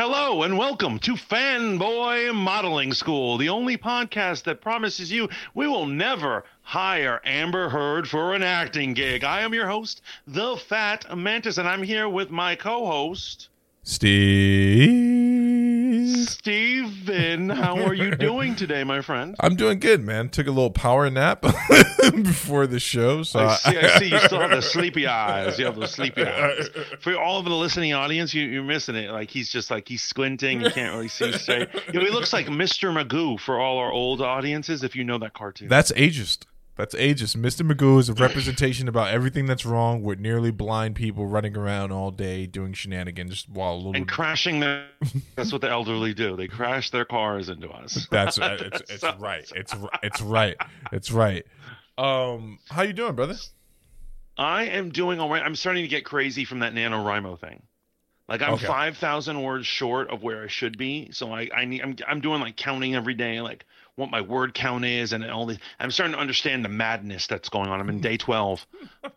Hello and welcome to Fanboy Modeling School, the only podcast that promises you we will never hire Amber Heard for an acting gig. I am your host, the Fat Mantis, and I'm here with my co-host, Steve. Steven. How are you doing today, my friend? I'm doing good, man. Took a little power nap before the show, so I see, I see you still have the sleepy eyes. You have the sleepy eyes. For all of the listening audience, you, you're missing it. Like he's just like he's squinting. You can't really see straight. You know, he looks like Mr. Magoo for all our old audiences. If you know that cartoon, that's ageist. That's ageist. Mr. Magoo is a representation about everything that's wrong with nearly blind people running around all day doing shenanigans while a little and crashing their. that's what the elderly do. They crash their cars into us. That's uh, it's, it's right. It's it's right. It's right. Um, how you doing, brother? I am doing all right. I'm starting to get crazy from that NaNoWriMo thing. Like I'm okay. five thousand words short of where I should be. So I, I need I'm I'm doing like counting every day. Like what my word count is and all this. I'm starting to understand the madness that's going on. I'm in day 12.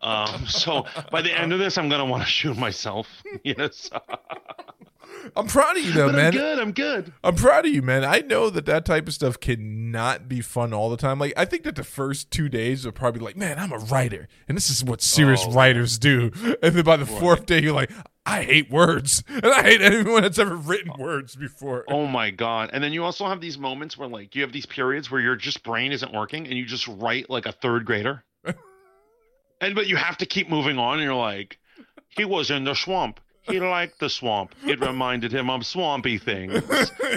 Um, so by the end of this, I'm going to want to shoot myself. Yes. I'm proud of you though, but man. I'm good. I'm good. I'm proud of you, man. I know that that type of stuff cannot be fun all the time. Like I think that the first two days are probably like, man, I'm a writer, and this is what serious oh, writers do. And then by the fourth day, you're like, I hate words, and I hate anyone that's ever written oh. words before. Oh my god! And then you also have these moments where, like, you have these periods where your just brain isn't working, and you just write like a third grader. and but you have to keep moving on, and you're like, he was in the swamp he liked the swamp. It reminded him of swampy things.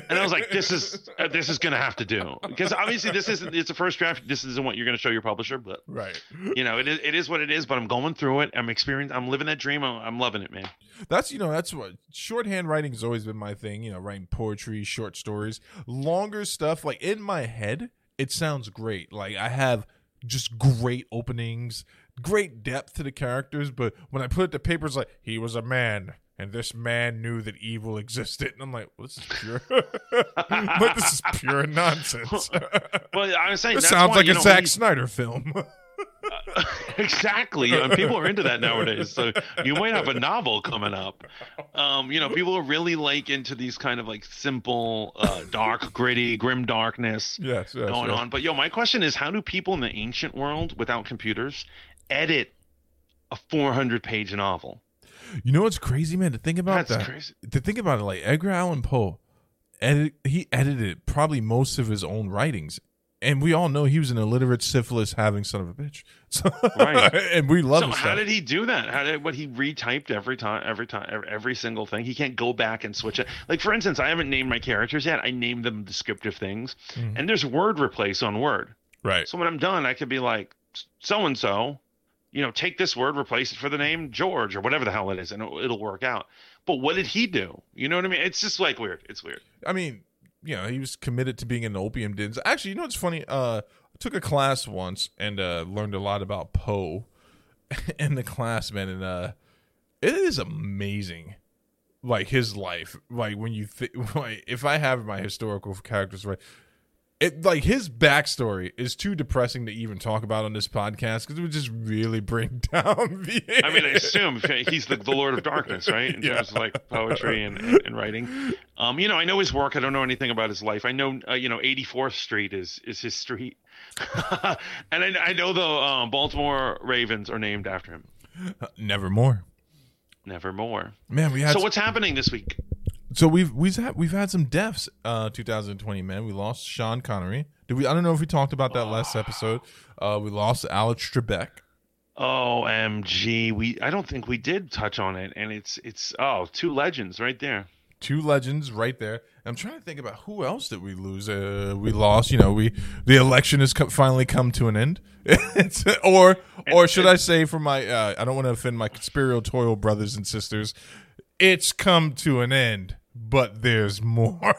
And I was like, this is uh, this is gonna have to do because obviously this isn't it's a first draft. This isn't what you're gonna show your publisher, but right. You know, it is it is what it is. But I'm going through it. I'm experiencing. I'm living that dream. I'm, I'm loving it, man. That's you know that's what shorthand writing has always been my thing. You know, writing poetry, short stories, longer stuff. Like in my head, it sounds great. Like I have just great openings great depth to the characters, but when I put it to paper, it's like he was a man, and this man knew that evil existed. And I'm like, well, this is pure. but this is pure nonsense. well, I was saying, this sounds why, like a know, Zack Snyder film. uh, exactly. and people are into that nowadays. So you might have a novel coming up. Um, you know, people are really like into these kind of like simple, uh, dark, gritty, grim darkness yes, yes, going yes. on. But yo, my question is, how do people in the ancient world without computers edit a 400 page novel. You know what's crazy, man? To think about That's that. Crazy. To think about it, like Edgar Allan Poe, edit he edited probably most of his own writings, and we all know he was an illiterate syphilis having son of a bitch. So, right, and we love. So how stuff. did he do that? How did what he retyped every time, every time, every, single thing? He can't go back and switch it. Like for instance, I haven't named my characters yet. I named them descriptive things, mm-hmm. and there's word replace on word. Right. So when I'm done, I could be like so and so you know, take this word, replace it for the name George or whatever the hell it is, and it'll, it'll work out. But what did he do? You know what I mean? It's just like weird. It's weird. I mean, you know, he was committed to being an opium den. Actually, you know what's funny? Uh, I took a class once and uh, learned a lot about Poe in the class, man, and uh, it is amazing. Like his life, like when you think, like if I have my historical characters right, it like his backstory is too depressing to even talk about on this podcast because it would just really bring down the. I mean, I assume he's the, the Lord of Darkness, right? In yeah. terms of like poetry and, and, and, writing. Um, you know, I know his work. I don't know anything about his life. I know, uh, you know, 84th Street is is his street, and I, I, know the uh, Baltimore Ravens are named after him. Uh, nevermore. Nevermore. Man, we had. So what's happening this week? So we've we've had we've had some deaths. Uh, 2020, man. We lost Sean Connery. Did we? I don't know if we talked about that last episode. Uh, we lost Alex Trebek. OMG, we I don't think we did touch on it, and it's it's oh two legends right there. Two legends right there. I'm trying to think about who else did we lose. Uh, we lost. You know, we the election has co- finally come to an end. or or should I say, for my uh, I don't want to offend my conspiratorial brothers and sisters, it's come to an end but there's more.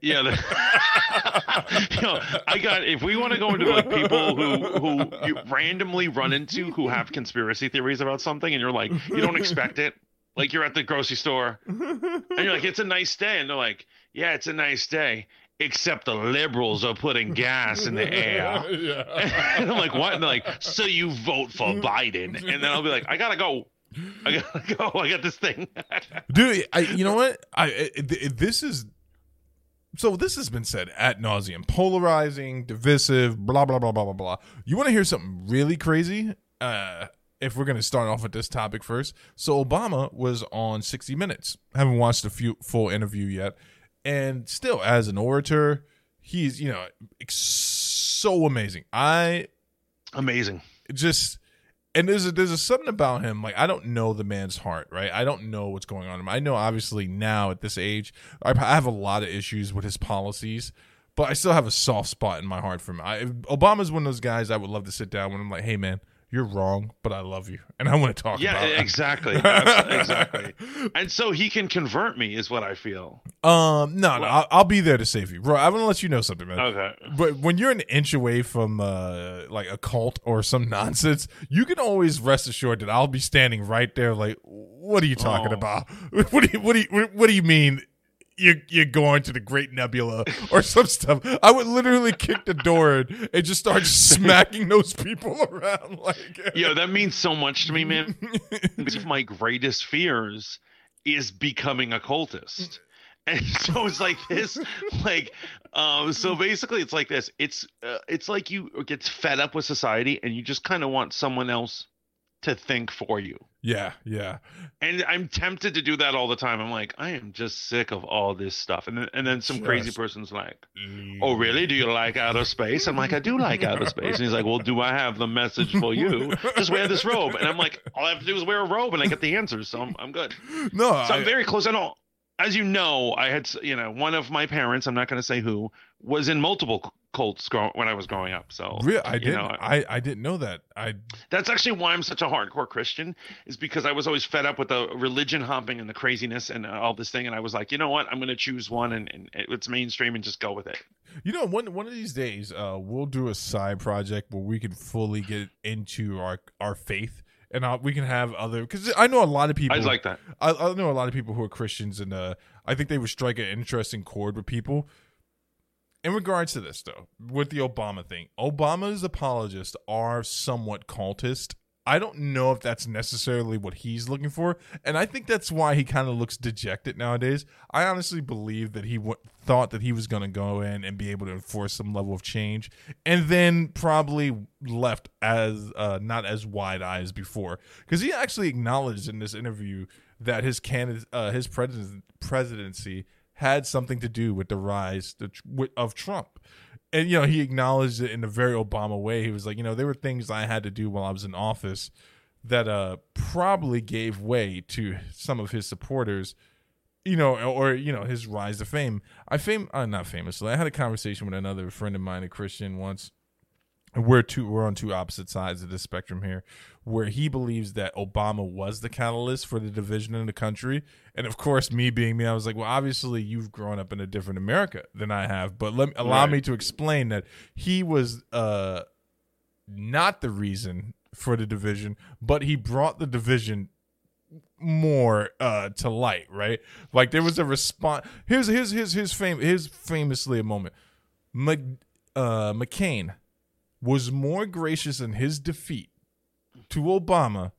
yeah, you know, I got. If we want to go into like people who who you randomly run into who have conspiracy theories about something, and you're like, you don't expect it. Like you're at the grocery store, and you're like, it's a nice day, and they're like, yeah, it's a nice day. Except the liberals are putting gas in the air. Yeah. and I'm like, what? And they're like, so you vote for Biden? And then I'll be like, I gotta go I gotta go. I got this thing. dude. I, you know what? I it- this is so. This has been said at nauseum, polarizing, divisive, blah blah blah blah blah blah. You want to hear something really crazy? Uh, if we're gonna start off with this topic first, so Obama was on 60 Minutes. haven't watched a few, full interview yet, and still, as an orator, he's you know so amazing. I Amazing. just and there's a, there's a something about him like I don't know the man's heart, right? I don't know what's going on. I know obviously now at this age, I I have a lot of issues with his policies, but I still have a soft spot in my heart for him. I, Obama's one of those guys I would love to sit down when I'm like, hey man, you're wrong, but I love you, and I want to talk Yeah, about it. exactly. Exactly. And so he can convert me, is what I feel. Um, no, no, I'll, I'll be there to save you, bro. I'm gonna let you know something, man. Okay. But when you're an inch away from uh, like a cult or some nonsense, you can always rest assured that I'll be standing right there. Like, what are you talking Oh. about? What do you what do you what do you mean? You're, you're going to the Great Nebula or some stuff. I would literally kick the door and, and just start smacking those people around. Like, Yo, that means so much to me, man. One of my greatest fears is becoming a cultist. And so it's like this, like, um, so basically it's like this. It's, uh, it's like you get fed up with society and you just kind of want someone else to think for you. Yeah, yeah. And I'm tempted to do that all the time. I'm like, I am just sick of all this stuff. And then, and then some crazy person's like, Oh, really? Do you like outer space? I'm like, I do like outer space. And he's like, Well, do I have the message for you? Just wear this robe. And I'm like, All I have to do is wear a robe and I get the answers. So I'm, I'm good. No, So I- I'm very close. I know, as you know, I had, you know, one of my parents, I'm not going to say who, was in multiple cults grow- when I was growing up. So Real, I didn't. know, I, I didn't know that. I that's actually why I'm such a hardcore Christian, is because I was always fed up with the religion hopping and the craziness and uh, all this thing. And I was like, you know what? I'm going to choose one and, and it's mainstream and just go with it. You know, one one of these days, uh, we'll do a side project where we can fully get into our our faith, and uh, we can have other. Because I know a lot of people. I'd like that. I, I know a lot of people who are Christians, and uh, I think they would strike an interesting chord with people. In regards to this, though, with the Obama thing, Obama's apologists are somewhat cultist. I don't know if that's necessarily what he's looking for, and I think that's why he kind of looks dejected nowadays. I honestly believe that he w- thought that he was going to go in and be able to enforce some level of change, and then probably left as uh, not as wide eyed as before, because he actually acknowledged in this interview that his candidate, uh, his president, presidency had something to do with the rise of Trump. And you know, he acknowledged it in a very Obama way. He was like, you know, there were things I had to do while I was in office that uh probably gave way to some of his supporters, you know, or you know, his rise to fame. I fame uh, not famously. I had a conversation with another friend of mine, a Christian once. We're two we're on two opposite sides of the spectrum here, where he believes that Obama was the catalyst for the division in the country. And of course, me being me, I was like, well, obviously you've grown up in a different America than I have, but let allow Right. me to explain that he was uh not the reason for the division, but he brought the division more uh to light, right? Like there was a response. Here's here's his his fame here's famously a moment. Mc, uh, McCain was more gracious in his defeat to Obama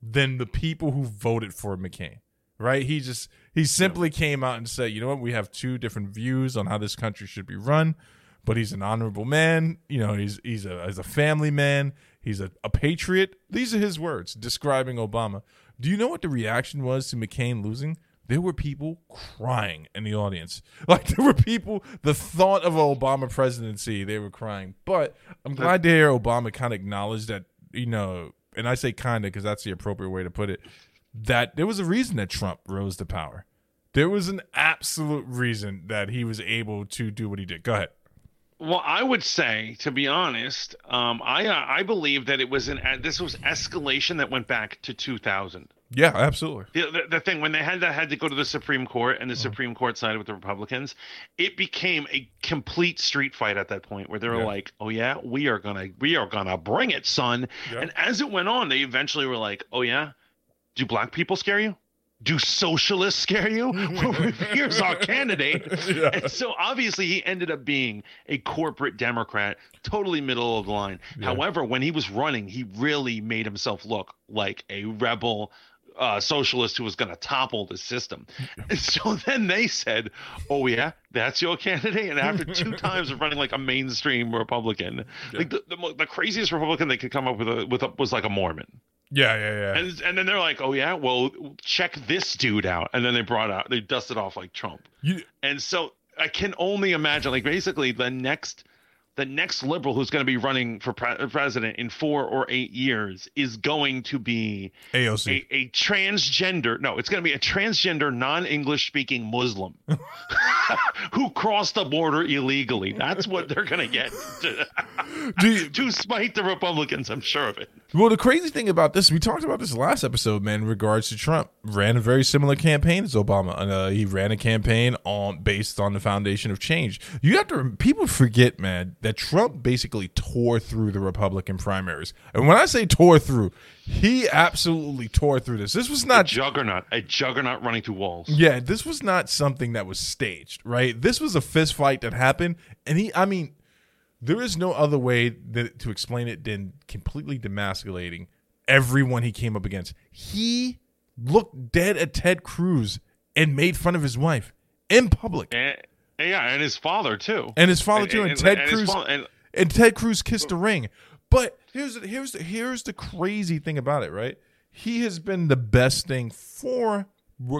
than the people who voted for McCain. Right? He just he simply came out and said, "You know what? We have two different views on how this country should be run." But he's an honorable man. You know, he's he's a he's a family man. He's a, a patriot. These are his words describing Obama. Do you know what the reaction was to McCain losing? There were people crying in the audience. Like there were people, the thought of Obama presidency, they were crying. But I'm glad to hear Obama kind of acknowledged that, you know, and I say kind of because that's the appropriate way to put it, that there was a reason that Trump rose to power. There was an absolute reason that he was able to do what he did. Go ahead. Well, I would say, to be honest, um, I uh, I believe that it was an uh, this was escalation that went back to 2000. Yeah, absolutely. The, the, the thing when they had that had to go to the Supreme Court and the Uh-huh. Supreme Court sided with the Republicans, it became a complete street fight at that point where they were Yeah. like, "Oh yeah, we are gonna we are gonna bring it, son." Yeah. And as it went on, they eventually were like, "Oh yeah, do black people scare you? Do socialists scare you? Here's our candidate." Yeah. And so obviously he ended up being a corporate Democrat, totally middle of the line. Yeah. However, when he was running, he really made himself look like a rebel uh, socialist who was going to topple the system. And so then they said, "Oh yeah, that's your candidate." And after two times of running like a mainstream Republican, Yeah. like the, the, the craziest Republican they could come up with, a, with a, was like a Mormon. Yeah, yeah, yeah. And and then they're like, "Oh yeah, well check this dude out." And then they brought out, they dusted off like Trump. you, And so I can only imagine, like basically the next, the next liberal who's going to be running for pre- president in four or eight years is going to be AOC. a, a transgender. No, it's going to be a transgender, non-English speaking Muslim who crossed the border illegally. That's what they're going to get to, you- to spite the Republicans. I'm sure of it. Well, the crazy thing about this, we talked about this last episode, man. In regards to Trump, ran a very similar campaign as Obama. And, uh, he ran a campaign on based on the foundation of change. You have to people forget, man, that Trump basically tore through the Republican primaries. And when I say tore through, he absolutely tore through this. This was not A juggernaut, a juggernaut running through walls. yeah, this was not something that was staged, right? This was a fist fight that happened, and he, I mean, there is no other way that, to explain it than completely demasculating everyone he came up against. He looked dead at Ted Cruz and made fun of his wife in public, And, and yeah, and his father too. and his father too, and, Ted his Cruz fa- and- and Ted Cruz kissed the ring. But here's here's here's the crazy thing about it, right? He has been the best thing for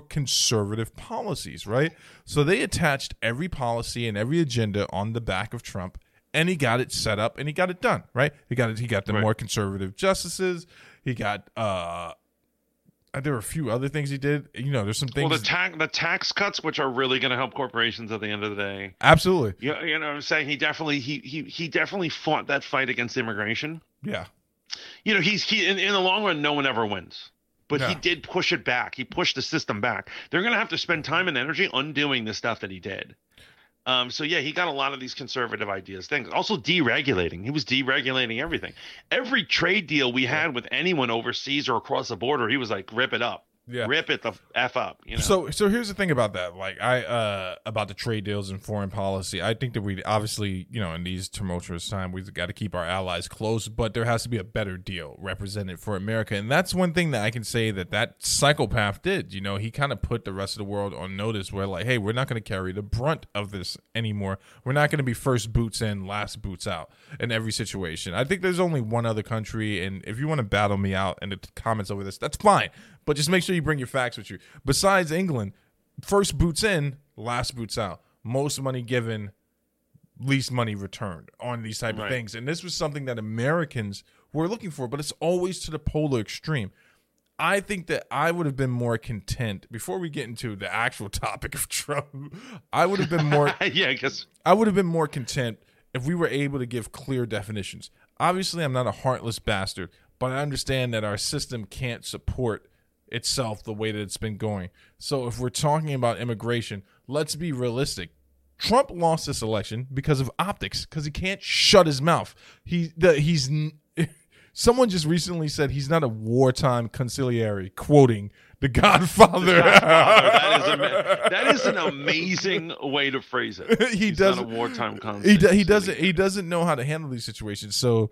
conservative policies, right? So they attached every policy and every agenda on the back of Trump, and he got it set up and he got it done, right? He got it. He got the Right. more conservative justices. He got. uh Uh, there were a few other things he did. You know, there's some things. well, the tax the tax cuts, which are really going to help corporations at the end of the day. absolutely, You, you know what I'm saying? He definitely he he he definitely fought that fight against immigration. yeah. You know, he's he in, in the long run, no one ever wins. But he did push it back. He pushed the system back. They're going to have to spend time and energy undoing the stuff that he did. Um, so yeah, he got a lot of these conservative ideas. Things also deregulating. He was deregulating everything. Every trade deal we had with anyone overseas or across the border, he was like, "Rip it up, Yeah. rip it the f up." You know. So so here's the thing about that. Like I uh about the trade deals and foreign policy. I think that we obviously, you know, in these tumultuous times we've got to keep our allies close, but there has to be a better deal represented for America. And that's one thing that I can say that that psychopath did. You know, he kind of put the rest of the world on notice where like, hey, we're not going to carry the brunt of this anymore. We're not going to be first boots in, last boots out in every situation. I think there's only one other country and if you want to battle me out in the comments over this, that's fine. But just make sure you bring your facts with you. Besides England, first boots in, last boots out. Most money given, least money returned on these type of things. And this was something that Americans were looking for, but it's always to the polar extreme. I think that I would have been more content before we get into the actual topic of Trump. I would have been more yeah, because I would have been more content if we were able to give clear definitions. Obviously, I'm not a heartless bastard, but I understand that our system can't support itself the way that it's been going. So, if we're talking about immigration, let's be realistic. Trump lost this election because of optics, because he can't shut his mouth. He the, he's someone just recently said he's not a wartime consigliere, quoting The Godfather. that is ama- that is an amazing way to phrase it. he He's does not a wartime conflict. he, do, he doesn't he doesn't know how to handle these situations. So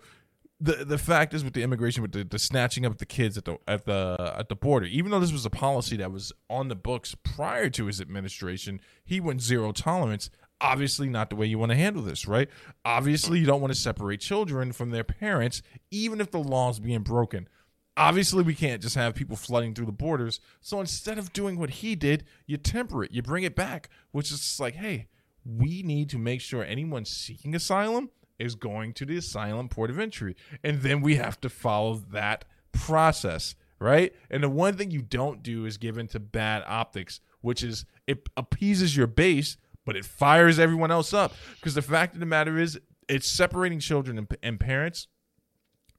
the the fact is with the immigration with the, the snatching up the kids at the at the at the border, even though this was a policy that was on the books prior to his administration, he went zero tolerance. Obviously, not the way you want to handle this, right? Obviously, you don't want to separate children from their parents, even if the law is being broken. Obviously, we can't just have people flooding through the borders. So instead of doing what he did, you temper it, you bring it back, which is like, hey, we need to make sure anyone seeking asylum is going to the asylum port of entry. And then we have to follow that process, right? And the one thing you don't do is give into bad optics, which is it appeases your base, but it fires everyone else up. Because the fact of the matter is, it's separating children and, and parents.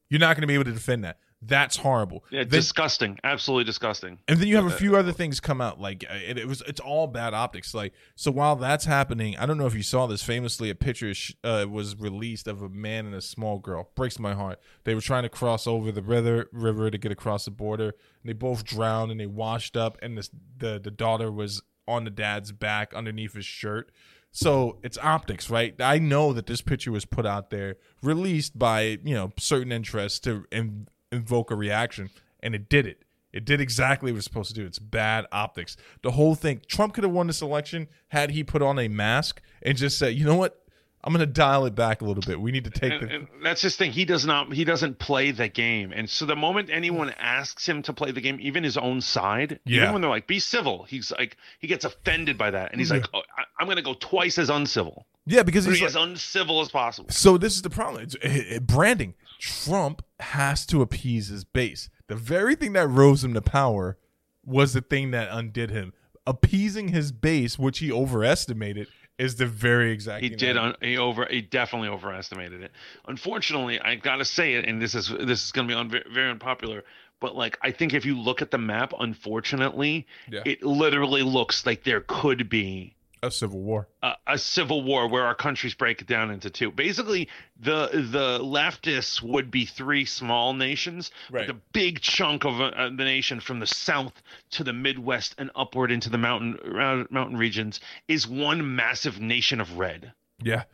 You're not going to be able to defend that. That's horrible. Yeah, Then- disgusting. Absolutely disgusting. and then you have a few other things come out. Like uh, it, it was, it's all bad optics. Like so, while that's happening, I don't know if you saw this. Famously, a picture uh, was released of a man and a small girl. Breaks my heart. They were trying to cross over the river, river to get across the border. And they both drowned and they washed up. And this, the the daughter was on the dad's back underneath his shirt. So it's optics, right? I know that this picture was put out there, released by you know certain interests to in, invoke a reaction, and it did it. It did exactly what it's supposed to do. It's bad optics. The whole thing. Trump could have won this election had he put on a mask and just said, "You know what? I'm going to dial it back a little bit. We need to take And, the and that's his thing. He does not. He doesn't play the game. And so the moment anyone asks him to play the game, even his own side, Yeah. even when they're like, "Be civil," he's like, he gets offended by that, and he's like, oh, I, "I'm going to go twice as uncivil, yeah because he's like, as uncivil as possible." So this is the problem. It's it, it- branding. Trump has to appease his base. The very thing that rose him to power was the thing that undid him. Appeasing his base, which he overestimated, is the very exact. He thing did. Un, he over. He definitely overestimated it. Unfortunately, I got to say it, and this is this is going to be un, very unpopular. But like, I think if you look at the map, unfortunately, Yeah. it literally looks like there could be a civil war. a, a civil war where our countries break it down into two. Basically, the the leftists would be three small nations, Right. the big chunk of uh, the nation from the south to the Midwest and upward into the mountain around mountain regions is one massive nation of red. Yeah,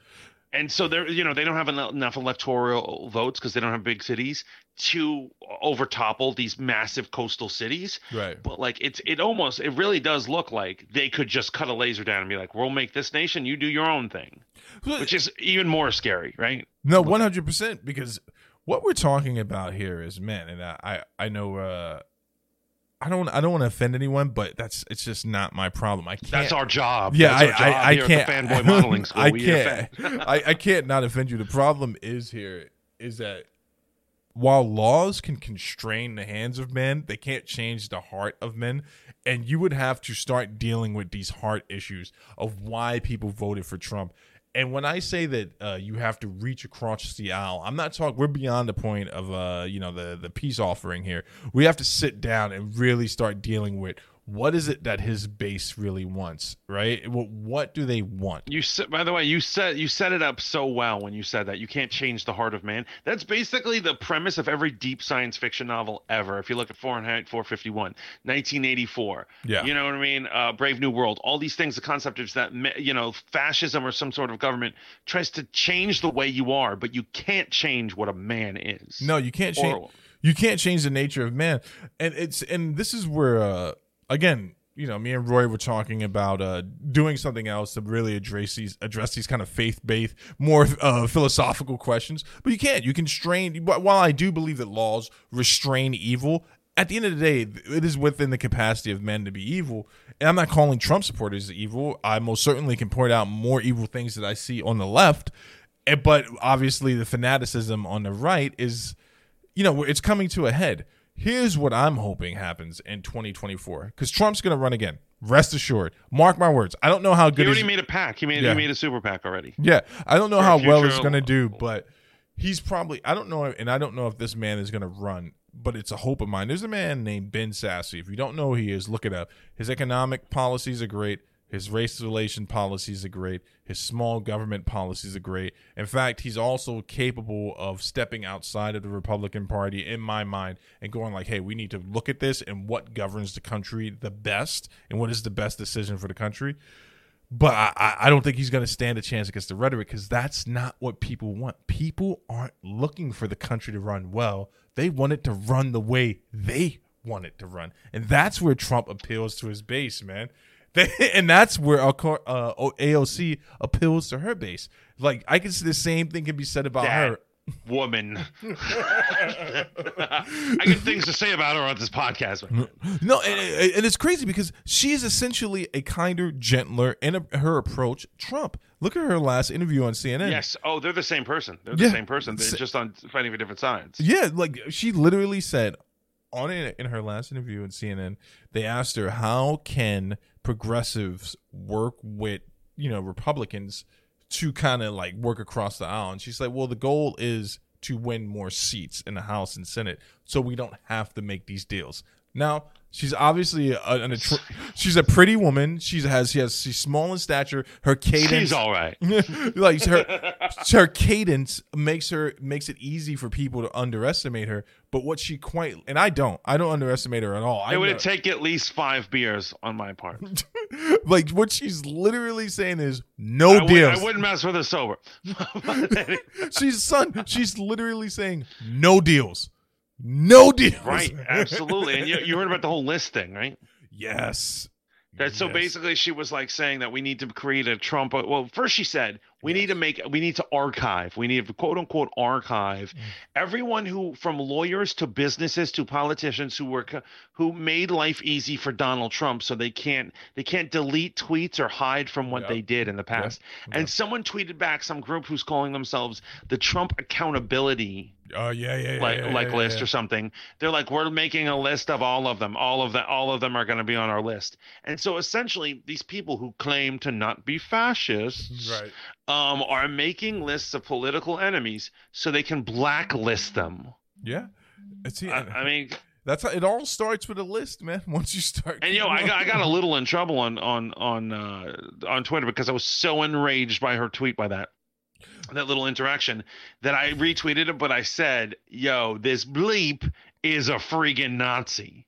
And so they're you know they don't have enough, electoral votes because they don't have big cities to overtopple these massive coastal cities right. but like it's it almost it really does look like they could just cut a laser down and be like we'll make this nation you do your own thing which is even more scary right No, one hundred percent. Because what we're talking about here is man, and I I, I know. uh I don't. I don't want to offend anyone, but that's it's just not my problem. I can't. that's our job Yeah, That's I, our job I, I here can't. at the fanboy modeling school I We can't. I, I can't not offend you. The problem is here is that while laws can constrain the hands of men, they can't change the heart of men. And you would have to start dealing with these heart issues of why people voted for Trump. And when I say that uh, you have to reach across the aisle, I'm not talking. We're beyond the point of uh, you know the the peace offering here. We have to sit down and really start dealing with what is it that his base really wants, right? What, what do they want? you said by the way you said you set it up so well when you said that you can't change the heart of man that's basically the premise of every deep science fiction novel ever if you look at fahrenheit 451 1984 Yeah. you know what i mean uh, brave new world all these things the concept is that you know fascism or some sort of government tries to change the way you are but you can't change what a man is No, you can't change. Or- you can't change the nature of man, and it's and this is where uh, again, you know, me and Roy were talking about uh, doing something else to really address these address these kind of faith based, more uh, philosophical questions. But you can't. You constrain. While I do believe that laws restrain evil, at the end of the day, it is within the capacity of men to be evil. And I'm not calling Trump supporters evil. I most certainly can point out more evil things that I see on the left. But obviously, the fanaticism on the right is you know, it's coming to a head. Here's what I'm hoping happens in 2024 because Trump's going to run again. Rest assured. Mark my words. I don't know how good. he already made a PAC he made Yeah. he made a super PAC already yeah, I don't know for how well it's going to do, but he's probably. I don't know, and I don't know if this man is going to run, but it's a hope of mine. There's a man named Ben Sasse. If you don't know who he is, look it up. His economic policies are great. His race relation policies are great. His small government policies are great. In fact, he's also capable of stepping outside of the Republican Party, in my mind, and going like, "Hey, we need to look at this and what governs the country the best, and what is the best decision for the country." But I, I- don't think he's going to stand a chance against the rhetoric because that's not what people want. People aren't looking for the country to run well. They want it to run the way they want it to run. And that's where Trump appeals to his base, man. And that's where uh, AOC appeals to her base. Like, I can see the same thing can be said about That her. woman i got things to say about her on this podcast No, and, and it's crazy because she is essentially a kinder, gentler in her approach. Trump. Look at her last interview on CNN. Yes. Oh, they're the same person. They're the Yeah. same person. They're just on fighting for different sides. Yeah, like she literally said on it in her last interview at CNN, they asked her how can progressives work with you know Republicans to kind of like work across the aisle, and she's like, well, the goal is to win more seats in the House and Senate, so we don't have to make these deals. Now she's obviously a, an attr- she's a pretty woman. She has she has she's small in stature. Her cadence She's all right. like her her cadence makes her makes it easy for people to underestimate her but what she quite and i don't i don't underestimate her at all I It would know- take at least five beers on my part. like what she's literally saying is no I, would, deals I wouldn't mess with her sober. she's son she's literally saying no deals no deals. Right, absolutely. And you, you heard about the whole list thing, right? yes. That so Yes. basically she was like saying that we need to create a Trump. Well, first she said we need to make we need to archive. We need to quote unquote archive Mm. everyone who from lawyers to businesses to politicians who were who made life easy for Donald Trump so they can't they can't delete tweets or hide from what Yep. they did in the past. Okay. And someone tweeted back some group who's calling themselves the Trump accountability Oh yeah, yeah, yeah. like yeah, like yeah, list or something. They're like, we're making a list of all of them. All of them, all of them are going to be on our list. And so essentially, these people who claim to not be fascists Right. Um, are making lists of political enemies so they can blacklist them. Yeah. It's I, I mean, that's how it all starts with a list, man. Once you start, and yo, know, I got, I got a little in trouble on on on uh, on Twitter because I was so enraged by her tweet by that. That little interaction that I retweeted it, but I said, "Yo, this bleep is a friggin' Nazi."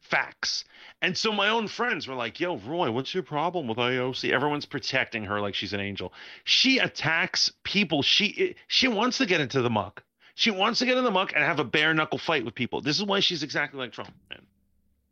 Facts. And so my own friends were like, "Yo, Roy, what's your problem with AOC? Everyone's protecting her like she's an angel. She attacks people. She she wants to get into the muck. She wants to get in the muck and have a bare knuckle fight with people. This is why she's exactly like Trump, man.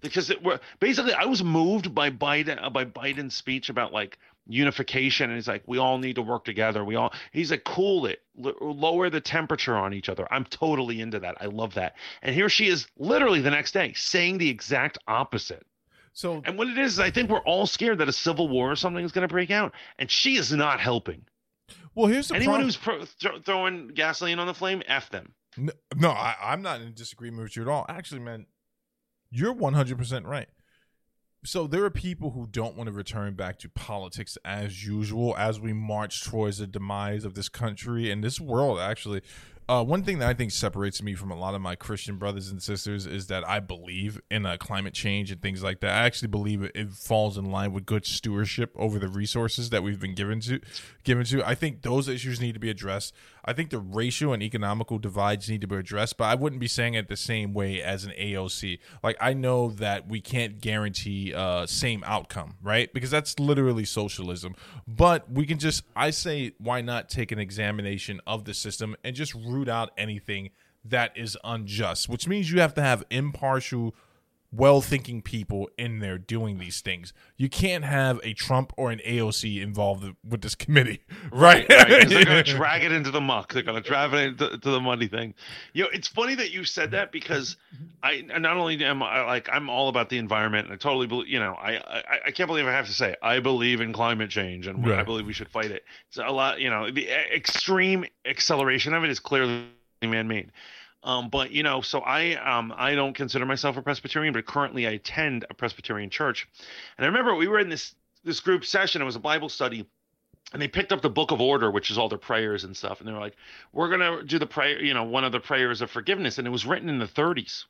Because it were basically, I was moved by Biden uh, by Biden's speech about like unification, and he's like, we all need to work together. We all. He's like, cool it, L- lower the temperature on each other. I'm totally into that. I love that. And here she is, literally the next day, saying the exact opposite. So And what it is, is I think we're all scared that a civil war or something is going to break out, and she is not helping. well, here's the Anyone problem. who's pro- thro- throwing gasoline on the flame, f them. No, no I, I'm not in disagreement with you at all. Actually, man, you're 100% right. So there are people who don't want to return back to politics as usual as we march towards the demise of this country and this world. Actually, uh, one thing that I think separates me from a lot of my Christian brothers and sisters is that I believe in uh, climate change and things like that. I actually believe it, it falls in line with good stewardship over the resources that we've been given to. Given to, I think those issues need to be addressed. I think the racial and economical divides need to be addressed, but I wouldn't be saying it the same way as an AOC. Like I know that we can't guarantee uh same outcome, right? Because that's literally socialism. But we can just I say why not take an examination of the system and just root out anything that is unjust, which means you have to have impartial well-thinking people in there doing these things. You can't have a Trump or an AOC involved with this committee, right? right? 'cause they're gonna drag it into the muck. They're gonna drag it into to the money thing. You know, it's funny that you said that because I not only am I like I'm all about the environment and I totally believe. You know, I I, I can't believe I have to say it. I believe in climate change and I believe we should fight it. So a lot, you know, the extreme acceleration of it is clearly man-made. Um, but you know, so I um I don't consider myself a Presbyterian, but currently I attend a Presbyterian church, and I remember we were in this this group session. It was a Bible study, and they picked up the Book of Order, which is all their prayers and stuff, and they were like, "We're gonna do the prayer, you know, one of the prayers of forgiveness," and it was written in the 30s,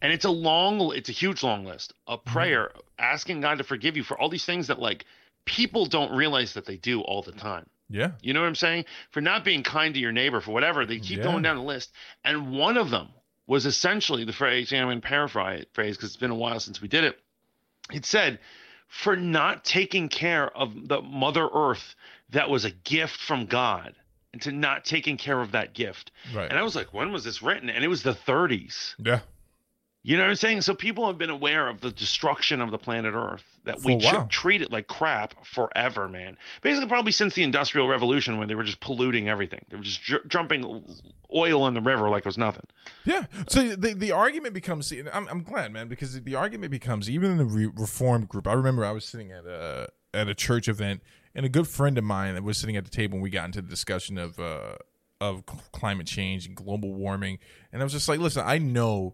and it's a long, it's a huge long list a prayer asking God to forgive you for all these things that like people don't realize that they do all the time. Yeah. You know what I'm saying? For not being kind to your neighbor, for whatever. They keep Yeah. going down the list. And one of them was essentially the phrase, and I'm going to paraphrase it because it's been a while since we did it. It said, for not taking care of the Mother Earth that was a gift from God and to not taking care of that gift. Right. And I was like, when was this written? And it was the 30s. yeah. You know what I'm saying? So people have been aware of the destruction of the planet Earth that we treat it like crap forever, man. Basically, probably since the Industrial Revolution when they were just polluting everything. They were just ju- dumping oil in the river like it was nothing. Yeah. So the the argument becomes. and I'm I'm glad, man, because the argument becomes even in the re- reformed group. I remember I was sitting at a at a church event, and a good friend of mine that was sitting at the table, and we got into the discussion of uh of cl- climate change and global warming, and I was just like, listen, I know.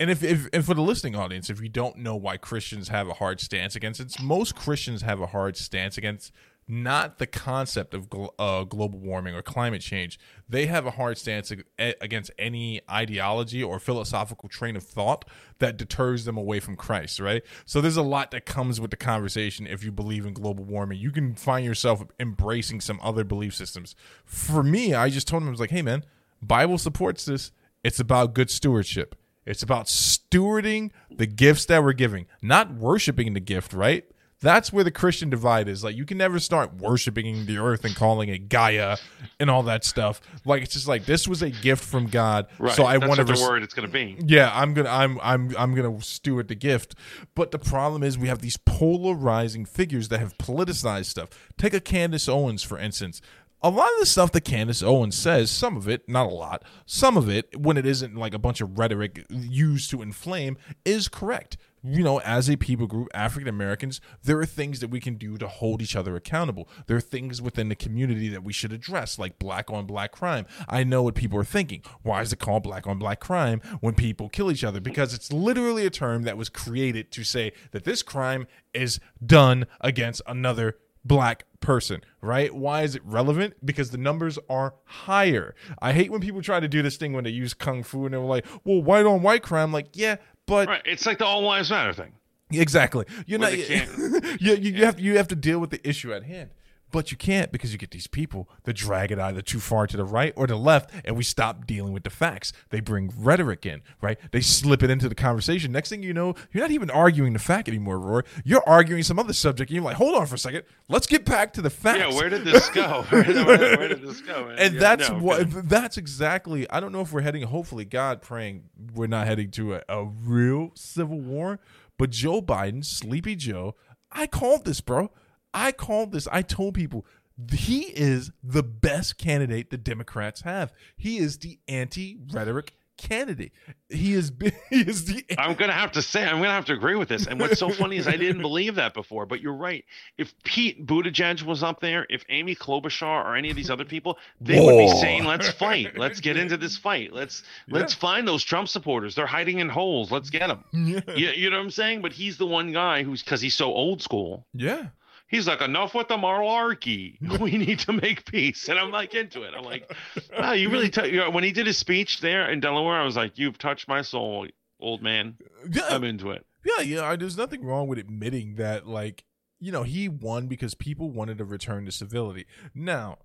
And if, if and for the listening audience, if you don't know why Christians have a hard stance against it, most Christians have a hard stance against not the concept of uh, global warming or climate change. They have a hard stance ag- against any ideology or philosophical train of thought that deters them away from Christ, right? So there's a lot that comes with the conversation if you believe in global warming. You can find yourself embracing some other belief systems. For me, I just told him, I was like, hey, man, Bible supports this. It's about good stewardship. It's about stewarding the gifts that we're giving, not worshiping the gift, right? That's where the Christian divide is. Like you can never start worshiping the earth and calling it Gaia and all that stuff. Like it's just like this was a gift from God. Right. So I want to what the word it's going to be. yeah, I'm gonna I'm I'm I'm gonna steward the gift. But the problem is we have these polarizing figures that have politicized stuff. Take a Candace Owens, for instance. A lot of the stuff that Candace Owens says, some of it, not a lot, some of it, when it isn't like a bunch of rhetoric used to inflame, is correct. You know, as a people group, African Americans, there are things that we can do to hold each other accountable. There are things within the community that we should address, like black on black crime. I know what people are thinking. Why is it called black on black crime when people kill each other? Because it's literally a term that was created to say that this crime is done against another black person, right? Why is it relevant? Because the numbers are higher. I hate when people try to do this thing when they use kung fu and they're like, well, white on white crime. Like, yeah, but Right. It's like the all lives matter thing. Exactly. You're not. you, you, you have you have to deal with the issue at hand, but you can't because you get these people that drag it either too far to the right or the left, and we stop dealing with the facts. They bring rhetoric in, right? They slip it into the conversation. Next thing you know, you're not even arguing the fact anymore, Roy. You're arguing some other subject, and you're like, hold on for a second, let's get back to the facts. Yeah. Where did this go? Where, where- where did this go? man? and Yeah, that's no, what good. that's exactly i don't know if we're heading hopefully god praying we're not heading to a, a real civil war but joe biden sleepy joe i called this bro i called this i told people he is the best candidate the democrats have he is the anti-rhetoric candidate he is he is the I'm gonna have to say I'm gonna have to agree with this. And what's so funny is I didn't believe that before, but you're right. If Pete Buttigieg was up there, if Amy Klobuchar or any of these other people, they would be saying, "Let's fight. Let's get into this fight. Let's let's find those Trump supporters. They're hiding in holes. Let's get them." yeah You, you know what I'm saying? But he's the one guy who's because he's so old school. yeah He's like, enough with the monarchy. We need to make peace. And I'm like into it. I'm like, wow, you really. T-. You know, when he did his speech there in Delaware, I was like, you've touched my soul, old man. yeah I'm into it. Yeah, yeah. There's nothing wrong with admitting that, like, you know, he won because people wanted to return to civility. Now,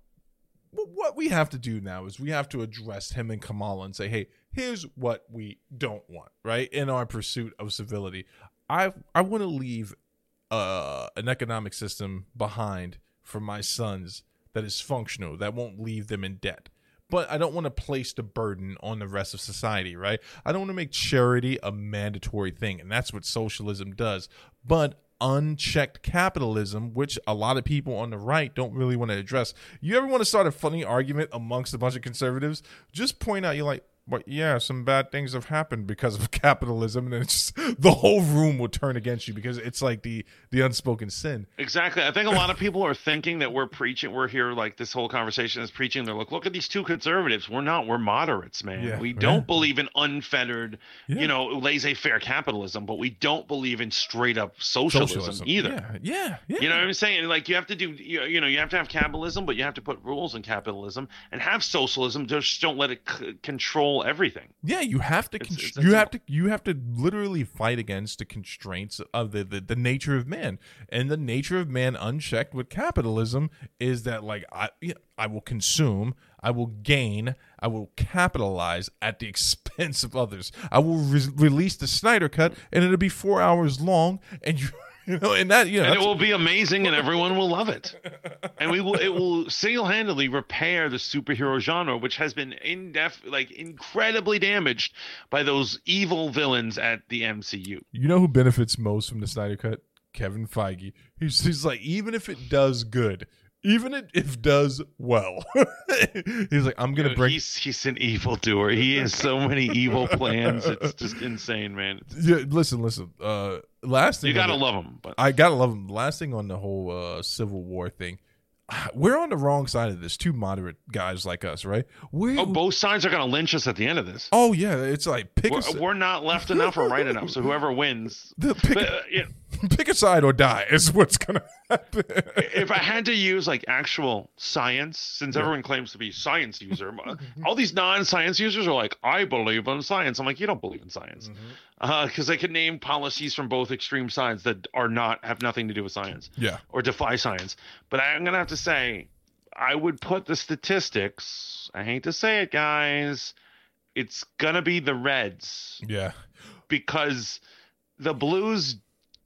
what we have to do now is we have to address him and Kamala and say, hey, here's what we don't want, right? In our pursuit of civility, I I want to leave uh, an economic system behind for my sons that is functional, that won't leave them in debt. But I don't want to place the burden on the rest of society, right? I don't want to make charity a mandatory thing, and that's what socialism does. But unchecked capitalism, which a lot of people on the right don't really want to address. You ever want to start a funny argument amongst a bunch of conservatives? Just point out, you're like, but yeah, some bad things have happened because of capitalism, and then it's just, the whole room will turn against you because it's like the the unspoken sin. Exactly. I think a lot of people are thinking that we're preaching. We're here like this whole conversation is preaching. They're like, look at these two conservatives. We're not. We're moderates, man. Yeah, we don't believe in unfettered, Yeah. you know, laissez-faire capitalism, but we don't believe in straight up socialism, either. Yeah, yeah, yeah. You know what I'm saying? Like you have to do, you, you know, you have to have capitalism, but you have to put rules in capitalism and have socialism. Just don't let it c- control everything. Yeah, you have to. It's- it's you have to. You have to literally fight against the constraints of the, the the nature of man, and the nature of man, unchecked with capitalism, is that like I you know, I will consume, I will gain, I will capitalize at the expense of others. I will re- release the Snyder cut, and it'll be four hours long, and you. You know, and that you know, and it will be amazing and everyone will love it and we will it will single-handedly repair the superhero genre which has been in def like incredibly damaged by those evil villains at the mcu You know who benefits most from the Snyder Cut? Kevin Feige. He's, he's like, even if it does good, even if does well, he's like, I'm gonna bring. he's he's an evil doer he has so many evil plans it's just insane man Yeah, listen, listen. Uh, last thing you gotta the- love him but I gotta love him. Last thing on the whole uh, Civil War thing, we're on the wrong side of this. Two moderate guys like us, right? We. oh both sides are gonna lynch us at the end of this oh yeah, it's like pick we're, we're not left enough or right enough so whoever wins the- pick, but, uh, yeah, pick a side or die is what's gonna happen. if I had to use like actual science, since everyone claims to be science user, all these non-science users are like, I believe in science. I'm like, you don't believe in science, mm-hmm. uh, because I can name policies from both extreme sides that are not have nothing to do with science yeah, or defy science. But I'm gonna have to say, I would put the statistics. I hate to say it, guys. It's gonna be the Reds yeah, because the Blues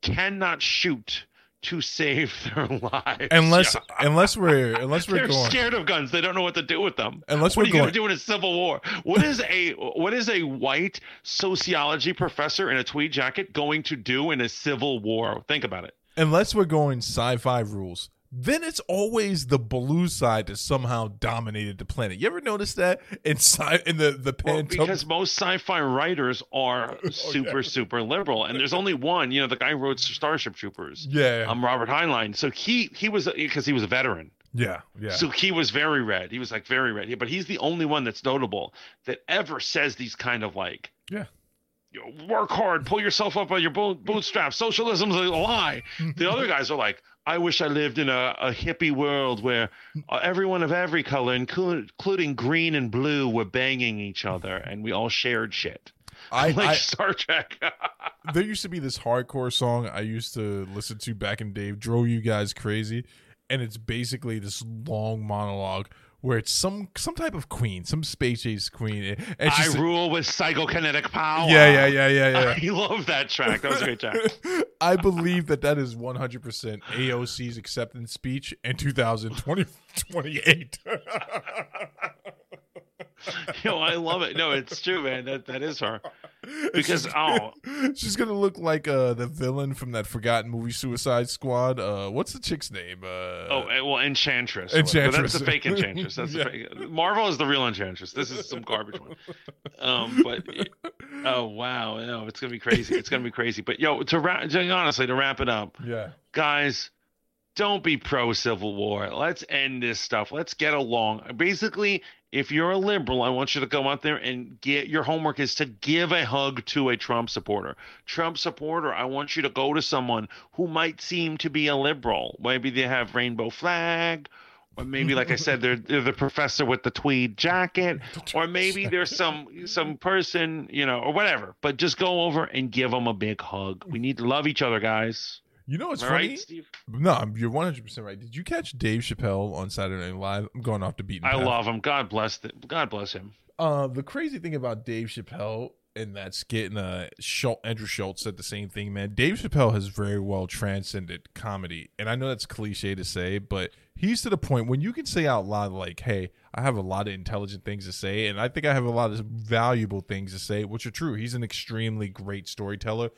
cannot shoot to save their lives. Unless Yeah. unless we're unless we're They're going scared of guns. They don't know what to do with them. Unless what we're are you going going- to do in a civil war? What is a what is a white sociology professor in a tweed jacket going to do in a civil war? Think about it. unless we're going sci-fi rules, then it's always the blue side that somehow dominated the planet. You ever notice that in sci- in the the Well, because most sci-fi writers are super super liberal, and there's only one. You know, the guy who wrote Starship Troopers. yeah, Um, Robert Heinlein. So he he was because he was a veteran. yeah, yeah. So he was very red. He was like very red. But he's the only one that's notable that ever says these kind of like, Yeah. work hard, pull yourself up by your bootstraps. Socialism's a lie. the other guys are like, I wish I lived in a, a hippie world where uh, everyone of every color, inclu- including green and blue, were banging each other and we all shared shit. I, like I Star Trek. there used to be this hardcore song I used to listen to back in Dave drove you guys crazy, and it's basically this long monologue where it's some some type of queen, some space age queen, and I she's rule with psychokinetic power. yeah, yeah, yeah, yeah, yeah. I love that track. That was a great track. I believe that that is 100% AOC's acceptance speech in 2028. Yo, I love it. No, it's true, man. That that is her. Because oh, she's gonna look like uh, the villain from that forgotten movie Suicide Squad. Uh, what's the chick's name? Uh, oh, eh, well, Enchantress. Enchantress. that's the fake Enchantress. That's Yeah. the fake. Marvel is the real Enchantress. This is some garbage one. Um, but oh wow, no, it's gonna be crazy. It's gonna be crazy. But yo, to wrap, to, honestly, to wrap it up, yeah, guys, don't be pro Civil War. Let's end this stuff. Let's get along. Basically, if you're a liberal, I want you to go out there and get your homework is to give a hug to a Trump supporter. Trump supporter, I want you to go to someone who might seem to be a liberal. Maybe they have rainbow flag. Or maybe, like I said, they're, they're the professor with the tweed jacket, or maybe there's some some person, you know, or whatever. But just go over and give them a big hug. We need to love each other, guys. You know what's All funny? right, Steve. No, you're 100 percent right. Did you catch Dave Chappelle on Saturday Night Live? I'm going off the beaten. I path. love him. God bless the, God bless him. Uh, the crazy thing about Dave Chappelle and that skit and uh, Schulz, Andrew Schulz said the same thing, man. Dave Chappelle has very well transcended comedy, and I know that's cliche to say, but he's to the point when you can say out loud like, "Hey, I have a lot of intelligent things to say, and I think I have a lot of valuable things to say," which are true. He's an extremely great storyteller.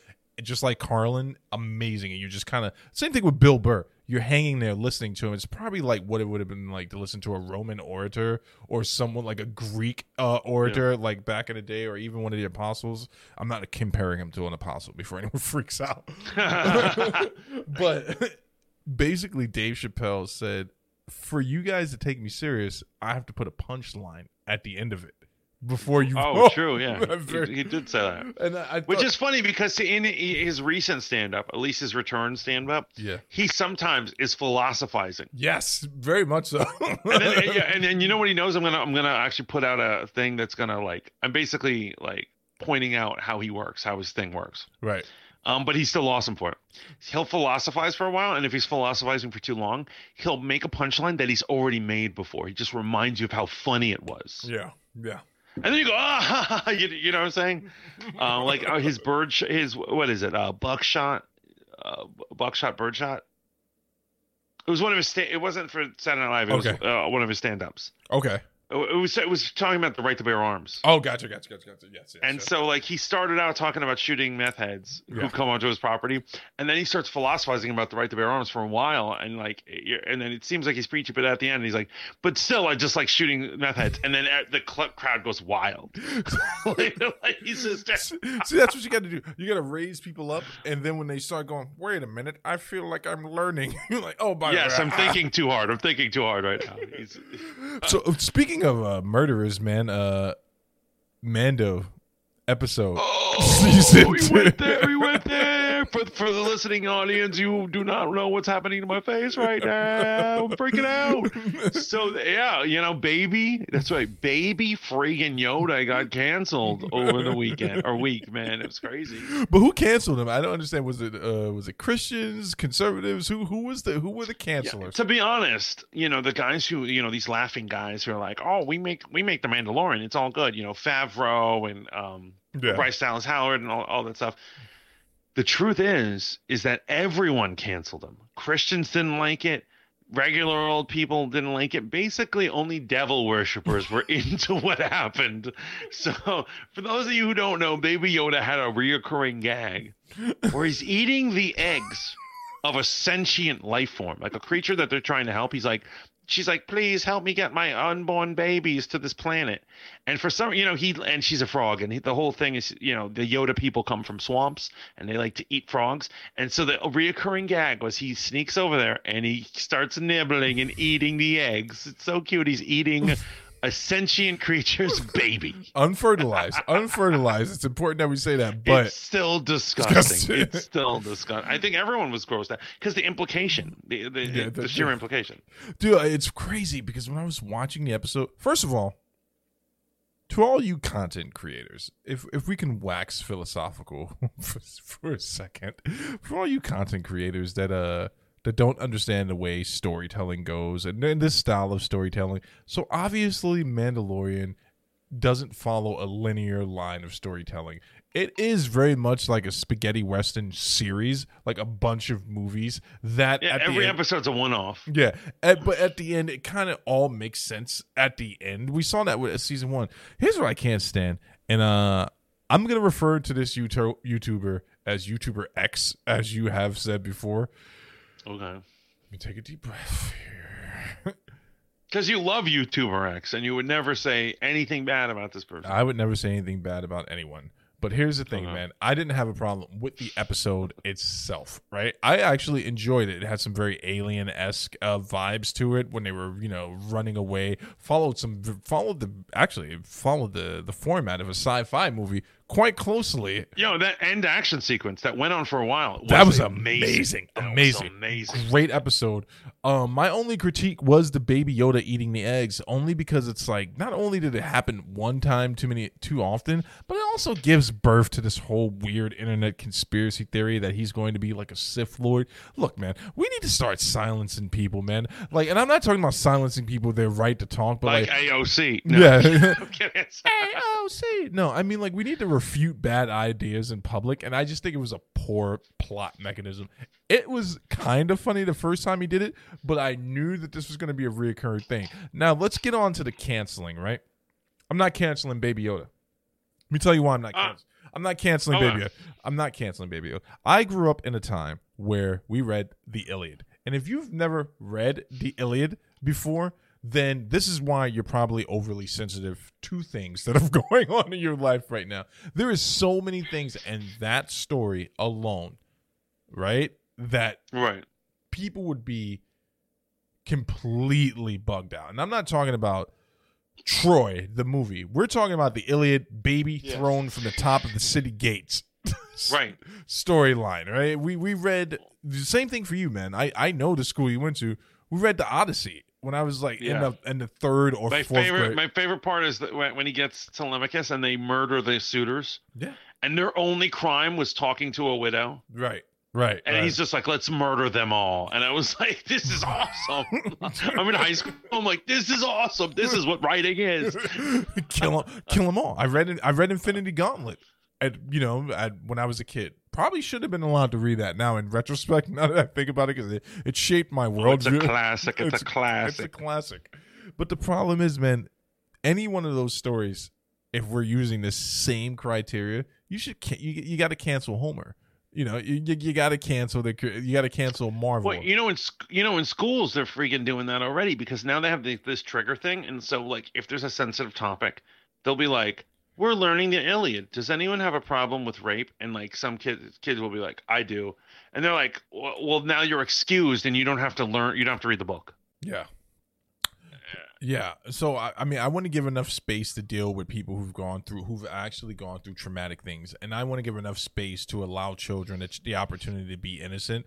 Just like Carlin, amazing, and you just kind of same thing with Bill Burr. You're hanging there listening to him. It's probably like what it would have been like to listen to a Roman orator or someone like a Greek uh, orator, like back in the day, or even one of the apostles. I'm not comparing him to an apostle before anyone freaks out. but basically, Dave Chappelle said, "For you guys to take me serious, I have to put a punchline at the end of it before you." Oh, true. Yeah, very- he, he did say that. and I, I Which thought- is funny because in his recent stand-up, at least his return stand-up, yeah, he sometimes is philosophizing. yes, very much so. And then, yeah, and then you know what he knows? I'm gonna I'm gonna actually put out a thing that's gonna like I'm basically like pointing out how he works, how his thing works. right. Um, but he's still awesome for it. He'll philosophize for a while, and if he's philosophizing for too long, he'll make a punchline that he's already made before. He just reminds you of how funny it was. Yeah, yeah. And then you go, ah, you, you know what I'm saying? Uh, like uh, his bird, sh- his what is it? Uh, buckshot, uh, buckshot, birdshot. It was one of his. Sta- it wasn't for Saturday Night Live. It was Okay. uh, one of his stand-ups. Okay. It was. It was talking about the right to bear arms. Oh, gotcha, gotcha, gotcha, gotcha. Yes, yes. And yes. so, like, he started out talking about shooting meth heads Yeah. who come onto his property, and then he starts philosophizing about the right to bear arms for a while, and like, and then it seems like he's preaching, but at the end, he's like, "But still, I just like shooting meth heads," and then uh, the cl- crowd goes wild. like, like, he's just, See, that's what you got to do. You got to raise people up, and then when they start going, "Wait a minute, I feel like I'm learning," you're like, "Oh, by the yes, way, I'm thinking too hard. I'm thinking too hard right now. He's, So speaking of uh, murderers, man, uh, Mando episode. oh, Season we two. went there. We went. For for the listening audience, you do not know what's happening to my face right now. I'm freaking out. So yeah, you know, baby, that's right, baby friggin' Yoda got canceled over the weekend or week, man. It was crazy. But who canceled him? I don't understand. Was it uh, was it Christians, conservatives? Who who was the who were the Yeah, cancelers? to be honest, you know, the guys who, you know, these laughing guys who are like, "Oh, we make we make the Mandalorian. It's all good." You know, Favreau and um Yeah. Bryce Dallas Howard and all, all that stuff. The truth is, is that everyone canceled him. Christians didn't like it. Regular old people didn't like it. Basically, only devil worshippers were into what happened. So, for those of you who don't know, Baby Yoda had a reoccurring gag where he's eating the eggs of a sentient life form, like a creature that they're trying to help. He's like, she's like, please help me get my unborn babies to this planet. And for some, you know, he and she's a frog, and he, the whole thing is, you know, the Yoda people come from swamps and they like to eat frogs. And so the reoccurring gag was he sneaks over there and he starts nibbling and eating the eggs. It's so cute. He's eating. A sentient creature's baby. Unfertilized. Unfertilized. It's important that we say that, but it's still disgusting. Disgusting. It's still disgusting. I think everyone was grossed out because the implication, the the, Yeah, the, the- sheer implication. dude, it's crazy because when I was watching the episode, first of all, to all you content creators, if if we can wax philosophical for, for a second, for all you content creators that uh that don't understand the way storytelling goes and, and this style of storytelling, so obviously Mandalorian doesn't follow a linear line of storytelling. It is very much like a spaghetti western series, like a bunch of movies that Yeah, every end- episode's a one-off. yeah, at, but at the end, it kind of all makes sense. At the end, we saw that with season one. Here's what I can't stand, and uh, I'm gonna refer to this YouTuber as YouTuber X, as you have said before. Okay. Let me take a deep breath here. Because you love YouTuber X, and you would never say anything bad about this person. I would never say anything bad about anyone. But here's the thing, Uh-huh. man. I didn't have a problem with the episode itself, right? I actually enjoyed it. It had some very alien esque uh, vibes to it when they were, you know, running away. Followed some, followed the actually followed the the format of a sci-fi movie quite closely. Yo, that end action sequence that went on for a while. That was amazing. amazing, That was amazing. amazing. Great episode. Um, my only critique was the baby Yoda eating the eggs, only because it's like not only did it happen one time too many too often, but it also gives birth to this whole weird internet conspiracy theory that he's going to be like a Sith Lord. Look, man, we need to start silencing people, man. Like, and I'm not talking about silencing people their right to talk, but Like like, AOC. No, yeah. AOC. No, I mean like we need to refute bad ideas in public, and I just think it was a poor plot mechanism. It was kind of funny the first time he did it, but I knew that this was going to be a reoccurring thing. Now let's get on to the canceling, right? I'm not canceling Baby Yoda. Let me tell you why I'm not Ah. canceling. I'm not canceling Hold Baby on. Yoda. I'm not canceling Baby Yoda. I grew up in a time where we read the Iliad. And if you've never read the Iliad before, then this is why you're probably overly sensitive to things that are going on in your life right now. There is so many things and that story alone, right? That Right. people would be completely bugged out. And I'm not talking about Troy, the movie. We're talking about the Iliad baby Yeah. thrown from the top of the city gates. Right. Storyline, right? We we read the same thing for you, man. I I know the school you went to. We read the Odyssey when I was like in the in the third or My fourth favorite, grade. my favorite part is that when, when he gets Telemachus and they murder the suitors, yeah, and their only crime was talking to a widow, right, right. and right. he's just like, "Let's murder them all." And I was like, "This is awesome." I'm in high school. I'm like, "This is awesome. This is what writing is." kill them, kill them all. I read I read Infinity Gauntlet at you know at, when I was a kid. Probably should have been allowed to read that now in retrospect. Now that I think about it, because it, it shaped my Oh, it's a classic. It's, a classic. It's a classic. classic. But the problem is, man, any one of those stories, if we're using the same criteria, you should you you got to cancel Homer. You know, you you, you got to cancel the you got to cancel Marvel. Well, you know, in you know, in schools they're freaking doing that already because now they have the, this trigger thing, and so like if there's a sensitive topic, they'll be like, "We're learning the Iliad. Does anyone have a problem with rape?" And like some kids kids will be like, "I do," and they're like, "Well, now you're excused, and you don't have to learn. You don't have to read the book." Yeah. Yeah. So I, I mean, I want to give enough space to deal with people who've gone through, who've actually gone through traumatic things, and I want to give enough space to allow children the opportunity to be innocent.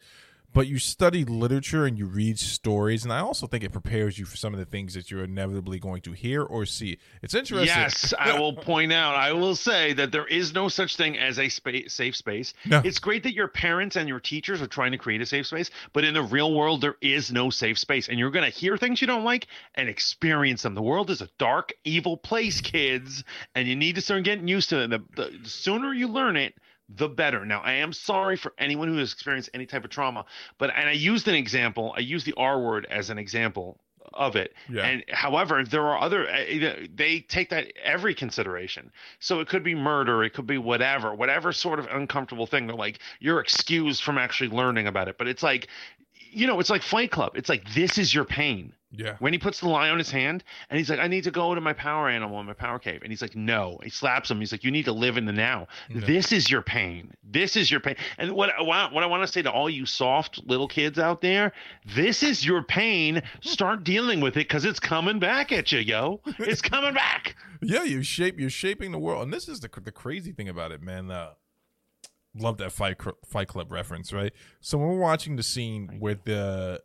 But you study literature and you read stories, and I also think it prepares you for some of the things that you're inevitably going to hear or see. It's interesting. Yes, I will point out. I will say that there is no such thing as a space, safe space. No. It's great that your parents and your teachers are trying to create a safe space, but in the real world, there is no safe space, and you're going to hear things you don't like and experience them. The world is a dark, evil place, kids, and you need to start getting used to it. The, the, the sooner you learn it, the better. Now, I am sorry for anyone who has experienced any type of trauma, but and I used an example. I used the R word as an example of it. Yeah. And however, there are other uh, they take that every consideration. So it could be murder, it could be whatever, whatever sort of uncomfortable thing. They're like you're excused from actually learning about it. But it's like you know, it's like Fight Club. It's like this is your pain. Yeah. When he puts the lye on his hand and he's like, I need to go to my power animal in my power cave. And he's like, No. He slaps him. He's like, You need to live in the now. This is your pain. This is your pain. And what, what what I want to say to all you soft little kids out there, this is your pain. Start dealing with it because it's coming back at you, yo. It's coming back. Yeah, you shape you're shaping the world, and this is the the crazy thing about it, man. Uh, love that fight Fight Club reference, right? So when we're watching the scene with the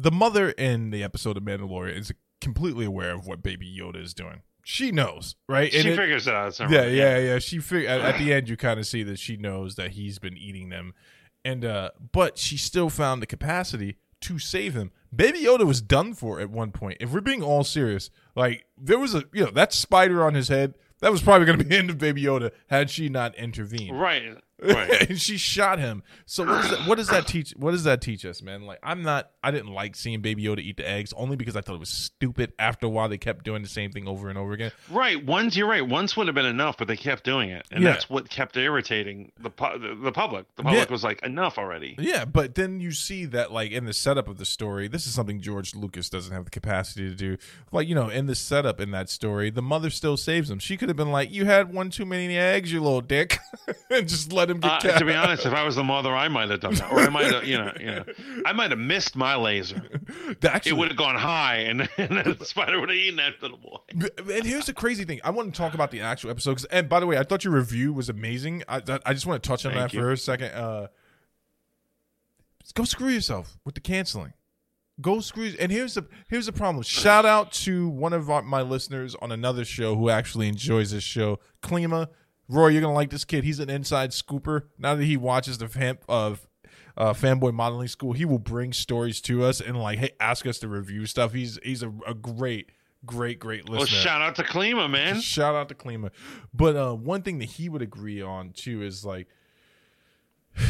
the mother in the episode of Mandalorian is completely aware of what Baby Yoda is doing. She knows, right? She it- figures it out. Yeah, right. yeah, yeah. She fig- at, at the end, you kind of see that she knows that he's been eating them, and uh, but she still found the capacity to save him. Baby Yoda was done for at one point. If we're being all serious, like there was a you know that spider on his head. That was probably going to be the end of Baby Yoda had she not intervened. Right. Right. and she shot him. So what does, that, what does that teach? What does that teach us, man? Like I'm not. I didn't like seeing Baby Yoda eat the eggs only because I thought it was stupid. After a while, they kept doing the same thing over and over again. Right. Once you're right. Once would have been enough, but they kept doing it, and Yeah. that's what kept irritating the pu- the, the public. The public Yeah. was like, enough already. Yeah, but then you see that like in the setup of the story, this is something George Lucas doesn't have the capacity to do. Like, you know, in the setup in that story, the mother still saves him. She could have been like, You had one too many eggs, you little dick and just let him get Uh, to be honest, if I was the mother, I might have done that, or I might have, you know, you know, I might have missed my laser. Actually, It would have gone high, and, and the spider would have eaten that little boy. And here's the crazy thing. I want to talk about the actual episode. And by the way, I thought your review was amazing. I, I just want to touch on Thank that you. for a second. Uh, go screw yourself with the canceling. Go screw. And here's the here's the problem. Shout out to one of our, my listeners on another show who actually enjoys this show, Klima. Roy, you're gonna like this kid. He's an inside scooper. Now that he watches the fan of uh, fanboy modeling school, he will bring stories to us and like, hey, ask us to review stuff. He's he's a, a great, great, great listener. Well, shout out to Klima, man. Shout out to Klima. But uh, one thing that he would agree on too is like, I'm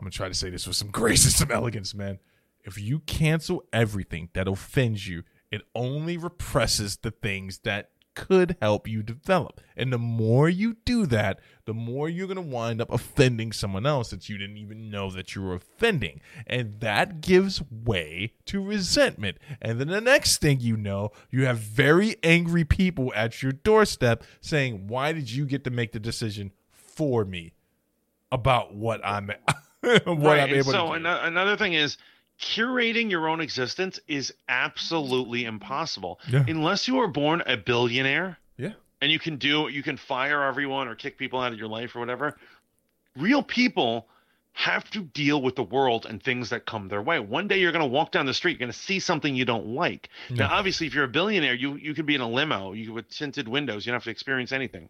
gonna try to say this with some grace and some elegance, man. If you cancel everything that offends you, it only represses the things that could help you develop. And the more you do that, the more you're going to wind up offending someone else that you didn't even know that you were offending. And that gives way to resentment. And then the next thing you know, you have very angry people at your doorstep saying, Why did you get to make the decision for me about what I'm what right. I'm and able so to do? ano- another thing is curating your own existence is absolutely impossible Yeah. unless you are born a billionaire Yeah. and you can do you can fire everyone or kick people out of your life or whatever real people have to deal with the world and things that come their way. One day you're going to walk down the street you're going to see something you don't like. Yeah. now obviously if you're a billionaire you you can be in a limo you with tinted windows you don't have to experience anything.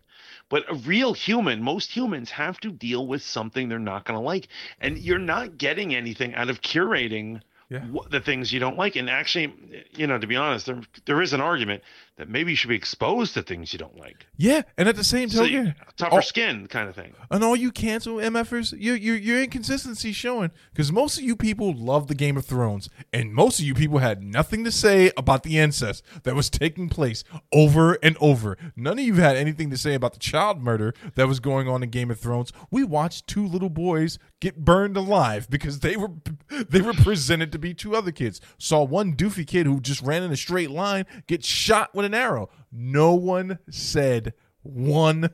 But a real human most humans have to deal with something they're not going to like. And you're not getting anything out of curating Yeah. the things you don't like. And actually you know to be honest there there is an argument that maybe you should be exposed to things you don't like Yeah, and at the same so you- tougher all- skin kind of thing and all you cancel MFers, your your your inconsistency showing because most of you people love the Game of Thrones, and most of you people had nothing to say about the incest that was taking place over and over. None of you had anything to say about the child murder that was going on in Game of Thrones. We watched two little boys get burned alive because they were they were presented to be two other kids. Saw one doofy kid who just ran in a straight line get shot with an arrow. No one said one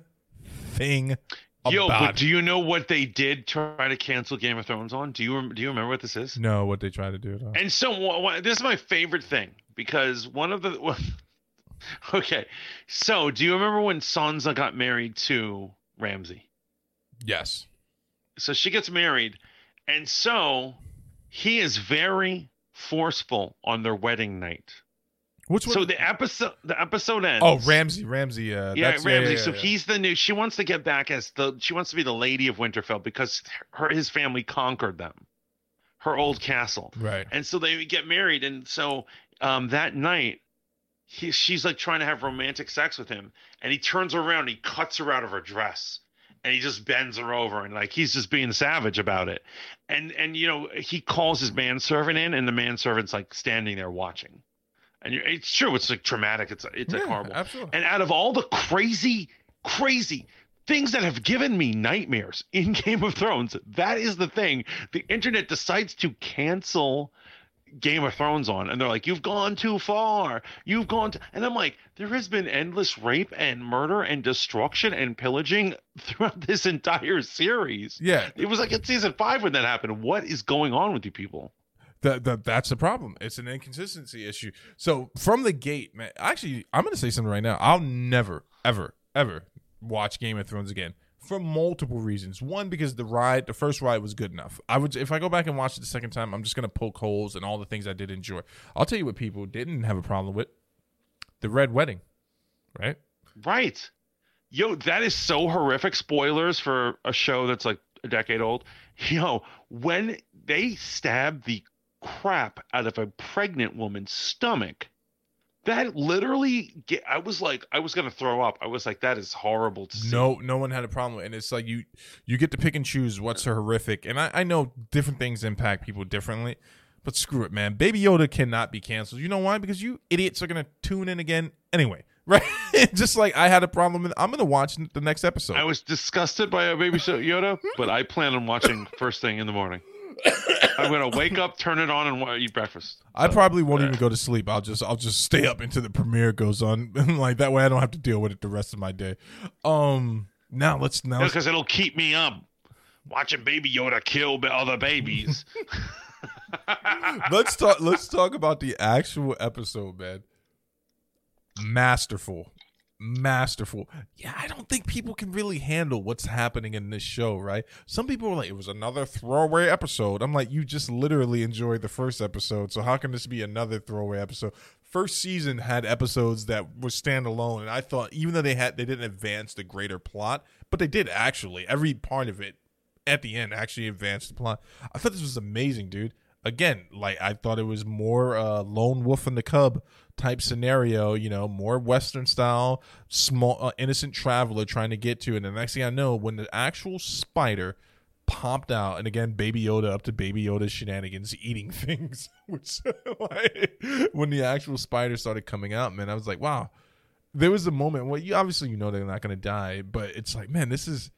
thing Yo, but it. do you know what they did try to cancel Game of Thrones on? Do you do you remember what this is? No, what they tried to do. At. And so this is my favorite thing because one of the okay, so do you remember when Sansa got married to Ramsay? Yes. So she gets married, and so he is very forceful on their wedding night. Which one? So the episode the episode ends. oh, Ramsay. Ramsay. Uh, Yeah, Ramsay. yeah, so yeah. he's the new. She wants to get back as the. She wants to be the lady of Winterfell because her his family conquered them, her old castle, right. and so they get married. And so um, that night, he, she's like trying to have romantic sex with him, and he turns around, and he cuts her out of her dress, and he just bends her over and like he's just being savage about it and and you know he calls his manservant in and the manservant's like standing there watching and you it's true it's like traumatic it's it's like Yeah, horrible Absolutely. and out of all the crazy crazy things that have given me nightmares in game of thrones that is the thing the internet decides to cancel Game of Thrones on, and they're like, "You've gone too far. You've gone," to... and I'm like, "There has been endless rape and murder and destruction and pillaging throughout this entire series." yeah, It was like in season five when that happened. What is going on with you people? That, that that's the problem. It's an inconsistency issue. So from the gate, man. Actually, I'm gonna say something right now. I'll never, ever, ever watch Game of Thrones again for multiple reasons. One, because the ride, the first ride was good enough. I would, if I go back and watch it the second time, I'm just gonna poke holes and all the things I did enjoy. I'll tell you what people didn't have a problem with: the red wedding, right? Right. Yo, that is so horrific. Spoilers for a show that's like a decade old. Yo, when they stab the crap out of a pregnant woman's stomach, that literally, get, I was like, I was gonna throw up. I was like, that is horrible to see. No, no one had a problem, and it's like you you get to pick and choose what's horrific. And I, I know different things impact people differently, but screw it, man. Baby Yoda cannot be canceled. You know why? Because you idiots are gonna tune in again anyway, right? Just like I had a problem. With, I'm gonna watch the next episode. I was disgusted by a baby Yoda, but I plan on watching first thing in the morning. I'm gonna wake up, turn it on, and eat breakfast. I probably won't even go to sleep. I'll just I'll just stay up until the premiere goes on, like that way I don't have to deal with it the rest of my day. Um, now let's now because it'll keep me up watching Baby Yoda kill other babies. let's talk let's talk about the actual episode man masterful masterful. Yeah i don't think people can really handle what's happening in this show right? Some people are like it was another throwaway episode. I'm like you just literally enjoyed the first episode so how can this be another throwaway episode? First season had episodes that were standalone and i thought even though they had they didn't advance the greater plot but they did actually. Every part of it at the end actually advanced the plot. I thought this was amazing dude. Again, like I thought it was more uh, lone wolf and the cub type scenario. You know, more Western style, small uh, innocent traveler trying to get to. And the next thing I know, when the actual spider popped out, and again, Baby Yoda up to Baby Yoda's shenanigans, eating things. Which, like, when the actual spider started coming out, man, I was like, wow. There was a moment. Well, you obviously you know they're not going to die, but it's like, man, this is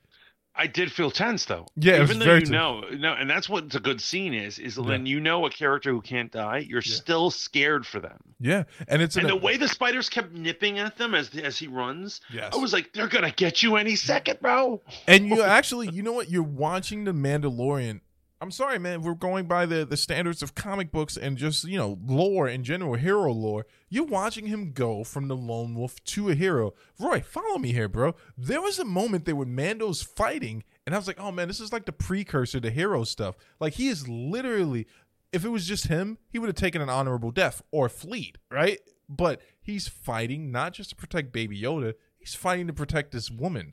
I did feel tense though. Yeah, even though you tense. know, no, and that's what a good scene is. Is Yeah. when you know a character who can't die, you're Yeah. still scared for them. yeah, and it's And an- the way the spiders kept nipping at them as as he runs, yes. I was like, they're gonna get you any second, bro. and you actually, you know what? You're watching the Mandalorian. I'm sorry, man. We're going by the the standards of comic books and just you know lore in general, hero lore. You're watching him go from the lone wolf to a hero. Roy, follow me here, bro. There was a moment there when Mando's fighting, and I was like, oh man, this is like the precursor to hero stuff. Like he is literally, if it was just him, he would have taken an honorable death or fleed, right? But he's fighting not just to protect Baby Yoda. He's fighting to protect this woman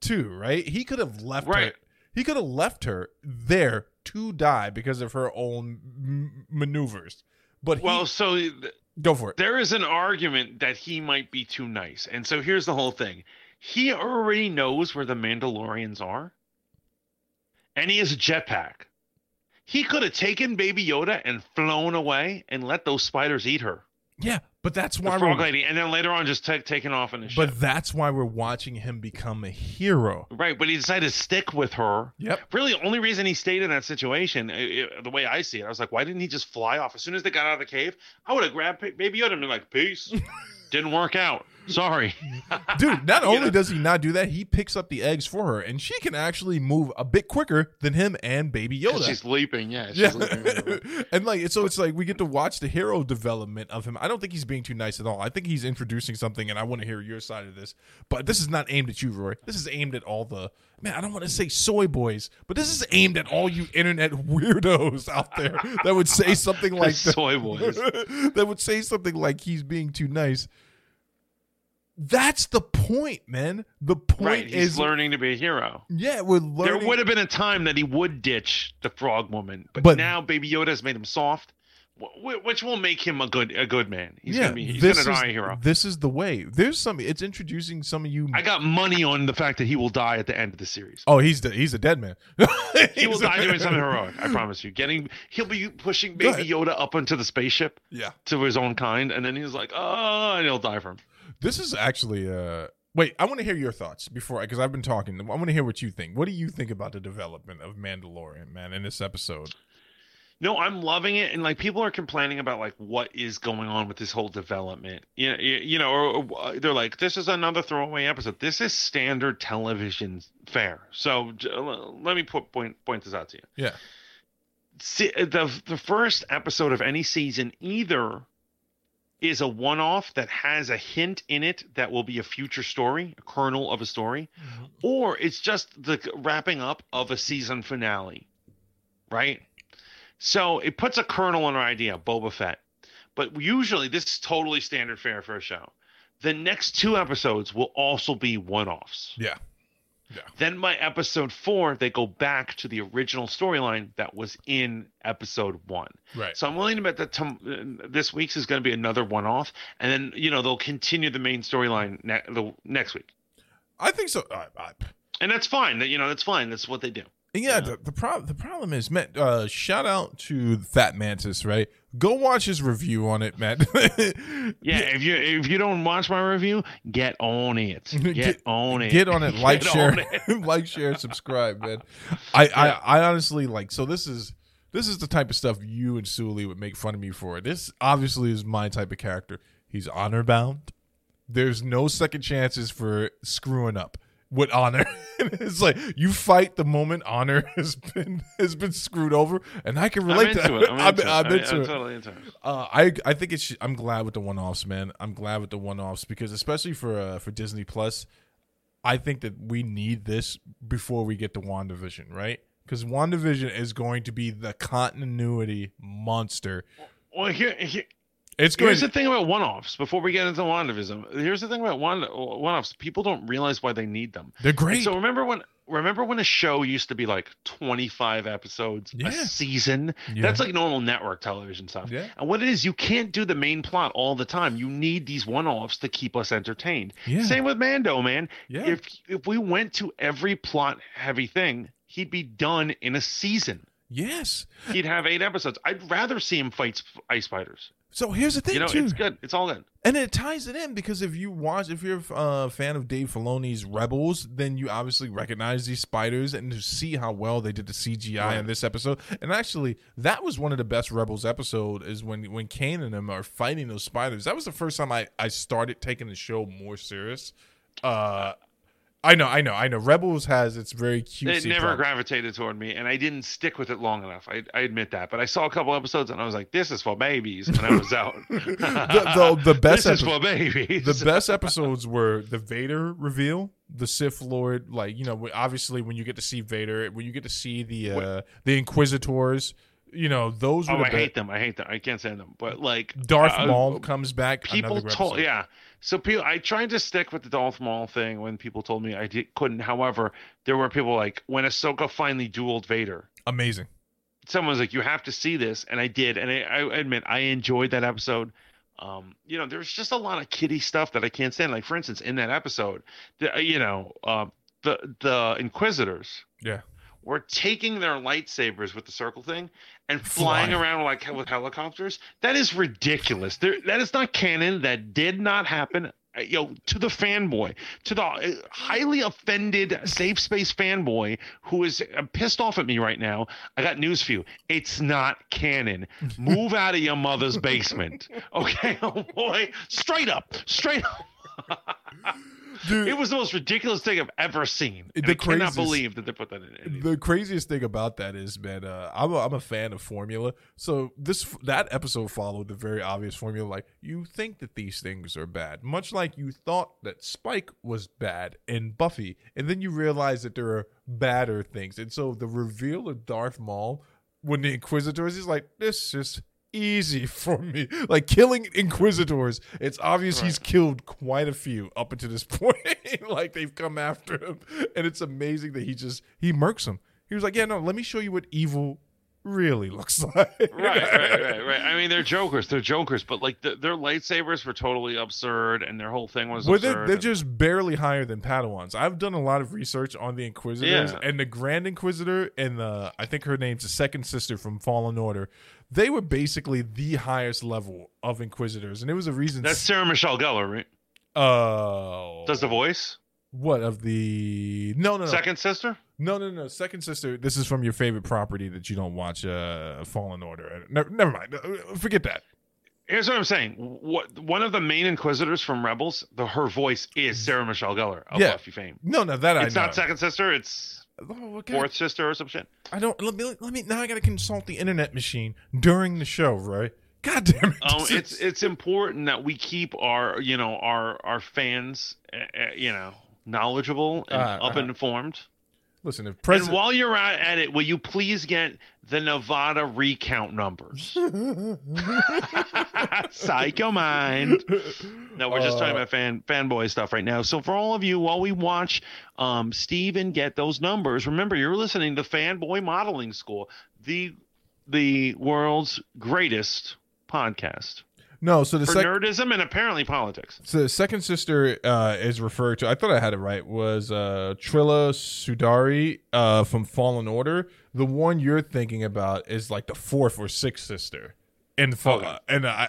too, right? He could have left her. He could have left her there to die because of her own m- maneuvers. But he, Well, so th- go for it. there is an argument that he might be too nice, and so here's the whole thing: he already knows where the Mandalorians are, and he has a jetpack. He could have taken Baby Yoda and flown away and let those spiders eat her. Yeah, but that's the why frog we're. lady, and then later on just ta taken off in the ship. But that's why we're watching him become a hero. Right, but he decided to stick with her. Yep. Really, the only reason he stayed in that situation, i i the way I see it, I was like, why didn't he just fly off? As soon as they got out of the cave, I would have grabbed Ba- Baby Yoda and been like, peace. Didn't work out. Sorry. Dude, not only know? does he not do that, he picks up the eggs for her, and she can actually move a bit quicker than him and Baby Yoda. She's leaping. Yeah, she's yeah, leaping. and like so, it's like we get to watch the hero development of him. I don't think he's being too nice at all. I think he's introducing something, and I want to hear your side of this. But this is not aimed at you, Roy. This is aimed at all the man. I don't want to say soy boys, but this is aimed at all you internet weirdos out there that would say something like that. soy boys. that would say something like he's being too nice. That's the point, man. The point Right, he's is learning to be a hero. yeah, we're learning. There would have been a time that he would ditch the frog woman, but, But- now Baby Yoda has made him soft, which will make him a good a good man. He's yeah, gonna be he's gonna is die a hero. this is the way. There's some. It's introducing some of you. I got money on the fact that he will die at the end of the series. oh, he's the, he's a dead man. He will die doing something heroic. I promise you. Getting he'll be pushing Baby Yoda up into the spaceship Yeah. to his own kind, and then he's like, oh, and he'll die for him. This is actually uh wait, I want to hear your thoughts before because I've been talking. I want to hear what you think. What do you think about the development of Mandalorian, man, in this episode? No, I'm loving it, and like people are complaining about like what is going on with this whole development. You know, you, know, or, or they're like, this is another throwaway episode. This is standard television fare. So let me put point point this out to you. Yeah. See, the the first episode of any season either is a one-off that has a hint in it that will be a future story, a kernel of a story, mm-hmm. or it's just the wrapping up of a season finale, right? So it puts a kernel in our idea, Boba Fett. But usually this is totally standard fare for a show. The next two episodes will also be one-offs. Yeah. Then by episode four, they go back to the original storyline that was in episode one. Right. So I'm willing to bet that tom- uh, this week's is going to be another one-off, and then you know they'll continue the main storyline ne- the next week, I think so. I, I, and that's fine. That you know that's fine. That's what they do. Yeah, the the, prob- the problem is, man. Uh, shout out to Fat Mantis, right? Go watch his review on it, man. Yeah, if you if you don't watch my review, get on it. Get, Get- on it. Get on it, like, share, it. like, share, subscribe, man. I, I, I honestly like. So this is this is the type of stuff you and Sully would make fun of me for. This obviously is my type of character. He's honor bound. There's no second chances for screwing up with honor. it's like you fight the moment honor has been has been screwed over, and I can I'm relate to it. I'm I'm, into it. I'm I- into I'm it. totally into it. Uh, I I think it's I'm glad with the one offs, man. I'm glad with the one offs because especially for uh, for Disney Plus, I think that we need this before we get to WandaVision, right? Because WandaVision is going to be the continuity monster. Well, here, here It's going. Here's the thing about one-offs. Before we get into WandaVision, here's the thing about one one-offs. People don't realize why they need them. they're great. So remember when remember when a show used to be like 25 episodes Yeah. a season? Yeah. That's like normal network television stuff. Yeah. And what it is, you can't do the main plot all the time. You need these one-offs to keep us entertained. Yeah. Same with Mando, man. Yeah. If if we went to every plot heavy thing, he'd be done in a season. yes. He'd have eight episodes. I'd rather see him fight ice spiders. So here's the thing, You know, too. it's good. It's all good. And it ties it in because if you watch, if you're a fan of Dave Filoni's Rebels, then you obviously recognize these spiders and to see how well they did the CGI Right. in this episode. And actually, that was one of the best Rebels episode is when when Kane and them are fighting those spiders. That was the first time I I started taking the show more serious. Uh, I know, I know, I know. Rebels has its very cute. It never gravitated toward me, and I didn't stick with it long enough. I, I admit that, but I saw a couple episodes, and I was like, "This is for babies," and I was out. the, the, the best this is for babies. the best episodes were the Vader reveal, the Sith Lord. Like you know, obviously when you get to see Vader, when you get to see the uh, the Inquisitors, you know those were oh, I hate them. I hate them. I can't stand them. But like Darth uh, Maul comes back. People told, yeah. So people, I tried to stick with the Darth Maul thing when people told me I did, couldn't. However, there were people like when Ahsoka finally dueled Vader. amazing. someone was like, "You have to see this," and I did, and I, I admit I enjoyed that episode. Um, you know, there's just a lot of kiddie stuff that I can't stand. Like, for instance, in that episode, the, you know, uh, the the Inquisitors Yeah, were taking their lightsabers with the circle thing and flying Flying. around like with helicopters. That is ridiculous. There, that is not canon. That did not happen. Uh, You know, to the fanboy, to the uh, highly offended safe space fanboy who is uh, pissed off at me right now. I got news for you. It's not canon. Move out of your mother's basement. Okay, oh boy, straight up, straight up. dude. It was the most ridiculous thing I've ever seen. And The I cannot craziest- believe that they put that in. anything. the craziest thing about that is, man, uh, I'm a, I'm a fan of formula. So this that episode followed the very obvious formula. Like you think that these things are bad, much like you thought that Spike was bad in Buffy, and then you realize that there are badder things. And so the reveal of Darth Maul when the Inquisitors is like, this is easy for me. Like killing Inquisitors, it's obvious he's killed quite a few up until this point. like they've come after him, and it's amazing that he just he murks them. He was like, "Yeah, no, let me show you what evil really looks like. right, right, right, right. I mean, they're jokers. They're jokers, but like the, their lightsabers were totally absurd, and their whole thing was Well, they're, they're and- just barely higher than Padawans. I've done a lot of research on the Inquisitors, Yeah. and the Grand Inquisitor and the I think her name's the second sister from Fallen Order. They were basically the highest level of Inquisitors, and it was a reason. That's Sarah Michelle Gellar, right? uh, Does the voice? What of the no no no Second sister? no no no second sister. This is from your favorite property that you don't watch, uh, Fallen Order. Never, never mind. Uh, Forget that. Here's what I'm saying. What one of the main Inquisitors from Rebels, the her voice is Sarah Michelle Gellar of Yeah. Buffy fame. No, no, that It's I know. not second sister. It's Oh, okay. fourth sister or some shit. I don't let me let me now. I got to consult the internet machine during the show, right? God damn it! Um, it's it's important that we keep our you know our our fans uh, uh, you know knowledgeable and Uh, up and informed. listen. If president... And while you're at, at it, will you please get the Nevada recount numbers? Psycho mind. No, we're just talking Uh, about fan fanboy stuff right now. So for all of you, while we watch um, Steven get those numbers, remember you're listening to Fanboy Modeling School, the the world's greatest podcast no. So the sec- nerdism and apparently politics. so the second sister uh, is referred to. I thought I had it right. Was uh, Trilla Suduri uh, from Fallen Order? The one you're thinking about is like the fourth or sixth sister. And Fall- Okay. and uh,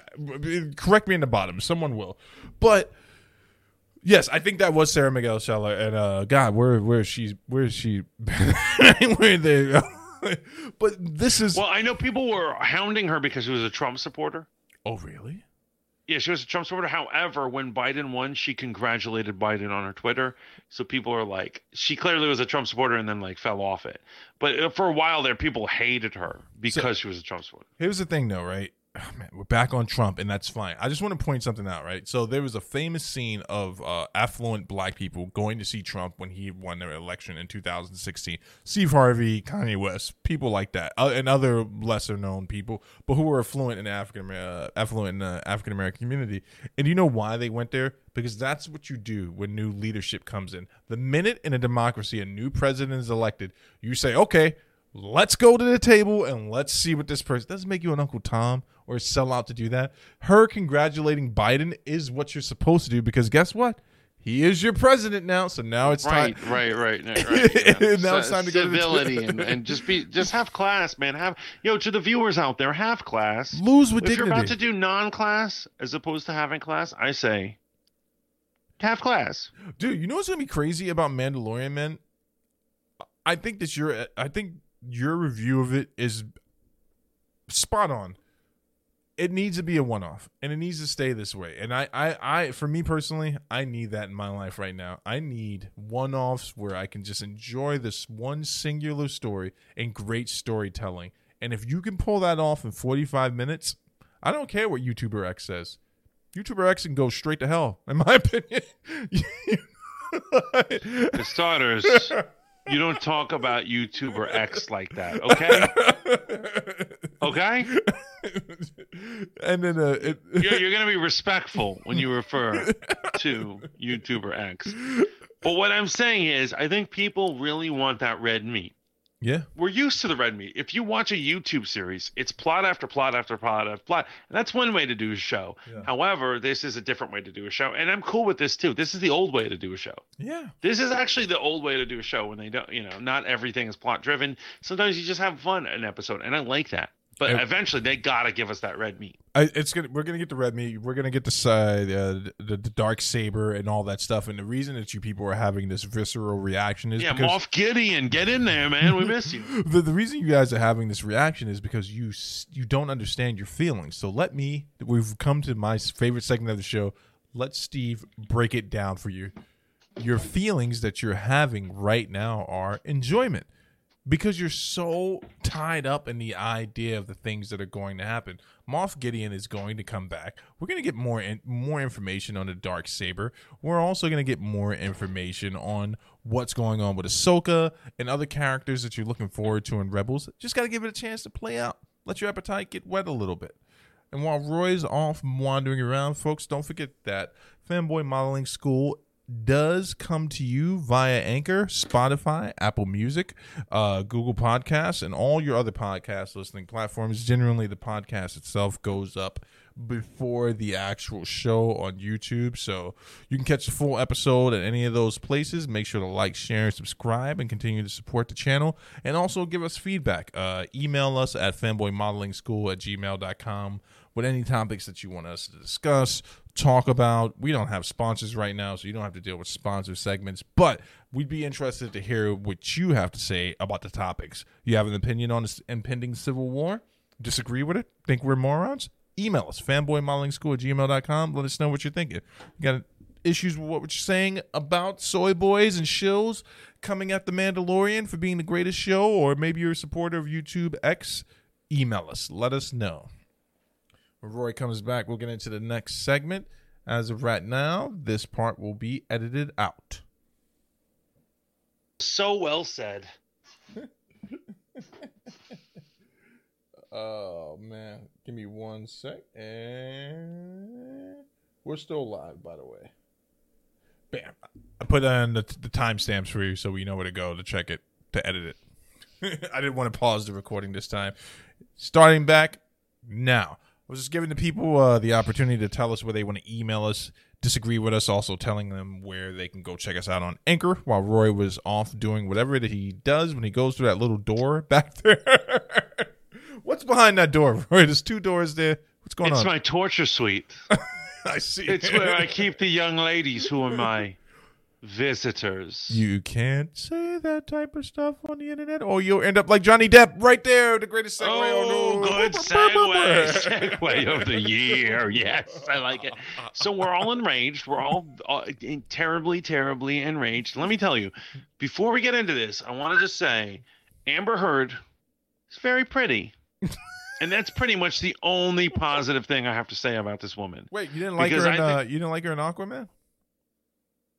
correct me in the bottom. Someone will, but. Yes, I think that was Sarah Michelle Gellar, and uh, God, where where is she? Where is she? where they? but this is. Well, I know people were hounding her because she was a Trump supporter. Oh, really? Yeah, she was a Trump supporter. However, when Biden won, she congratulated Biden on her Twitter. So people are like, she clearly was a Trump supporter and then like fell off it. But uh, for a while there, people hated her because she was a Trump supporter. Here's the thing, though, right? Oh, man, we're back on Trump, and that's fine. I just want to point something out, right? So there was a famous scene of uh, affluent black people going to see Trump when he won their election in 2016. Steve Harvey, Kanye West, people like that, uh, and other lesser known people, but who were affluent in African uh, affluent in the African American community. And you know why they went there? Because that's what you do when new leadership comes in. The minute in a democracy a new president is elected, you say, okay. Let's go to the table and let's see what this person doesn't make you an Uncle Tom or sell out to do that. Her congratulating Biden is what you're supposed to do because guess what? He is your president now. So now it's Right, time. right, right, right. right yeah. Now it's time to go to the- civility and, and just be just have class, man. Have yo to the viewers out there, have class. Lose with if you're about to do non-class as opposed to having class, I say have class. Dude, you know what's gonna be crazy about Mandalorian, man? I think that your I think your review of it is spot on. It needs to be a one off and it needs to stay this way. And I, I, I for me personally, I need that in my life right now. I need one offs where I can just enjoy this one singular story and great storytelling. And if you can pull that off in 45 minutes, I don't care what YouTuber X says. YouTuber X can go straight to hell, in my opinion. the starters, you don't talk about YouTuber X like that, okay? Okay? and then uh, it, You're, you're going to be respectful when you refer to YouTuber X. But what I'm saying is, I think people really want that red meat. Yeah, We're used to the red meat. If you watch a YouTube series, it's plot after plot after plot after plot. And that's one way to do a show. Yeah. However, this is a different way to do a show. And I'm cool with this too. This is the old way to do a show. yeah, This is actually the old way to do a show when they don't, you know, not everything is plot driven. Sometimes you just have fun an episode, and I like that. But Yeah. eventually, they gotta give us that red meat. I, it's gonna we're gonna get the red meat. We're gonna get the side, uh, the, the dark saber and all that stuff. And the reason that you people are having this visceral reaction is Yeah, because Moff Gideon, get in there, man. We miss you. the, the reason you guys are having this reaction is because you you don't understand your feelings. So let me. We've come to my favorite segment of the show. Let Steve break it down for you. Your feelings that you're having right now are enjoyment because you're so tied up in the idea of the things that are going to happen. Moff Gideon is going to come back. We're going to get more in, more information on the dark saber. We're also going to get more information on what's going on with Ahsoka and other characters that you're looking forward to in Rebels. Just got to give it a chance to play out. Let your appetite get wet a little bit. And while Roy's off wandering around, folks, don't forget that Fanboy Modeling School does come to you via Anchor, Spotify, Apple Music, uh, Google Podcasts, and all your other podcast listening platforms. Generally, the podcast itself goes up before the actual show on YouTube. So you can catch the full episode at any of those places. Make sure to like, share, and subscribe and continue to support the channel. And also give us feedback. Uh, email us at fanboymodelingschool at gmail.com with any topics that you want us to discuss, talk about. We don't have sponsors right now, so you don't have to deal with sponsor segments, but we'd be interested to hear what you have to say about the topics. You have an opinion on this impending civil war? Disagree with it? Think we're morons? email us fanboymodelingschool at gmail.com let us know what you're thinking you got issues with what you're saying about soy boys and shills coming at the mandalorian for being the greatest show or maybe you're a supporter of youtube x email us let us know when roy comes back we'll get into the next segment as of right now this part will be edited out So well said. Oh man, give me one sec, and we're still live, by the way. Bam! I put on the, the timestamps for you, so we know where to go to check it to edit it. I didn't want to pause the recording this time. Starting back now. I was just giving the people uh, the opportunity to tell us where they want to email us, disagree with us, also telling them where they can go check us out on Anchor while Roy was off doing whatever that he does when he goes through that little door back there. What's behind that door, Roy? There's two doors there. What's going It's on? It's my torture suite. I see. It's where I keep the young ladies who are my visitors. You can't say that type of stuff on the internet, or you'll end up like Johnny Depp right there, the greatest segue. Oh, on good segue. segue of the year. Yes, I like it. So we're all enraged. We're all uh, terribly, terribly enraged. Let me tell you, before we get into this, I want to just say Amber Heard is very pretty. and that's pretty much the only positive thing I have to say about this woman. Wait, you didn't like Because her in uh, you didn't like her in Aquaman?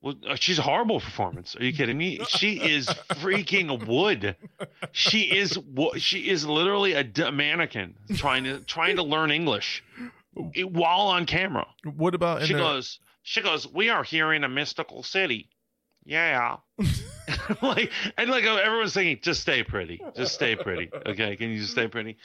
Well, uh, she's a horrible performance. Are you kidding me? She is freaking wood. She is she is literally a mannequin trying to trying to learn English while on camera. What about She the, goes she goes, "We are here in a mystical city." Yeah. like and like uh, everyone's saying, just stay pretty. Just stay pretty. Okay, can you just stay pretty?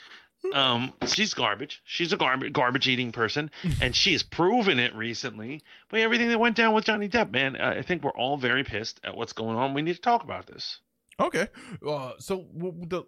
Um, she's garbage. She's a garbage garbage eating person, and she has proven it recently by everything that went down with Johnny Depp. Man, uh, I think we're all very pissed at what's going on. We need to talk about this. Okay. Uh, so w- the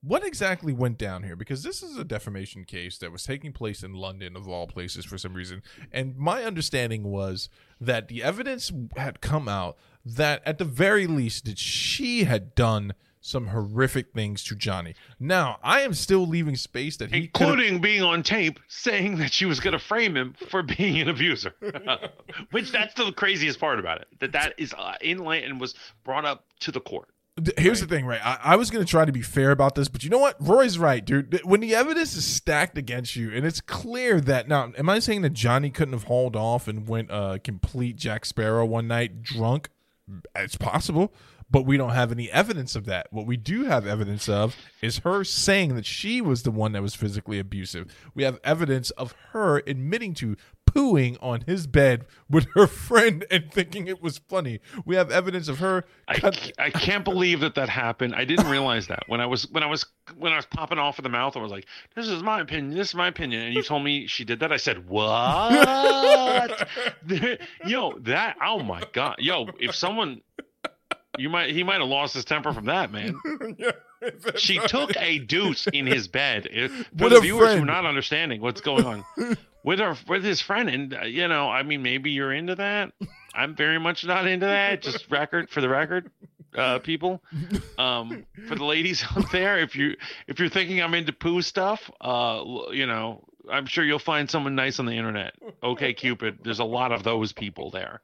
what exactly went down here? Because this is a defamation case that was taking place in London, of all places, for some reason. And my understanding was that the evidence had come out that, at the very least, that she had done some horrific things to Johnny. Now, I am still leaving space that he including being on tape saying that she was going to frame him for being an abuser which that's the craziest part about it that that is uh, in line and was brought up to the court Here's the thing, right? I, I was going to try to be fair about this, but you know what? Roy's right, dude. When the evidence is stacked against you, and it's clear that now, am I saying that Johnny couldn't have hauled off and went uh, complete Jack Sparrow one night drunk? It's possible, but we don't have any evidence of that. What we do have evidence of is her saying that she was the one that was physically abusive. We have evidence of her admitting to pooing on his bed with her friend and thinking it was funny. We have evidence of her. Cut- ca- I can't believe that that happened. I didn't realize that when I was when I was when I was popping off of the mouth. I was like, "This is my opinion. This is my opinion." And you told me she did that. I said, "What?" yo, that. Oh my god. Yo, if someone, you might he might have lost his temper from that, man. She took a deuce in his bed. It- For With the viewers who are not understanding what's going on, with her with his friend, and uh, you know, I mean, maybe you're into that. I'm very much not into that. Just record for the record, uh, people. Um, for the ladies out there, if you if you're thinking I'm into poo stuff, uh, you know, I'm sure you'll find someone nice on the internet. Okay, Cupid. There's a lot of those people there.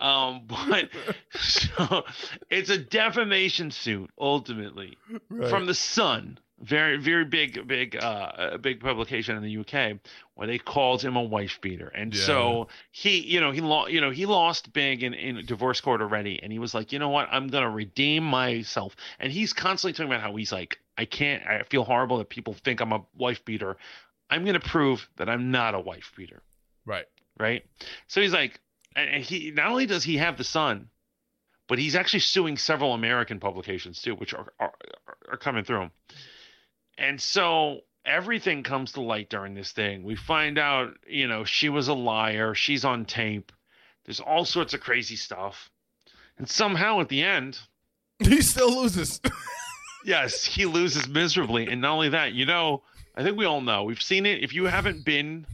Um, but so it's a defamation suit ultimately Right. from the Sun, very very big big uh big publication in the UK, where they called him a wife beater, and Yeah. so he you know he lost you know he lost big in in divorce court already, and he was like you know what I'm gonna redeem myself, and he's constantly talking about how he's like I can't I feel horrible that people think I'm a wife beater, I'm gonna prove that I'm not a wife beater, right. right? So he's like and he not only does he have the Sun, but he's actually suing several American publications too, which are are, are coming through him. And so everything comes to light during this thing. We find out, you know, she was a liar. She's on tape. There's all sorts of crazy stuff. And somehow at the end, He still loses. yes, he loses miserably. And not only that, you know, I think we all know. We've seen it. If you haven't been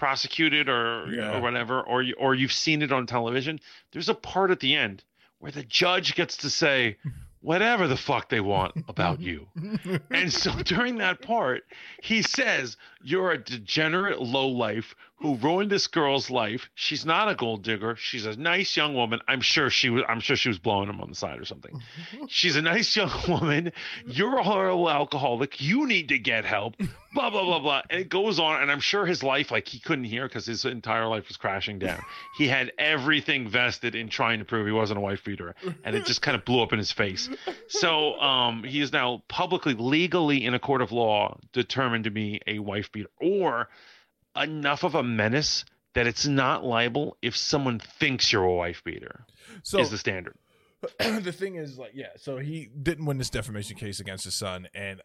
prosecuted or Yeah. or whatever, or you, or you've seen it on television, there's a part at the end where the judge gets to say whatever the fuck they want about you. And so during that part, he says, You're a degenerate lowlife who ruined this girl's life. She's not a gold digger. She's a nice young woman. I'm sure she was I'm sure she was blowing him on the side or something. She's a nice young woman. You're a horrible alcoholic. You need to get help. Blah blah blah blah. And it goes on, and I'm sure his life, like he couldn't hear because his entire life was crashing down. He had everything vested in trying to prove he wasn't a wife beater, and it just kind of blew up in his face. So um, he is now publicly, legally in a court of law, determined to be a wife beater or enough of a menace that it's not liable if someone thinks you're a wife beater. so is the standard. the thing is like yeah so he didn't win this defamation case against his son and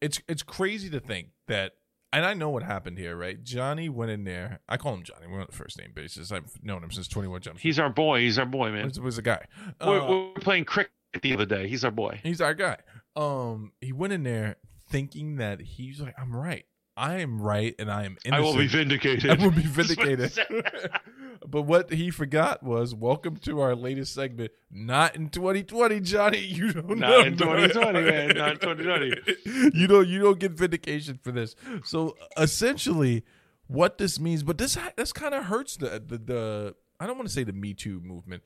it's it's crazy to think that and I know what happened here, right? Johnny went in there. I call him Johnny. We're on the first name basis. I've known him since Twenty One Jump Street. He's our boy. He's our boy, man. was, was a guy. we're, Uh, we're playing cricket the other day. He's our boy. he's our guy. Um, he went in there thinking that he's like, I'm right. I am right, and I am innocent. I will be vindicated. I will be That's what he vindicated. but what he forgot was, welcome to our latest segment. Not in 2020, Johnny. You don't Not know. in 2020, man. Not in 2020. you don't. You don't get vindication for this. So essentially, what this means, but this this kind of hurts the, the the. I don't want to say the Me Too movement.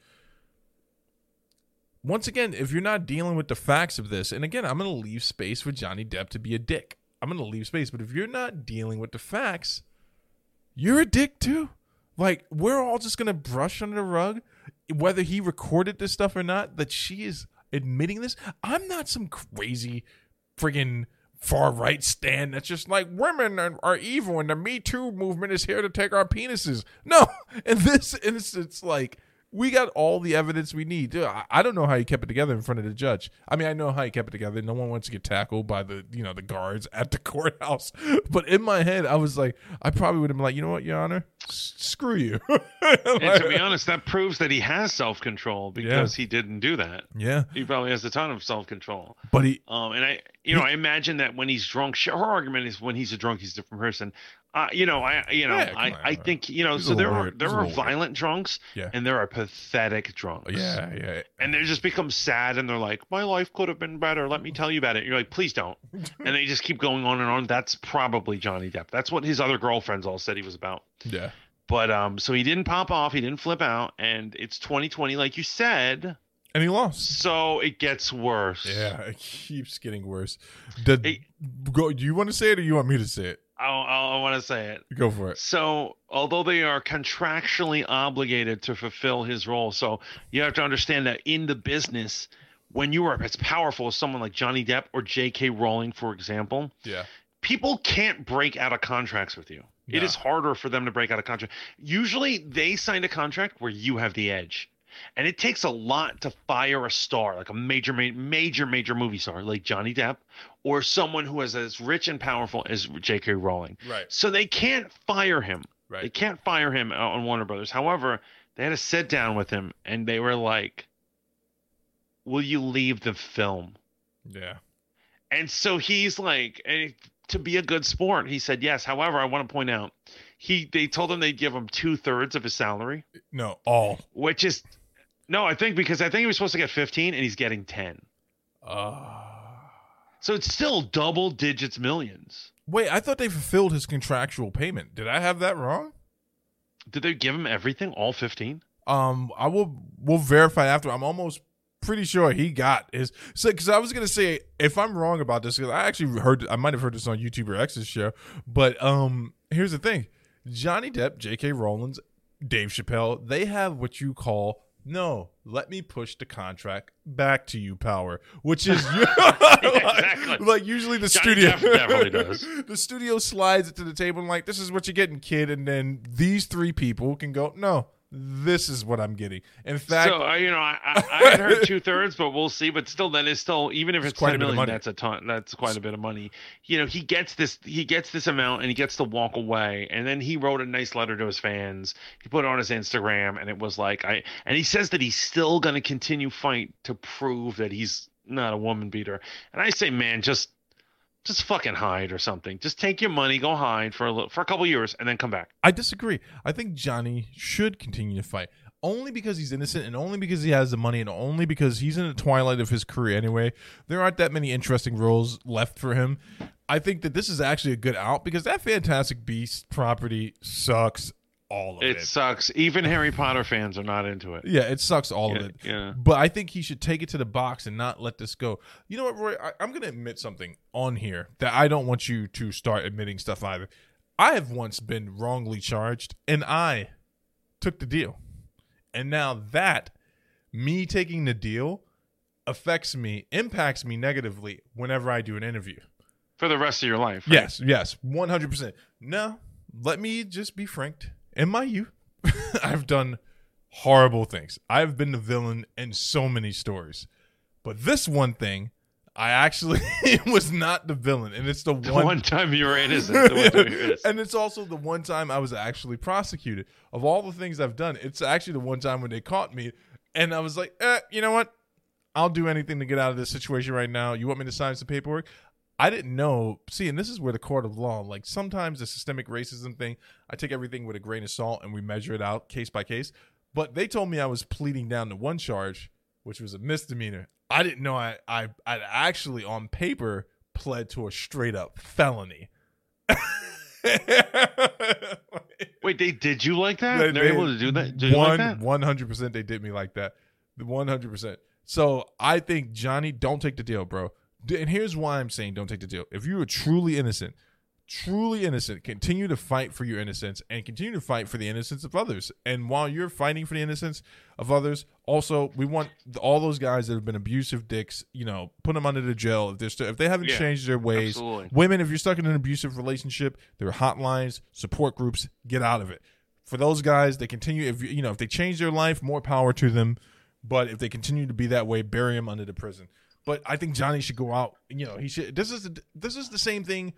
Once again, if you're not dealing with the facts of this, and again, I'm going to leave space for Johnny Depp to be a dick. I'm going to leave space, but if you're not dealing with the facts, you're a dick too. Like we're all just gonna brush under the rug, whether he recorded this stuff or not. That she is admitting this. I'm not some crazy, friggin' far right stand that's just like women are, are evil and the Me Too movement is here to take our penises. No, in this instance, like we got all the evidence we need. Dude, I, I don't know how he kept it together in front of the judge. I mean, I know how he kept it together. No one wants to get tackled by the you know the guards at the courthouse. But in my head, I was like, I probably would have been like, you know what, Your Honor, S- screw you. And to be honest, that proves that he has self control because he didn't do that. yeah, He probably has a ton of self control. but he Um, and I, you know, I imagine that when he's drunk, her argument is when he's a drunk, he's a different person. Uh, you know, I, you know, Yeah, I, on, I think, you know, He's so there are there are little weird. violent drunks, Yeah. and there are pathetic drunks. yeah yeah and they just become sad, and they're like, "My life could have been better. Let me tell you about it." You're like, "Please don't," and they just keep going on and on. That's probably Johnny Depp. That's what his other girlfriends all said he was about. yeah. But um, so he didn't pop off, he didn't flip out, and it's 2020, like you said. And he lost. So it gets worse. Yeah, it keeps getting worse. The, Hey. go. Do you want to say it or you want me to say it? I'll, want to say it. Go for it. So, although they are contractually obligated to fulfill his role, so you have to understand that in the business, when you are as powerful as someone like Johnny Depp or J.K. Rowling, for example, Yeah. people can't break out of contracts with you. It No. is harder for them to break out of contract. Usually, they signed a contract where you have the edge. And it takes a lot to fire a star, like a major, major, major movie star, like Johnny Depp, or someone who is as rich and powerful as J.K. Rowling. Right. So they can't fire him. right They can't fire him uh, on Warner Brothers. However, they had to sit down with him and they were like, "Will you leave the film?" Yeah. And so he's like, and to be a good sport, he said yes. However, I want to point out, he they told him they'd give him two thirds of his salary, No. All. which is no, I think because I think he was supposed to get fifteen and he's getting ten. Uh, So it's still double digits millions. wait, I thought they fulfilled his contractual payment. Did I have that wrong? Did they give him everything, all fifteen? Um, I will. We'll verify after. I'm almost pretty sure he got his. So, because I was gonna say, if I'm wrong about this, because I actually heard, I might have heard this on YouTuber X's show. But um, here's the thing: Johnny Depp, J.K. Rowland's, Dave Chappelle, they have what you call No, let me push the contract back to you, Power, which is exactly. like usually the Johnny studio definitely does. the studio slides it to the table and like this is what you're getting, kid, and then these three people can go, no, this is what I'm getting. In fact, so uh, you know, I, I, I heard two thirds, but we'll see. But still, that is still even if It's it's, quite a ten bit of money. that's a ton. That's quite a bit of money. You know, he gets this. He gets this amount, and he gets to walk away. And then he wrote a nice letter to his fans. He put it on his Instagram, and it was like I. And he says that he's still going to continue fight to prove that he's not a woman beater. And I say, man, just. Just fucking hide or something. Just take your money, go hide for a little, for a couple years, and then come back. I disagree. I think Johnny should continue to fight. Only because he's innocent and only because he has the money and only because he's in the twilight of his career anyway. There aren't that many interesting roles left for him. I think that this is actually a good out because that Fantastic Beast property sucks all of It it. sucks. Even Harry Potter fans are not into it. Yeah, it sucks all Yeah, of it. yeah. But I think he should take it to the box and not let this go. You know what, Roy? I, I'm going to admit something on here that I don't want you to start admitting stuff either. I have once been wrongly charged, and I took the deal. And now that me taking the deal affects me, impacts me negatively whenever I do an interview. for the rest of your life. right? Yes, yes, 100%. No, let me just be frank. In my youth, I've done horrible things. I've been the villain in so many stories. But this one thing, I actually was not the villain. And it's the, The one, one, time you were innocent. The one time you were innocent. and it's also the one time I was actually prosecuted. Of all the things I've done, it's actually the one time when they caught me. And I was like, eh, you know what? I'll do anything to get out of this situation right now. You want me to sign some paperwork? I didn't know. See, and this is where the court of law, like sometimes the systemic racism thing, I take everything with a grain of salt and we measure it out case by case. But they told me I was pleading down to one charge, which was a misdemeanor. I didn't know I I I'd actually on paper pled to a straight up felony. Wait, they did you like that? They- They're they- able to do that? Did one one hundred percent they did me like that. One hundred percent. So I think Johnny, don't take the deal, bro. And here's why I'm saying don't take the deal. If you are truly innocent, truly innocent, continue to fight for your innocence and continue to fight for the innocence of others. And while you're fighting for the innocence of others, also we want all those guys that have been abusive dicks, you know, put them under the jail if they're still, if they haven't Yeah, changed their ways. absolutely. Women, if you're stuck in an abusive relationship, there are hotlines, support groups. Get out of it. For those guys, they continue. If you you know if they change their life, more power to them. But if they continue to be that way, bury them under the prison. But I think Johnny should go out. You know, he should. This is the, this is the same thing.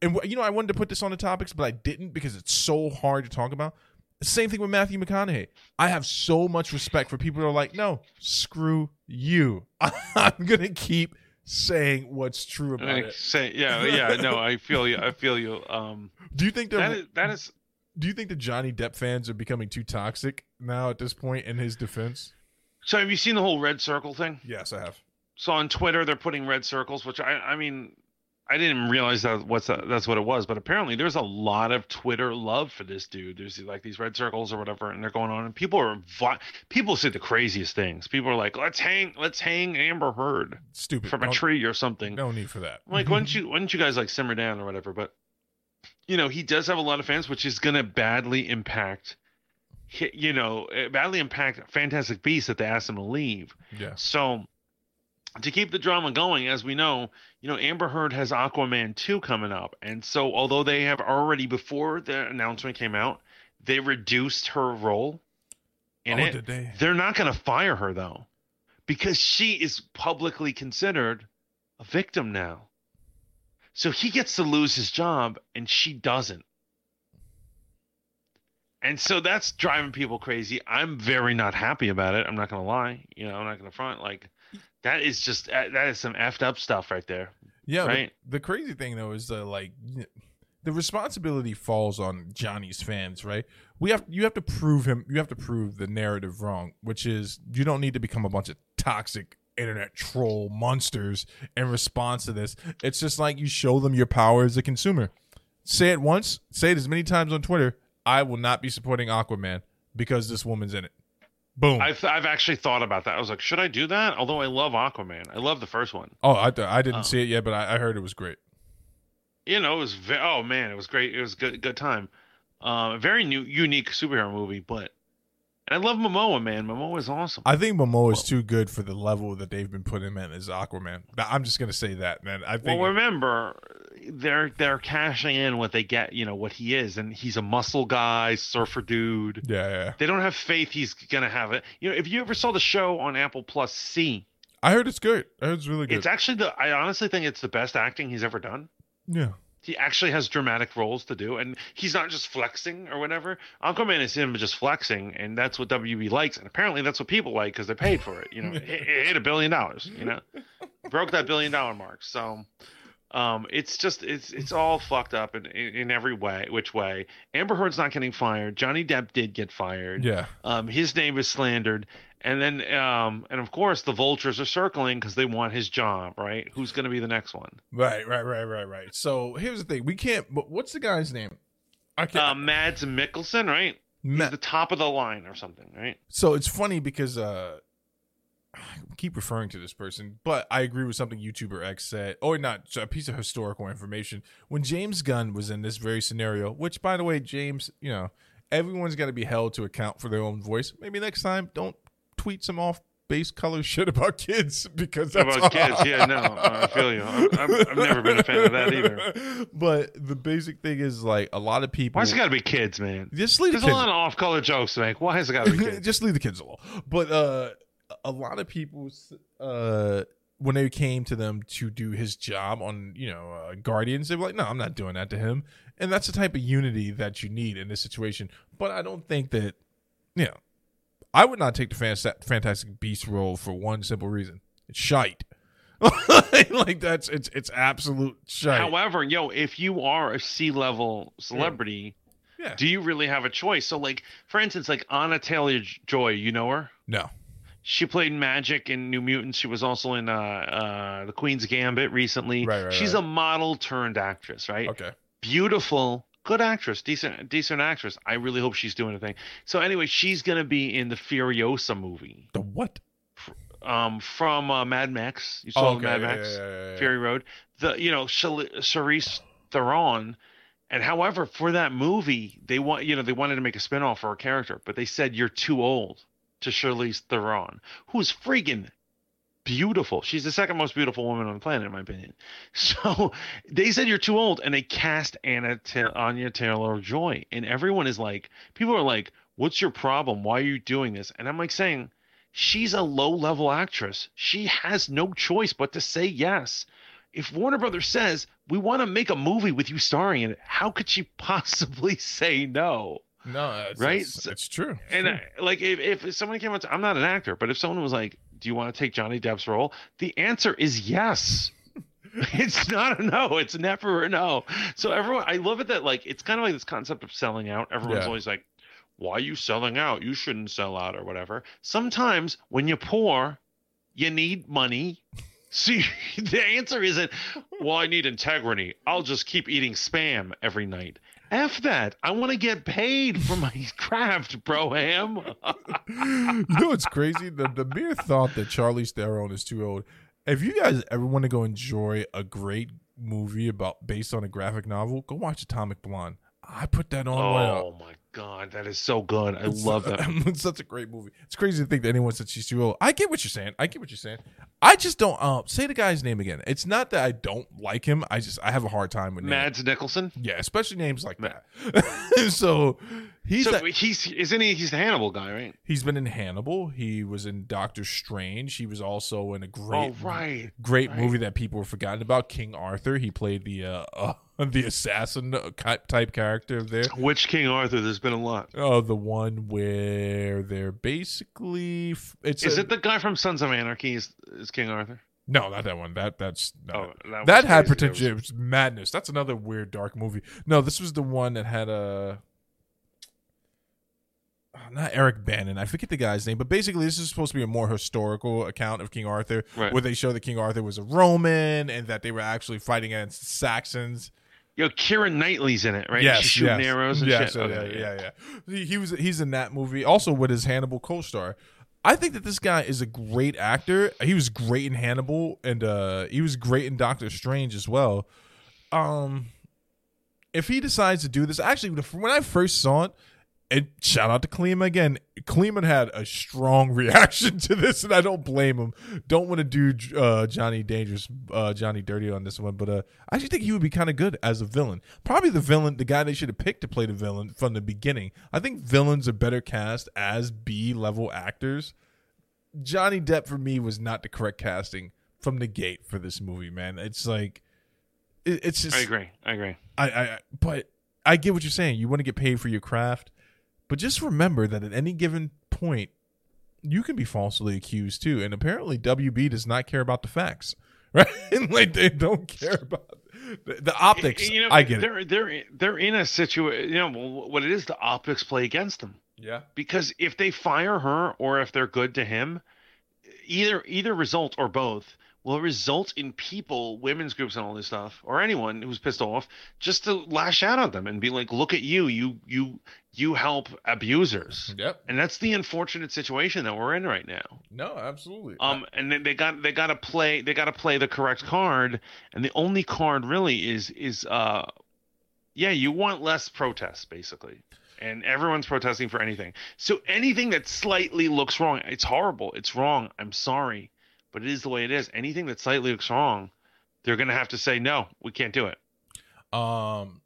And you know, I wanted to put this on the topics, but I didn't because it's so hard to talk about. Same thing with Matthew McConaughey. I have so much respect for people that are like, no, screw you. I'm gonna keep saying what's true about Like, it. say, yeah, yeah. No, I feel you. I feel you. Um, Do you think that is, that is do you think the Johnny Depp fans are becoming too toxic now at this point in his defense? so. Have you seen the whole red circle thing? Yes, I have. So on Twitter, they're putting red circles, which I, I mean, I didn't realize that what's that, that's what it was, but apparently there's a lot of Twitter love for this dude. There's like these red circles or whatever, and they're going on, and people are people say the craziest things. People are like, "Let's hang, let's hang Amber Heard Stupid. from a No- tree or something." No need for that. I'm like, why don't you why don't you guys like simmer down or whatever? But you know, he does have a lot of fans, which is gonna badly impact. You know, eh, badly impact Fantastic Beasts that they asked him to leave. yeah. So to keep the drama going, as we know, you know, Amber Heard has Aquaman 2 coming up. And so although they have already before the announcement came out, they reduced her role in oh, it. did they? They're not going to fire her though. Because she is publicly considered a victim now. So he gets to lose his job and she doesn't. And so that's driving people crazy. I'm very not happy about it. I'm not going to lie. You know, I'm not going to front. Like, that is just, uh, that is some effed up stuff right there. Yeah. Right. The crazy thing though is that like the responsibility falls on Johnny's fans, right? We have you have to prove him. You have to prove the narrative wrong, which is you don't need to become a bunch of toxic internet troll monsters in response to this. It's just like you show them your power as a consumer. Say it once, say it as many times on Twitter. I will not be supporting Aquaman because this woman's in it. Boom. I've, I've actually thought about that. I was like, should I do that? Although I love Aquaman. I love the first one. oh, I, I didn't Oh. see it yet, but I, I heard it was great. you know, it was ve- oh man, it was great. It was good good time. Uh, very new unique superhero movie, but And I love Momoa, man. Momoa is awesome. I think Momoa is too good for the level that they've been putting him in as Aquaman. I'm just gonna say that, man. I think. Well, remember, they're they're cashing in what they get, you know, what he is, and he's a muscle guy, surfer dude. yeah, yeah. They don't have faith he's gonna have it. You know, if you ever saw the show on Apple Plus C, I heard it's good. I heard it's really good. it's actually the. I honestly think it's the best acting he's ever done. yeah. He actually has dramatic roles to do, and he's not just flexing or whatever. Aquaman is him just flexing, and that's what WB likes, and apparently that's what people like because they paid for it. You know, it, it hit a billion dollars. You know, broke that billion dollar mark. So, um, it's just it's it's all fucked up in, in in every way, which way. Amber Heard's not getting fired. Johnny Depp did get fired. Yeah. Um, his name is slandered, and then um, and of course the vultures are circling because they want his job, right? Who's going to be the next one? Right, right, right, right, right. So here's the thing: we can't. But what's the guy's name? I can't. Uh, Mads Mikkelsen, right? Ma- He's the top of the line or something, right? so it's funny because uh, I keep referring to this person, but I agree with something YouTuber X said, or not a piece of historical information. When James Gunn was in this very scenario, which by the way, James, you know, everyone's got to be held to account for their own voice. Maybe next time, don't tweet some off base color shit about kids because that's About kids, yeah, no, I feel you. I'm, I'm, I've never been a fan of that either. But the basic thing is like a lot of people. Why's it got to be kids, man? just leave the There's a kids. lot of off-color jokes to make. Why has it got to be kids? just leave the kids alone. But uh, a lot of people, uh, when they came to them to do his job on, you know, uh, Guardians, they were like, "No, I'm not doing that to him." And that's the type of unity that you need in this situation. But I don't think that, you know, I would not take the Fant- Fantastic Beast role for one simple reason: it's shite. like that's it's it's absolute shite. However, yo, if you are a C-level celebrity, Yeah. do you really have a choice? So, like, for instance, like Anna Taylor Joy, you know her? no. She played Magik in New Mutants. She was also in uh, uh, the Queen's Gambit recently. Right, right, She's right. a model turned actress, right? Okay. Beautiful, good actress, decent, decent actress. I really hope she's doing a thing. So anyway, she's gonna be in the Furiosa movie, The what? um, from uh, Mad Max. You saw okay. Mad Max yeah, yeah, yeah. Fury Road. The you know Charlize Theron. And however, for that movie, they want you know they wanted to make a spinoff for her character, but they said you're too old to Charlize Theron, who's freaking beautiful. She's the second most beautiful woman on the planet, in my opinion. So they said you're too old, and they cast Anna Anya Taylor Joy, and everyone is like, people are like, "What's your problem? Why are you doing this?" And I'm like saying, she's a low level actress. She has no choice but to say yes. If Warner Brothers says we want to make a movie with you starring in it, how could she possibly say no? No, it's, Right? It's, it's true. And I, uh, like, if if someone came up, to, I'm not an actor, but if someone was like, "Do you want to take Johnny Depp's role?" The answer is yes. it's not a no. It's never a no. So everyone, I love it that like it's kind of like this concept of selling out. Everyone's Yeah. always like, "Why are you selling out? You shouldn't sell out or whatever." Sometimes when you're poor, you need money. See, the answer isn't, "Well, I need integrity. I'll just keep eating spam every night." F that. I want to get paid for my craft, bro ham. you know what's crazy? The the mere thought that Charlie Theron is too old. If you guys ever want to go enjoy a great movie about based on a graphic novel, go watch Atomic Blonde. I put that on. Oh my god, that is so good. I It's- love that. it's such a great movie. It's crazy to think that anyone said she's too old. I get what you're saying. I get what you're saying. I just don't. Um, say the guy's name again. It's not that I don't like him. I just I have a hard time with names. Mads Nicholson. Yeah, especially names like that. so he's so that- he's isn't he? He's the Hannibal guy, right? he's been in Hannibal. He was in Doctor Strange. He was also in a great oh right. great right. movie that people have forgotten about, King Arthur. He played the uh, uh the assassin type character there. Which King Arthur? There's been a lot. Oh, the one where they're basically it's Is a- it the guy from Sons of Anarchy? Is, is King Arthur? no, not that one. That that's no. Oh, that, that had potential. That was madness. That's another weird dark movie. No, this was the one that had a. oh, Not Eric Bannon. I forget the guy's name, but basically, this is supposed to be a more historical account of King Arthur, Right. where they show that King Arthur was a Roman and that they were actually fighting against Saxons. Yo, Kieran Knightley's in it, right? Yes, She's shooting yes. arrows and yes, shit. yeah, Okay, yeah, yeah, He, he was he's in that movie also with his Hannibal co-star. I think that this guy is a great actor. He was great in Hannibal and uh he was great in Doctor Strange as well. Um if he decides to do this, actually when I first saw it, and shout out to Kleeman again. Kleeman had a strong reaction to this, and I don't blame him. Don't want to do uh, Johnny Dangerous, uh, Johnny Dirty on this one, but uh, I actually think he would be kind of good as a villain. Probably the villain, the guy they should have picked to play the villain from the beginning. I think villains are better cast as B level actors. Johnny Depp for me was not the correct casting from the gate for this movie, man. It's like it, it's just I agree. I agree. I, I but I get what you're saying. You want to get paid for your craft, but just remember that at any given point, you can be falsely accused too. And apparently, WB does not care about the facts, right? like they don't care about the, the optics. You know, I get they're it. they're they're in a situation. You know what it is. The optics play against them Yeah. because if they fire her or if they're good to him, either either result or both will result in people, women's groups, and all this stuff, or anyone who's pissed off, just to lash out at them and be like, "Look at you! You you you help abusers." Yep. And that's the unfortunate situation that we're in right now. No, absolutely. Um, and then they got they got to play they got to play the correct card, and the only card really is is uh, yeah, you want less protests basically, and everyone's protesting for anything. So anything that slightly looks wrong, it's horrible, it's wrong. I'm sorry, but it is the way it is. Anything that slightly looks wrong, they're gonna have to say no, we can't do it. Um,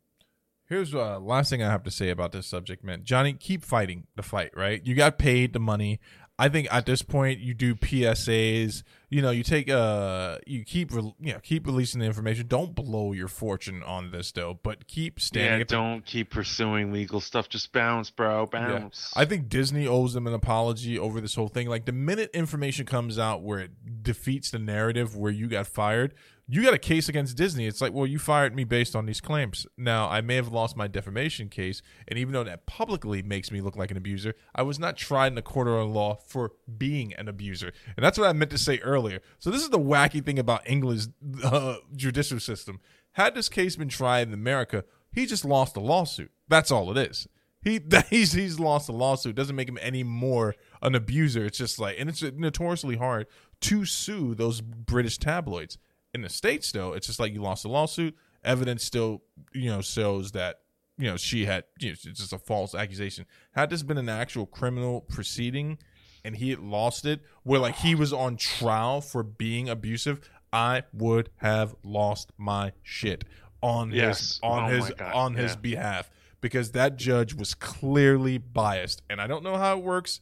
here's uh last thing I have to say about this subject, man. Johnny, keep fighting the fight, right? You got paid the money. I think at this point you do PSAs. You know, you take uh, you keep re- you know keep releasing the information. Don't blow your fortune on this though, but keep standing. Yeah, don't keep pursuing legal stuff. Just bounce, bro, bounce. I think Disney owes them an apology over this whole thing. Like the minute information comes out where it defeats the narrative where you got fired, you got a case against Disney. It's like, well, you fired me based on these claims. Now, I may have lost my defamation case, and even though that publicly makes me look like an abuser, I was not tried in a court of law for being an abuser. And that's what I meant to say earlier. So this is the wacky thing about England's uh, judicial system. Had this case been tried in America, he just lost a lawsuit. That's all it is. He he's he's lost a lawsuit. Doesn't make him any more an abuser. It's just like, and it's notoriously hard to sue those British tabloids. In the states, though, it's just like you lost a lawsuit. Evidence still, you know, shows that you know she had. You know, it's just a false accusation. Had this been an actual criminal proceeding, and he had lost it, where like he was on trial for being abusive, I would have lost my shit on his on Oh his on his Yeah. behalf because that judge was clearly biased, and I don't know how it works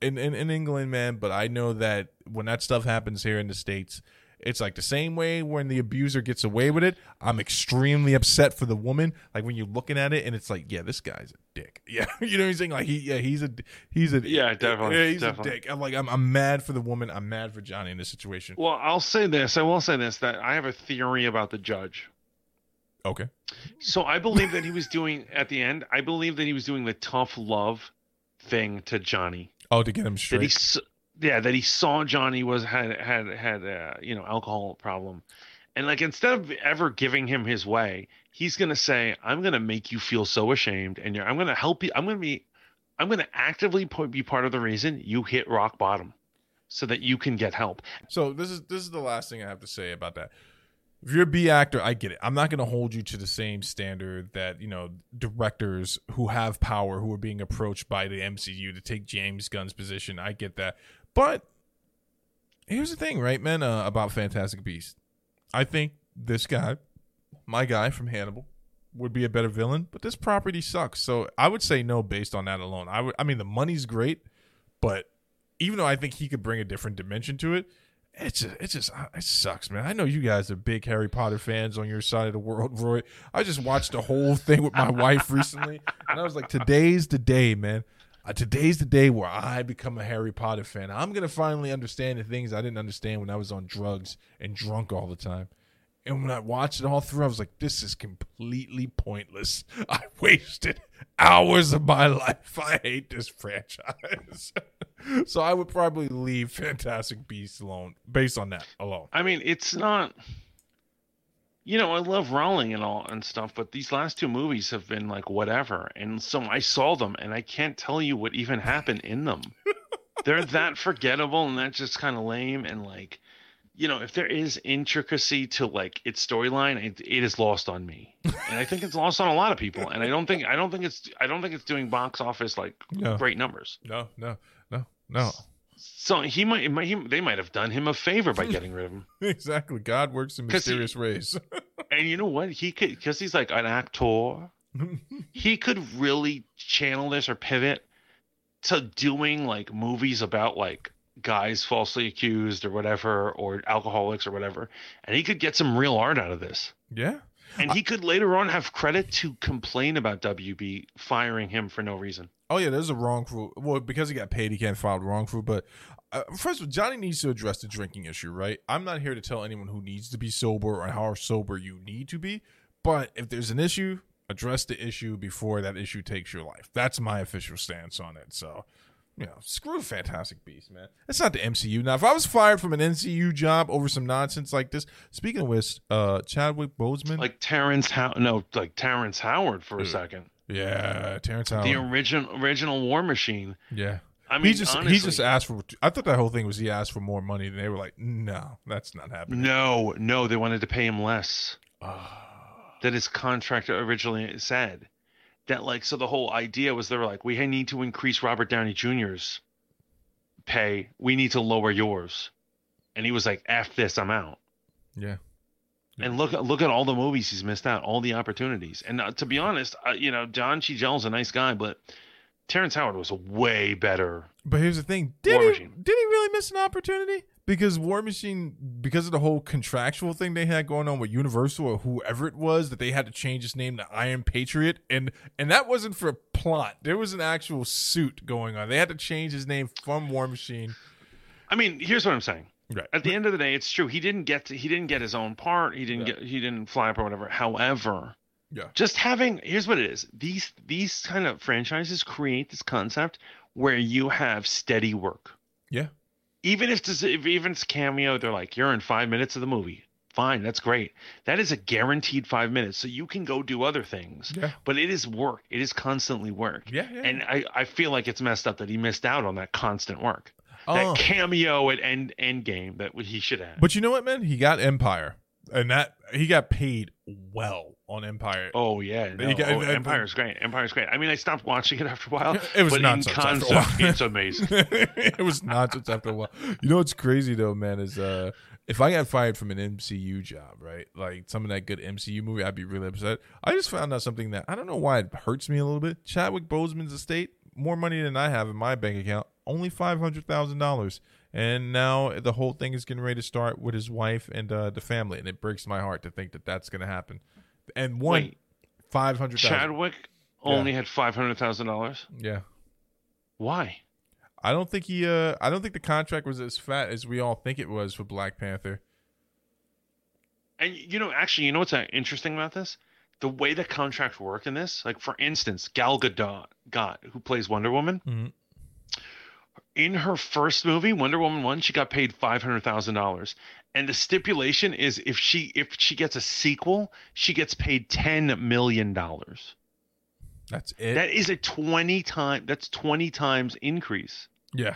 in, in in England, man, but I know that when that stuff happens here in the states. It's like the same way when the abuser gets away with it. I'm extremely upset for the woman. Like when you're looking at it, and it's like, yeah, this guy's a dick. Yeah, you know what I'm saying? Like he, yeah, he's a, he's a, Yeah, definitely, yeah, he's definitely. a dick. I'm like, I'm, I'm mad for the woman. I'm mad for Johnny in this situation. Well, I'll say this. I will say this that I have a theory about the judge. Okay, So I believe that he was doing at the end. I believe that he was doing the tough love thing to Johnny. oh, to get him That he, straight. Yeah, that he saw Johnny was had had had a you know alcohol problem, and like instead of ever giving him his way, he's gonna say, "I'm gonna make you feel so ashamed, and I'm gonna help you. I'm gonna be, I'm gonna actively be part of the reason you hit rock bottom, so that you can get help." So this is this is the last thing I have to say about that. If you're a B actor, I get it. I'm not to hold you to the same standard that you know directors who have power who are being approached by the MCU to take James Gunn's position. I get that, but here's the thing, right, man? Uh, about Fantastic Beast, I think this guy, my guy from Hannibal, would be a better villain. But this property sucks, so I would say no based on that alone. I would. I mean, the money's great, but even though I think he could bring a different dimension to it, it's just, it just uh, it sucks, man. I know you guys are big Harry Potter fans on your side of the world, Roy. I just watched the whole thing with my wife recently, and I was like, today's the day, man. Uh, today's the day where I become a Harry Potter fan. I'm gonna finally understand the things I didn't understand when I was on drugs and drunk all the time. And when I watched it all through, I was like, this is completely pointless. I wasted hours of my life. I hate this franchise. so I would probably leave Fantastic Beasts alone based on that alone. I mean, it's not. You know, I love Rowling and all and stuff, but these last two movies have been like whatever. And so I saw them, and I can't tell you what even happened in them. They're that forgettable and that's just kind of lame. And like, you know, if there is intricacy to like its storyline, it, it is lost on me, and I think it's lost on a lot of people. And I don't think I don't think it's I don't think it's doing box office like No. great numbers. No, no, no, no. So he might, might he, they might have done him a favor by getting rid of him. exactly. God works in 'Cause he- mysterious ways. And you know what? He could because he's like an actor. he could really channel this or pivot to doing like movies about like guys falsely accused or whatever or alcoholics or whatever and he could get some real art out of this yeah. And he could later on have credit to complain about WB firing him for no reason Oh yeah, there's a wrongful. Well, because he got paid, he can't file wrongful. But uh, first of all, Johnny needs to address the drinking issue, right? I'm not here to tell anyone who needs to be sober or how sober you need to be. But if there's an issue, address the issue before that issue takes your life. That's my official stance on it. So, you know, screw Fantastic Beast, man. That's not the MCU. Now, if I was fired from an MCU job over some nonsense like this, speaking of which, uh, Chadwick Boseman, like Terrence How no like Terrence Howard for a second yeah, Terrence Howard, the original original War Machine yeah. I mean he just honestly, he just asked for. I thought that whole thing was he asked for more money, and they were like, "No, that's not happening." no no they wanted to pay him less Ah. that his contract originally said. That like so the whole idea was they were like we need to increase Robert Downey Jr.'s pay. We need to lower yours. And he was like, "F this, I'm out." yeah, And look look at all the movies he's missed out, all the opportunities. And uh, to be honest, uh, you know, Don Cheadle's a nice guy, but Terrence Howard was way better. but here's the thing: did War he Machine. did he really miss an opportunity? Because War Machine, because of the whole contractual thing they had going on with Universal or whoever it was, that they had to change his name to Iron Patriot, and and that wasn't for a plot. There was an actual suit going on. They had to change his name from War Machine. I mean, here's what I'm saying. Right. At the end of the day, it's true. He didn't get to, he didn't get his own part. He didn't Yeah. get he didn't fly up or whatever. However, Yeah. just having here's what it is. These these kind of franchises create this concept where you have steady work. Yeah. Even if if even it's cameo, they're like you're in five minutes of the movie. Fine, that's great. That is a guaranteed five minutes, so you can go do other things. Yeah. But it is work. It is constantly work. Yeah. Yeah. And I, I feel like it's messed up that he missed out on that constant work Oh. that cameo at end end game that he should have. But you know what, man? He got Empire, and that he got paid well on Empire. oh yeah, no. Got- oh, and- Empire's great. Empire's great. I mean, I stopped watching it after a while. It was but in nonsense concept, it's amazing. it was not nonsense after a while. You know what's crazy though, man, is uh if I got fired from an MCU job, right? Like some of that good MCU movie, I'd be really upset. I just found out something that I don't know why it hurts me a little bit. Chadwick Boseman's estate, more money than I have in my bank account, only five hundred thousand dollars. And now the whole thing is getting ready to start with his wife and uh, the family, and it breaks my heart to think that that's going to happen. And one five hundred five hundred thousand. Chadwick only had five hundred thousand dollars. Yeah. Why? I don't think he. Uh, I don't think the contract was as fat as we all think it was for Black Panther. And you know, actually, you know what's uh, interesting about this? The way the contracts work in this, like for instance, Gal Gadot, got who plays Wonder Woman. Mhm. In her first movie, Wonder Woman one, she got paid five hundred thousand dollars, and the stipulation is if she if she gets a sequel, she gets paid ten million dollars. That's it. That is a twenty time. That's twenty times increase. yeah,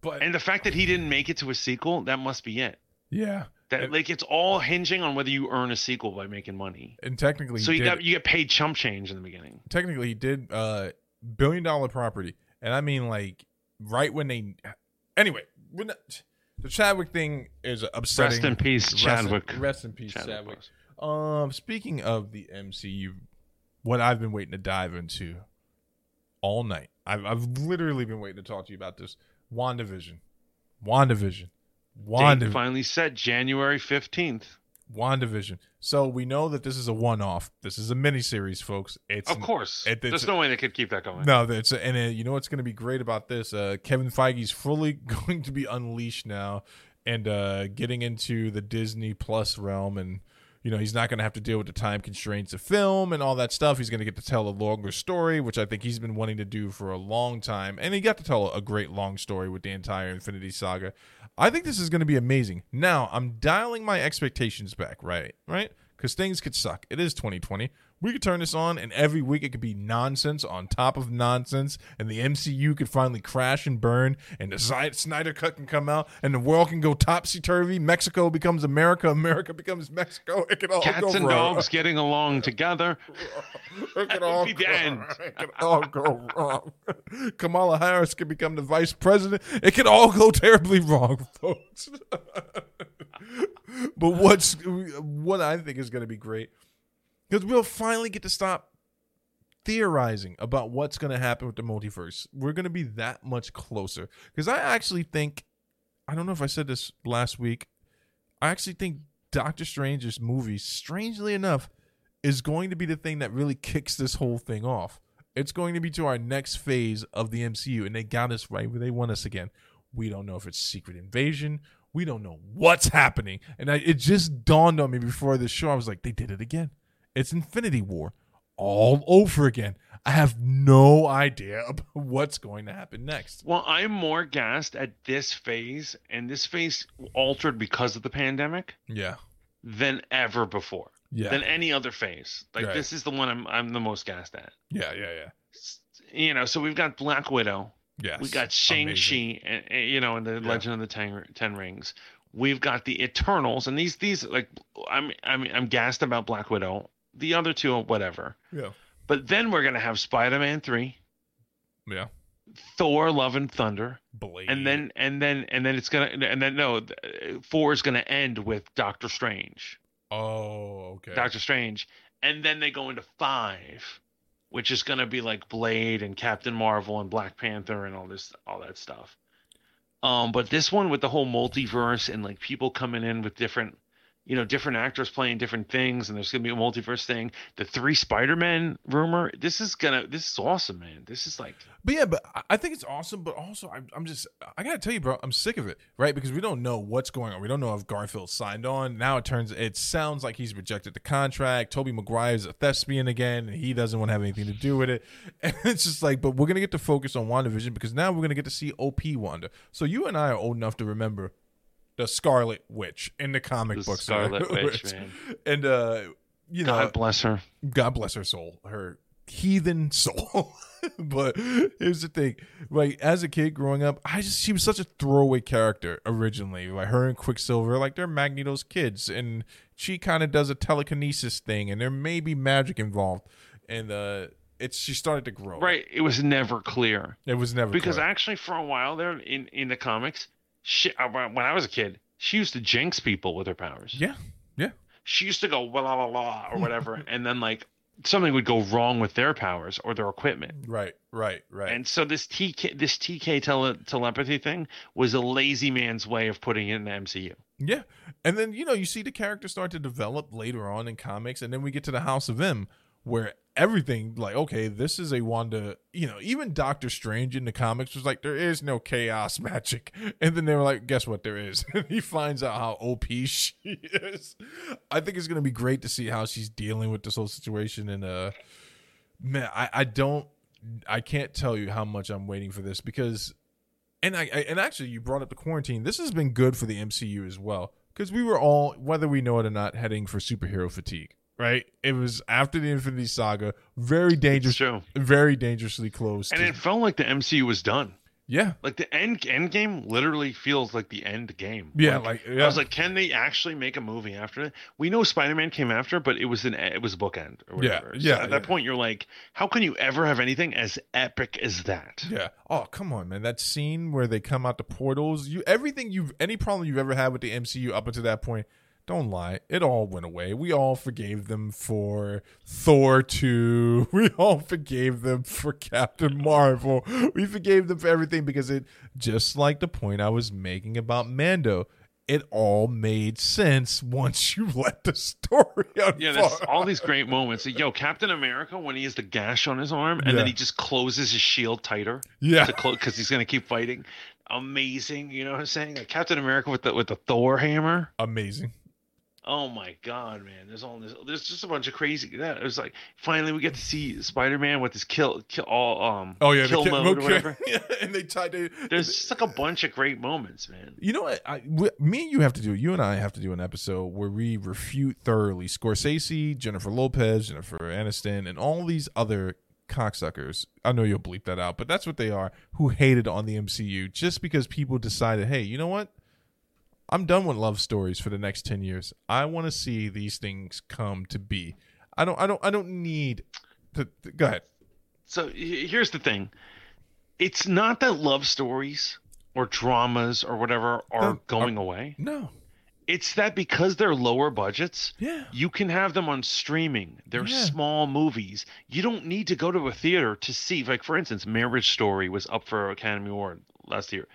but And the fact that he didn't make it to a sequel, that must be it. yeah, That And- like it's all hinging on whether you earn a sequel by making money. and technically, So you did, got you get paid chump change in the beginning. technically he did uh billion dollar property, and I mean like right when they. Anyway, when the, the Chadwick thing is upsetting. Rest in peace, Rest in- Chadwick. Rest in peace, Chadwick Chadwick. Um, speaking of the MCU, what I've been waiting to dive into all night. I've I've literally been waiting to talk to you about this. WandaVision. WandaVision. Date WandaVision. finally set January fifteenth. WandaVision. So we know that this is a one-off. This is a miniseries, folks. It's Of course, it- it's- there's no way they could keep that going. no, it's and uh, you know what's going to be great about this? Uh, Kevin Feige's fully going to be unleashed now, and uh, getting into the Disney Plus realm, and you know he's not going to have to deal with the time constraints of film and all that stuff. He's going to get to tell a longer story, which I think he's been wanting to do for a long time, and he got to tell a great long story with the entire Infinity Saga. I think this is going to be amazing. Now I'm dialing my expectations back, right? Right? Because things could suck. It is 2020. We could turn this on, and every week it could be nonsense on top of nonsense, and the MCU could finally crash and burn, and the Snyder Cut can come out, and the world can go topsy turvy. Mexico becomes America, America becomes Mexico. It could all go Cats and wrong. dogs getting along together. It could all go. It could all go wrong. Kamala Harris could become the vice president. It could all go terribly wrong, folks. but what's what I think is going to be great because we'll finally get to stop theorizing about what's going to happen with the multiverse. We're going to be that much closer because I actually think I don't know if I said this last week. I actually think Doctor Strange's movie, strangely enough, is going to be the thing that really kicks this whole thing off. It's going to be to our next phase of the MCU, and they got us right where they want us again. We don't know if it's Secret Invasion. We don't know what's happening. And I, it just dawned on me before the show. I was like, they did it again. It's Infinity War all over again. I have no idea about what's going to happen next. Well, I'm more gassed at this phase, and this phase altered because of the pandemic Yeah. than ever before. Yeah. Than any other phase. Like Right. this is the one I'm I'm the most gassed at. yeah, yeah, yeah. You know, so we've got Black Widow, Yes. we got Shang. Chi, and, and, you know, and the Legend of the Ten, Ten Rings. We've got the Eternals, and these these like I'm I'm I'm gassed about Black Widow. The other two, whatever. Yeah. But then we're gonna have Spider Man three, Yeah. Thor: Love and Thunder, Blade. and then and then and then it's gonna and then no, four is gonna end with Doctor Strange. Oh, okay. Doctor Strange, and then they go into five, which is gonna be like Blade and Captain Marvel and Black Panther and all this all that stuff. Um, but this one with the whole multiverse and like people coming in with different, you know, different actors playing different things, and there's gonna be a multiverse thing. The three Spider-Man rumor. This is gonna. This is awesome, man. This is like. But yeah, but I- think it's awesome. But also, I'm, I'm just, I gotta tell you, bro, I'm sick of it, right? Because we don't know what's going on. We don't know if Garfield signed on. Now it turns, it sounds like he's rejected the contract. Tobey Maguire's a thespian again, and he doesn't want to have anything to do with it. And it's just like, but we're gonna get to focus on WandaVision because now we're gonna get to see OP Wanda. So you and I are old enough to remember the Scarlet Witch in the comic The books. Scarlet Witch, man. and uh, you know, God bless her. God bless her soul, her heathen soul. but here's the thing: like as a kid growing up, I just she was such a throwaway character originally. Like her and Quicksilver, like they're Magneto's kids, and she kind of does a telekinesis thing, and there may be magic involved, and uh, it's she started to grow. Right. It was never clear. It was never clear. because clear. actually for a while there in in the comics she, uh, when i was a kid she used to jinx people with her powers yeah, yeah, she used to go la la la la or whatever and then like something would go wrong with their powers or their equipment right, right, right. and so this tk this tk tele, telepathy thing was a lazy man's way of putting it in the mcu Yeah. And then, you know, you see the character start to develop later on in comics, and then we get to the House of M, where everything, like, okay, this is a Wanda, you know, even Doctor Strange in the comics was like, there is no chaos magic. And then they were like, guess what? There is. And he finds out how OP she is. I think it's going to be great to see how she's dealing with this whole situation. And, uh, man, I, I don't, I can't tell you how much I'm waiting for this because and I, I and actually you brought up the quarantine. This has been good for the MCU as well because we were all, whether we know it or not, heading for superhero fatigue. Right? It was after the Infinity Saga, very dangerous, true very dangerously close. and to- it felt like the mcu was done yeah, like the end end game literally feels like the end game yeah, like, yeah. I was like, can they actually make a movie after it? We know Spider-Man came after, but it was an it was a bookend or Yeah, whatever. yeah, So at that yeah. point, you're like, how can you ever have anything as epic as that? Yeah. Oh, come on, man. That scene where they come out the portals, you everything you've any problem you've ever had with the MCU up until that point, don't lie. It all went away. We all forgave them for Thor 2. We all forgave them for Captain Marvel. We forgave them for everything because it just like the point I was making about Mando, it all made sense once you let the story unfold. Yeah, there's all these great moments. Yo, Captain America when he has the gash on his arm, and Yeah. then he just closes his shield tighter yeah. because he's gonna keep fighting. Amazing, you know what I'm saying? Like Captain America with the with the Thor hammer. Amazing. Oh my god, man! There's all this. There's just a bunch of crazy. That it was like finally we get to see Spider-Man with his kill, kill all um. Oh yeah, kill the mode or whatever. yeah, and they tied it. There's just like a bunch of great moments, man. You know what? I, we, me and you have to do. You and I have to do an episode where we refute thoroughly Scorsese, Jennifer Lopez, Jennifer Aniston, and all these other cocksuckers. I know you'll bleep that out, but that's what they are. Who hated on the MCU just because people decided, hey, you know what? I'm done with love stories for the next ten years. I want to see these things come to be. I don't. I don't. I don't need. To, to- go ahead. So here's the thing. It's not that love stories or dramas or whatever are No, going away. No. It's that because they're lower budgets, Yeah. you can have them on streaming. They're Yeah. small movies. You don't need to go to a theater to see. Like for instance, Marriage Story was up for Academy Award last year.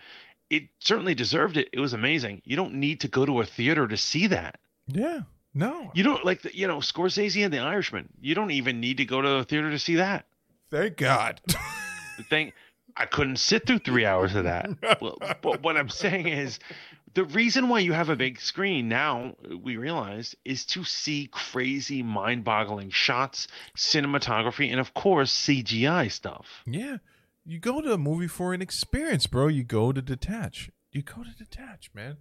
It certainly deserved it. It was amazing. You don't need to go to a theater to see that. Yeah. No. You don't like the, you know Scorsese and The Irishman. You don't even need to go to a theater to see that. Thank God. The thing I couldn't sit through three hours of that. well, but what I'm saying is, the reason why you have a big screen now, we realize, is to see crazy, mind-boggling shots, cinematography, and of course CGI stuff. Yeah. You go to a movie for an experience, bro. You go to detach. You go to detach, man.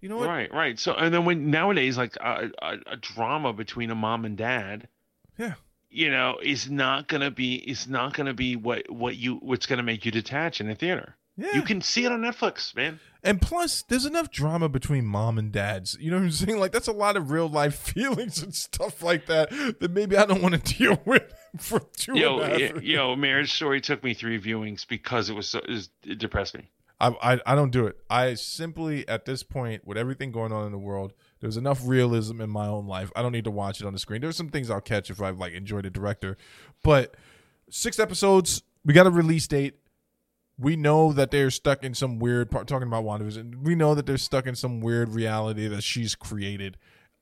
You know what? Right, right. So, and then when nowadays, like a, a, a drama between a mom and dad, Yeah. you know, is not gonna be is not gonna be what what you what's gonna make you detach in a theater. Yeah. You can see it on Netflix, man. and plus, there's enough drama between mom and dads. You know what I'm saying? Like that's a lot of real life feelings and stuff like that that maybe I don't want to deal with for two Yo, and a y- half. yo, Marriage Story took me three viewings because it was so it, was, it depressed me. I, I I don't do it. I simply at this point, with everything going on in the world, there's enough realism in my own life. I don't need to watch it on the screen. There's some things I'll catch if I've like enjoyed the director, but six episodes. We got a release date. We know that they're stuck in some weird part. Talking about WandaVision, we know that they're stuck in some weird reality that she's created.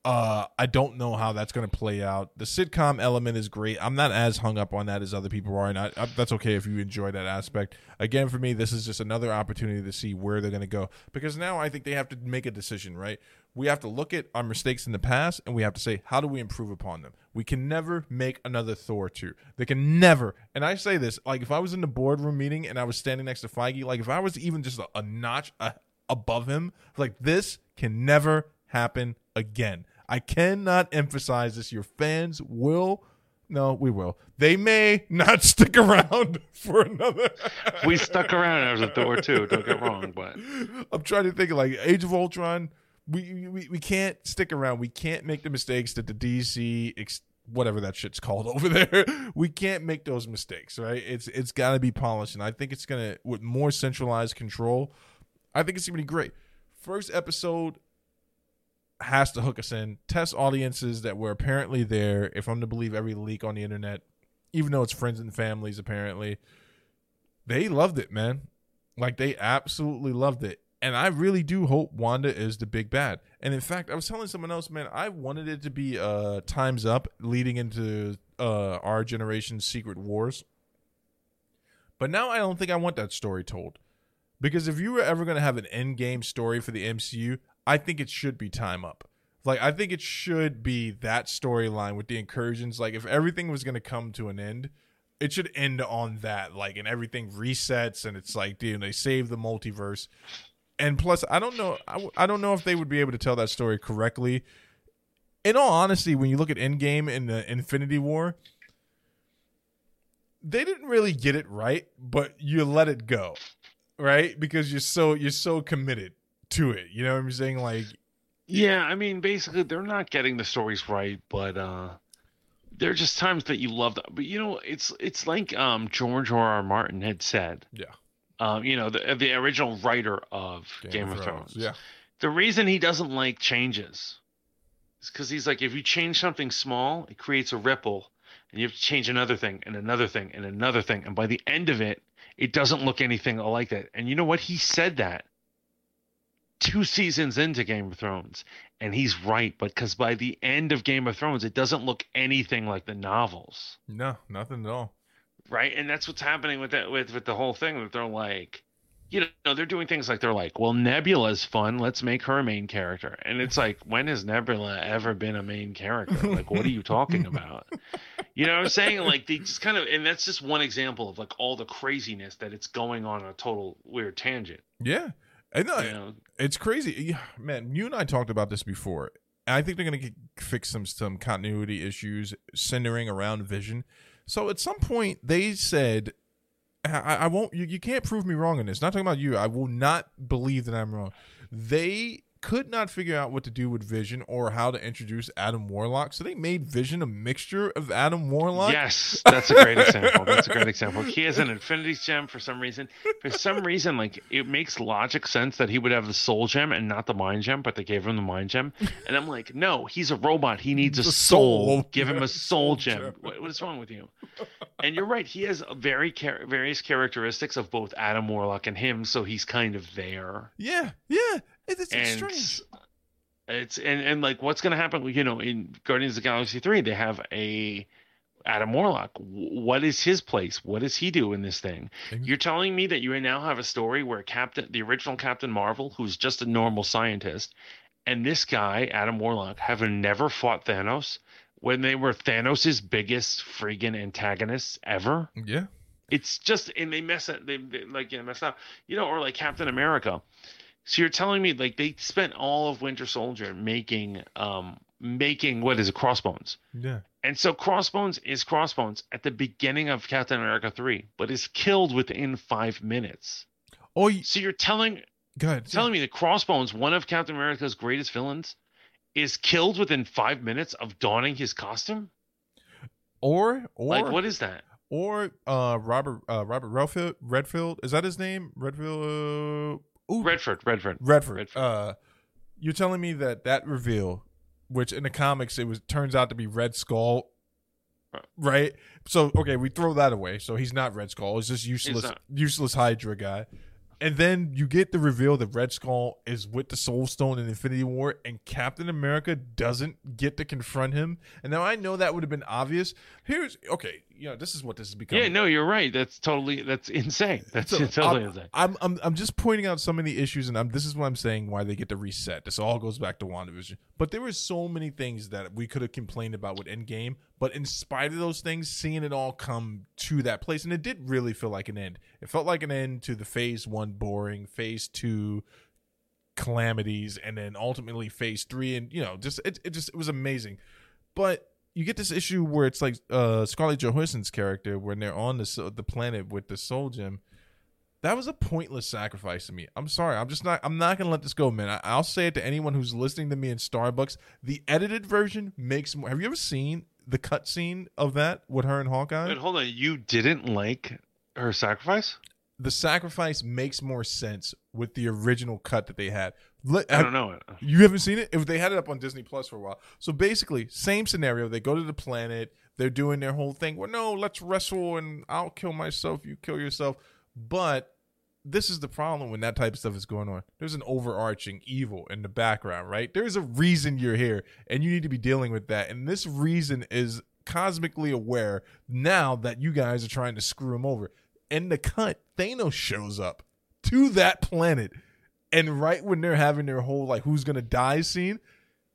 Uh, I don't know how that's going to play out. The sitcom element is great. I'm not as hung up on that as other people are, and I, I, that's okay if you enjoy that aspect. Again, for me, this is just another opportunity to see where they're going to go because now I think they have to make a decision. Right? We have to look at our mistakes in the past, and we have to say how do we improve upon them. We can never make another Thor two. They can never. And I say this like if I was in the boardroom meeting and I was standing next to Feige, like if I was even just a, a notch a, above him, like this can never happen again. I cannot emphasize this. Your fans will. No, we will. They may not stick around for another. We stuck around after Thor two. Don't get wrong, but I'm trying to think of like Age of Ultron. We, we we can't stick around. We can't make the mistakes that the DC ex- whatever that shit's called over there. We can't make those mistakes, right? It's it's got to be polished, and I think it's gonna with more centralized control. I think it's gonna be great. First episode has to hook us in. Test audiences that were apparently there. If I'm to believe every leak on the internet, even though it's friends and families, apparently they loved it, man. Like they absolutely loved it. And I really do hope Wanda is the big bad. And in fact, I was telling someone else, man, I wanted it to be uh times up leading into uh our generation's secret wars. But now I don't think I want that story told. Because if you were ever going to have an end game story for the MCU, I think it should be time up. Like I think it should be that storyline with the incursions. Like if everything was to come to an end, it should end on that. Like and everything resets and it's like, dude, they save the multiverse. And plus, I don't know. I, w- I don't know if they would be able to tell that story correctly. In all honesty, when you look at Endgame and the Infinity War, they didn't really get it right, but you let it go, right? Because you're so you're so committed to it. You know what I'm saying? Like, yeah, I mean, basically, they're not getting the stories right, but uh, there are just times that you love them. But you know, it's it's like um George R. R. Martin had said. Yeah. Um, you know, the the original writer of Game, of, Thrones. Yeah, The reason he doesn't like changes is because he's like, if you change something small, it creates a ripple, and you have to change another thing and another thing and another thing, and by the end of it, it doesn't look anything like that. And you know what? He said that two seasons into Game of Thrones, and he's right. but Because by the end of Game of Thrones, it doesn't look anything like the novels no, nothing at all. right? And that's what's happening with that with with the whole thing that they're like, you know they're doing things like they're like, well, Nebula's fun. Let's make her a main character. And it's like, when has Nebula ever been a main character? Like, what are you talking about? You know what I'm saying? Like they just kind of, and that's just one example of like all the craziness that it's going on a total weird tangent. Yeah, I know. You know? It's crazy, man. You and I talked about this before. I think they're gonna get, fix some some continuity issues centering around Vision. So at some point, they said, "I, I won't. You, you can't prove me wrong in this." Not talking about you. I will not believe that I'm wrong. They could not figure out what to do with Vision or how to introduce Adam Warlock, so they made Vision a mixture of Adam Warlock. Yes, that's a great example. That's a great example. He has an Infinity Gem for some reason. For some reason, like it makes logic sense that he would have the Soul Gem and not the Mind Gem, but they gave him the Mind Gem. And I'm like, no, he's a robot. He needs a soul. soul. Give him a Soul Soul Gem. Gem. What, what is wrong with you? And you're right. He has very char- various characteristics of both Adam Warlock and him, so he's kind of there. yeah, yeah. It, it's and strange. it's and and like what's gonna happen? You know, in Guardians of the Galaxy three, they have a Adam Warlock. What is his place? What does he do in this thing? You're telling me that you now have a story where Captain, the original Captain Marvel, who's just a normal scientist, and this guy Adam Warlock have never fought Thanos when they were Thanos' biggest friggin' antagonists ever Yeah, it's just and they mess it they, they like you know, mess up you know or like captain america so you're telling me like they spent all of winter soldier making um making what is it crossbones? Yeah. and so crossbones is crossbones at the beginning of captain america 3 but is killed within five minutes. Oh, you, so you're telling go ahead. telling me that crossbones one of captain america's greatest villains is killed within five minutes of donning his costume? Or or like what is that? or uh Robert uh Robert Redfield Redfield is that his name? Redfield ooh, redford redford Redford. Redford. Uh, you're telling me that that reveal, which in the comics it was turns out to be Red Skull, right? So okay, we throw that away. So he's not Red Skull. He's just useless, useless Hydra guy. And then you get the reveal that Red Skull is with the Soul Stone in Infinity War, and Captain America doesn't get to confront him. And now I know that would have been obvious. Here's okay, you know, this is what this is becoming. Yeah, no, you're right. That's totally that's insane. That's So, totally I'm, insane. I'm, I'm I'm just pointing out so many issues, and I'm, this is what I'm saying why they get to reset. This all goes back to WandaVision. But there were so many things that we could have complained about with Endgame, but in spite of those things, seeing it all come to that place, and it did really feel like an end. It felt like an end to the Phase One boring, Phase Two calamities, and then ultimately Phase Three, and you know, just it, it just it was amazing. But you get this issue where it's like uh Scarlett Johansson's character when they're on the the planet with the Soul Gem. That was a pointless sacrifice to me. I'm sorry. I'm just not. I'm not gonna let this go, man. I, I'll say it to anyone who's listening to me in Starbucks. The edited version makes more. Have you ever seen the cutscene of that with her and Hawkeye? Wait, hold on. You didn't like her sacrifice? The sacrifice makes more sense with the original cut that they had. Let- I uh, don't know it. You haven't seen it? If they had it up on Disney Plus for a while. So basically, same scenario. They go to the planet. They're doing their whole thing. Well, no, let's wrestle and I'll kill myself. You kill yourself. But this is the problem when that type of stuff is going on. There's an overarching evil in the background, right? There's a reason you're here, and you need to be dealing with that. And this reason is cosmically aware now that you guys are trying to screw him over. In the cut, Thanos shows up to that planet. And right when they're having their whole like who's gonna die scene,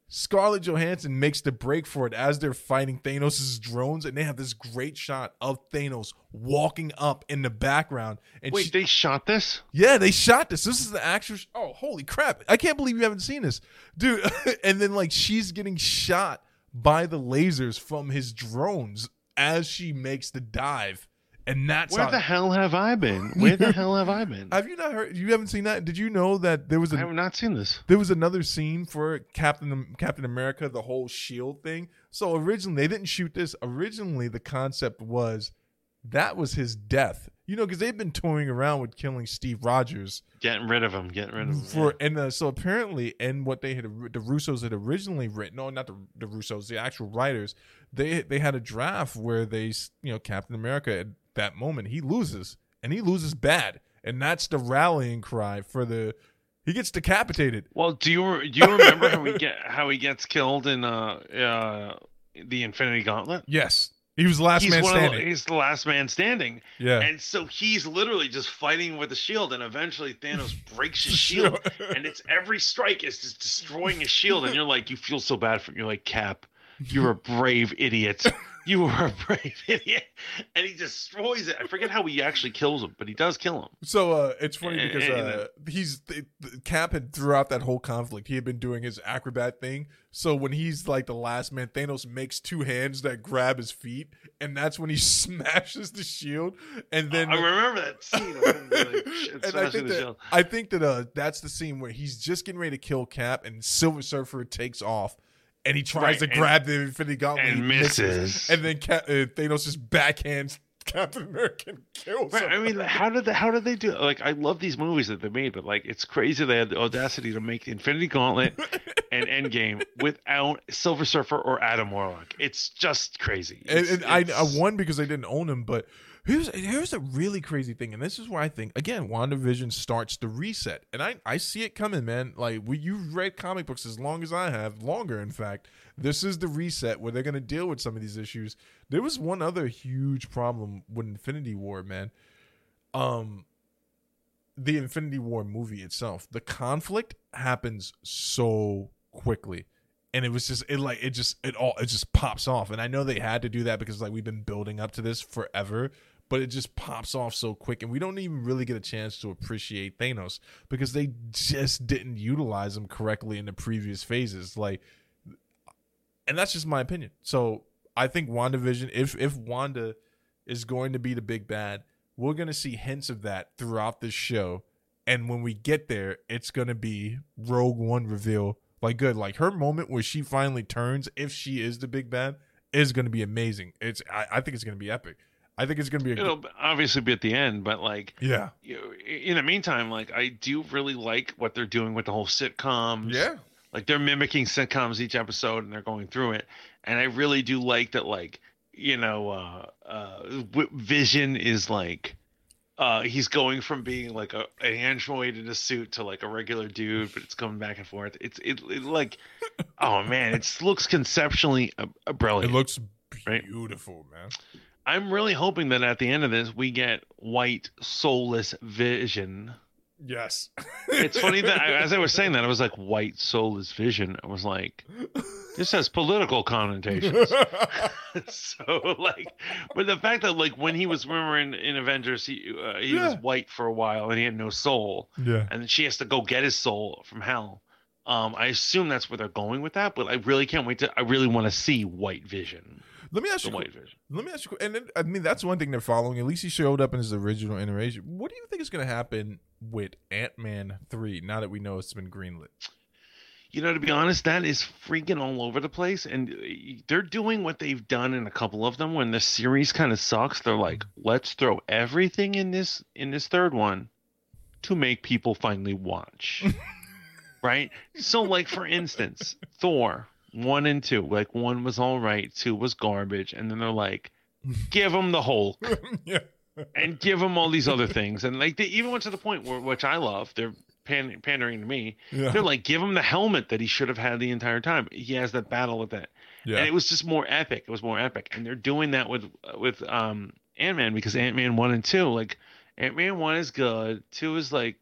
Scarlett Johansson makes the break for it as they're fighting Thanos' drones, and they have this great shot of Thanos walking up in the background. And Wait, she- they shot this? yeah, they shot this. This is the actual. Sh- oh, holy crap! I can't believe you haven't seen this, dude. and then like she's getting shot by the lasers from his drones as she makes the dive, and that's Where how- the hell have I been? Where the hell have I been? Have you not heard? You haven't seen that? Did you know that there was I a have not seen this. there was another scene for Captain Captain America, the whole shield thing. So originally they didn't shoot this. Originally the concept was that was his death. You know, because they've been toying around with killing Steve Rogers Getting rid of him. Getting rid of him. for, and uh, so apparently, and what they had the Russos had originally written. No, not the the Russos, the actual writers. They they had a draft where they, you know, Captain America at that moment he loses and he loses bad, and that's the rallying cry for the. He gets decapitated. Well, do you do you remember how he get how he gets killed in uh uh the Infinity Gauntlet? Yes. He was the last he's man standing. the, he's the last man standing. yeah. And so he's literally just fighting with the shield, and eventually Thanos breaks his shield, and it's every strike is just destroying his shield, and you're like, you feel so bad for him. You're like, Cap, you're a brave idiot. You were a brave idiot, and he destroys it. I forget how he actually kills him, but he does kill him. So uh, it's funny because uh, he's Cap had throughout that whole conflict he had been doing his acrobat thing. So when he's like the last man, Thanos makes two hands that grab his feet, and that's when he smashes the shield. And then I remember that scene. Like, and I think the that. I think that uh, that's the scene where he's just getting ready to kill Cap, and Silver Surfer takes off, and he tries Right, to and- grab the Infinity Gauntlet and he misses. and then Cap, uh, Thanos just backhands Captain America and kills Right, him. I mean, how did the, how did they do? it? Like, I love these movies that they made, but like, it's crazy they had the audacity to make Infinity Gauntlet and Endgame without Silver Surfer or Adam Warlock. It's just crazy. and, It's- I, I won because I didn't own him. But here's here's a really crazy thing, and this is where I think again, WandaVision starts the reset, and I I see it coming, man. Like you've read comic books as long as I have, longer in fact. This is the reset where they're going to deal with some of these issues. There was one other huge problem with Infinity War, man. Um, the Infinity War movie itself, the conflict happens so quickly and it was just it like it just it all it just pops off and i know they had to do that because like we've been building up to this forever but it just pops off so quick and we don't even really get a chance to appreciate thanos because they just didn't utilize him correctly in the previous phases like and that's just my opinion. So i think wandavision if if wanda is going to be the big bad we're going to see hints of that throughout this show and when we get there it's going to be rogue one reveal. Like good like her moment where she finally turns if she is the big bad is going to be amazing. It's I, I think it's going to be epic i think it's going to be a It'll obviously be at the end, but like, yeah. you know, in the meantime, like, I do really like what they're doing with the whole sitcoms. yeah. Like they're mimicking sitcoms each episode and they're going through it. And i really do like that like you know uh uh vision is like uh he's going from being like a an android in a suit to like a regular dude but it's coming back and forth. It's it, it like oh man it looks conceptually uh, uh, it brilliant looks Right. beautiful man i'm really hoping that at the end of this we get white soulless vision. Yes. It's funny that I, as i was saying that i was like white soulless vision. I was like this has political connotations. So like but the fact that like when he was remember in, in avengers he uh, he was white for a while and he had no soul yeah. and then she has to go get his soul from hell. Um i assume that's where they're going with that but i really can't wait to i really want to see white vision let me ask you Let me ask you, and then, I mean that's one thing they're following. At least he showed up in his original iteration. What do you think is going to happen with Ant Man three? Now that we know it's been greenlit, You know, to be honest, that is freaking all over the place, and uh, they're doing what they've done in a couple of them. When the series kind of sucks, they're like, "Let's throw everything in this in this third one to make people finally watch." right? So, like for instance, Thor one and two, like one was all right, two was garbage, and then they're like, "Give them the Hulk." yeah, and give them all these other things. And like they even went to the point where, which I love, they're pan- pandering to me. yeah, They're like, give him the helmet that he should have had the entire time. He has that battle with that, and it was just more epic. It was more epic, and they're doing that with with um Ant Man because Ant Man one and two, like Ant Man one is good, two is like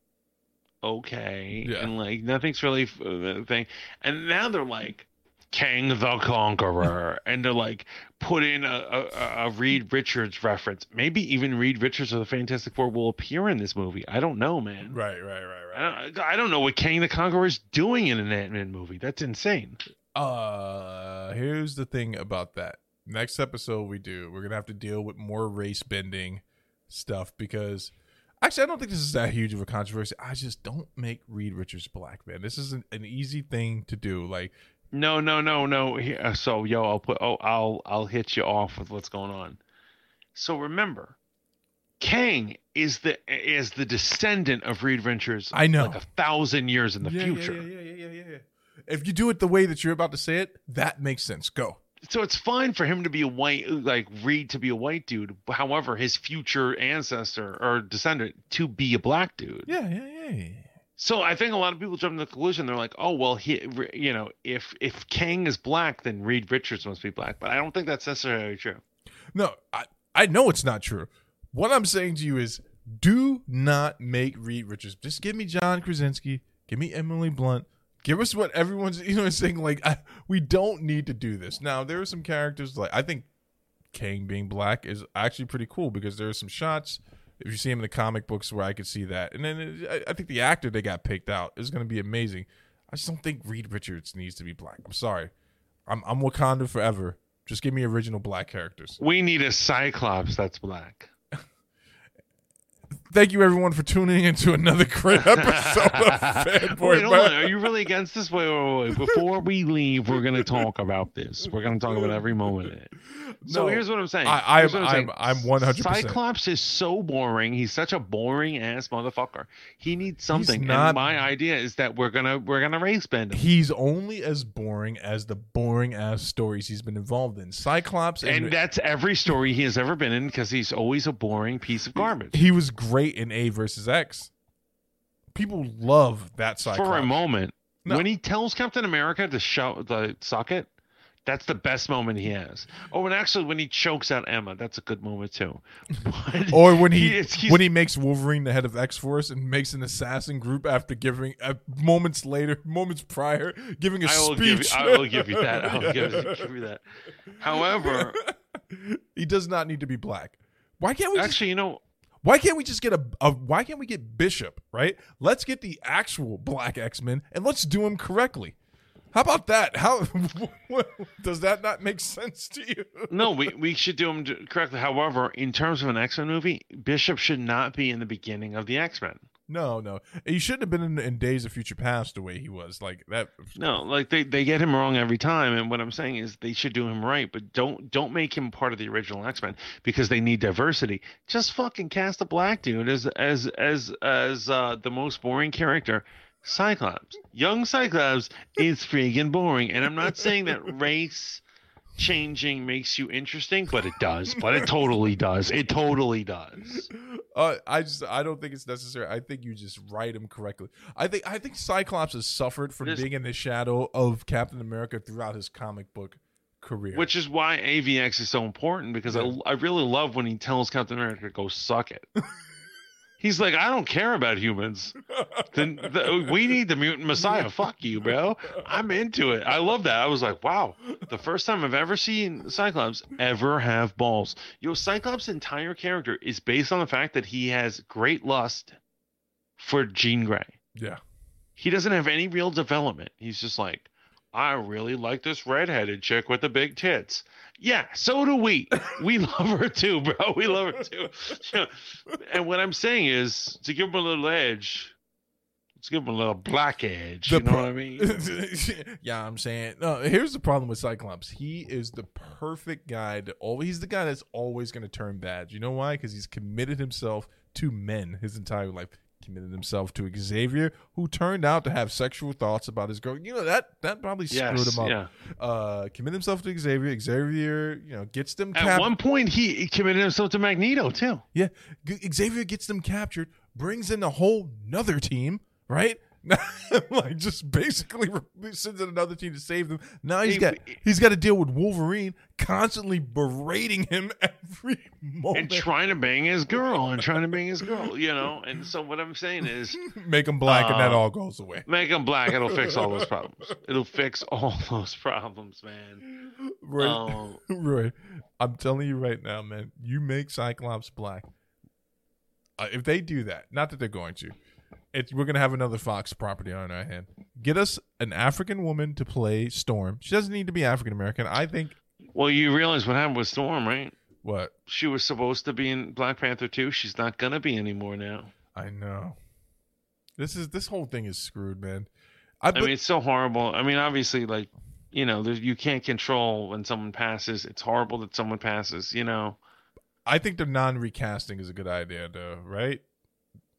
okay, Yeah. and like nothing's really f- uh, thing, and now they're like. Kang the Conqueror, and to like put in a, a, a Reed Richards reference. Maybe even Reed Richards of the Fantastic Four will appear in this movie. I don't know, man. right, right, right, right. I don't, I don't know what Kang the Conqueror is doing in an Ant Man movie. That's insane. Uh, here's the thing about that. Next episode we do, we're gonna have to deal with more race bending stuff because actually I don't think this is that huge of a controversy. I just don't make Reed Richards black, man. This is an, an easy thing to do. Like, No, no, no, no. Uh, so, yo, I'll put. Oh, I'll I'll hit you off with what's going on. So remember, Kang is the is the descendant of Reed Richards. I know. like a thousand years in the Yeah, future. Yeah, yeah, yeah, yeah, yeah, yeah. If you do it the way that you're about to say it, that makes sense. Go. So it's fine for him to be a white, like Reed to be a white dude. However, his future ancestor or descendant to be a black dude. Yeah, yeah, yeah. yeah. So I think a lot of people jump to the conclusion. They're like, "Oh well, he, you know, if if Kang is black, then Reed Richards must be black." But I don't think that's necessarily true. No, I, I know it's not true. What I'm saying to you is do not make Reed Richards. Just give me John Krasinski. Give me Emily Blunt. Give us what everyone's you know saying. Like I, we don't need to do this. Now there are some characters like I think Kang being black is actually pretty cool because there are some shots if you see him in the comic books where I could see that. And then it, I, I think the actor they got picked out is going to be amazing. I just don't think Reed Richards needs to be black. I'm sorry. I'm I'm Wakanda forever. Just give me original black characters. We need a Cyclops that's black. Thank you everyone for tuning into another great episode of Fanboy. Wait, hold on. Are you really against this? Wait, wait, wait. Before we leave, we're going to talk about this. We're going to talk about every moment of it. So No, here's what I'm saying. I, saying. I'm- I'm 100%. Cyclops is so boring. He's such a boring ass motherfucker. He needs something. not- And my idea is that we're gonna we're gonna race bend him. He's only as boring as the boring ass stories he's been involved in. Cyclops and, And that's every story he has ever been in because he's always a boring piece of garbage. he was great in A versus X. People love that Cyclops. For a moment, No. when he tells Captain America to show the socket, that's the best moment he has. Oh, and actually, when he chokes out Emma, that's a good moment too. But Or when he, he's- when he makes Wolverine the head of X Force and makes an assassin group after giving uh, moments later, moments prior, giving a I will give you, speech. I will give you that. I will Yeah. give, give you that. However, he does not need to be black. Why can't we? just, actually, you know, why can't we just get a, a? Why can't we get Bishop? Right? Let's get the actual black X Men and let's do him correctly. How about that? How does that not make sense to you? no, we, we should do him correctly. However, in terms of an X Men movie, Bishop should not be in the beginning of the X Men. No, no. He shouldn't have been in, in Days of Future Past the way he was. Like that. No, like they, they get him wrong every time, and what I'm saying is they should do him right, but don't don't make him part of the original X Men because they need diversity. Just fucking cast a black dude as as as as uh, the most boring character, Cyclops. Young Cyclops is freaking boring, and I'm not saying that race changing makes you interesting, but it does. But it totally does. It totally does. Uh, I just I don't think it's necessary. I think you just write him correctly. I think I think Cyclops has suffered from being in the shadow of Captain America throughout his comic book career. Which is why AVX is so important because Yeah. I, I really love when he tells Captain America to go suck it. He's like, I don't care about humans. Then the, we need the mutant messiah. Fuck you, bro. I'm into it. I love that. I was like, wow, the first time I've ever seen Cyclops ever have balls. Yo, Cyclops' entire character is based on the fact that he has great lust for Jean Grey. yeah. He doesn't have any real development. He's just like, I really like this redheaded chick with the big tits. Yeah, so do we. We love her too, bro. We love her too. Yeah. And what I'm saying is to give him a little edge, let's give him a little black edge. The you know pro- what I mean? yeah, I'm saying. No, here's the problem with Cyclops. He is the perfect guy to always. He's the guy that's always going to turn bad. You know why? Because he's committed himself to men his entire life. Committed himself to Xavier, who turned out to have sexual thoughts about his girl. You know that that probably screwed Yes, him up. yeah. Uh, committed himself to Xavier. Xavier, you know, gets them. Captured. At one point, he he committed himself to Magneto too. yeah, G- Xavier gets them captured, brings in a whole nother team, right? like just basically sends in another team to save them. Now he's He- got he's got to deal with Wolverine constantly berating him every moment And trying to bang his girl and trying to bang his girl, you know. And so what I'm saying is, make him black, and that Uh, all goes away. make him black. It'll fix all those problems. It'll fix all those problems, man. Roy, Um, Roy, I'm telling you right now, man. You make Cyclops black. Uh, if they do that, not that they're going to, it's, we're gonna have another Fox property on our hand. Get us an African woman to play Storm. She doesn't need to be African American. I think. Well, you realize what happened with Storm, right? What She was supposed to be in Black Panther 2. She's not going to be anymore now. I know. This is this whole thing is screwed, man. I, I but- mean, it's so horrible. I mean, obviously, like, you know, there's, you can't control when someone passes. It's horrible that someone passes, you know. I think the non-recasting is a good idea, though, right?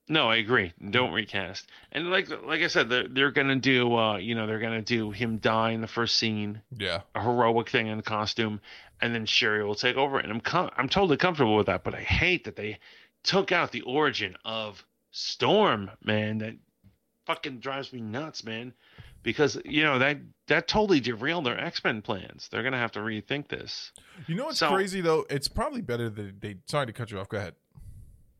No, I agree. Don't recast. And like like I said, they're they're gonna do uh you know they're gonna do him die in the first scene, Yeah. a heroic thing in the costume, and then Shuri will take over. And I'm com- I'm totally comfortable with that. But I hate that they took out the origin of Storm, man. That fucking drives me nuts, man. Because you know that that totally derailed their X Men plans. They're gonna have to rethink this. You know what's So- crazy though? It's probably better that they. Sorry to cut you off. Go ahead.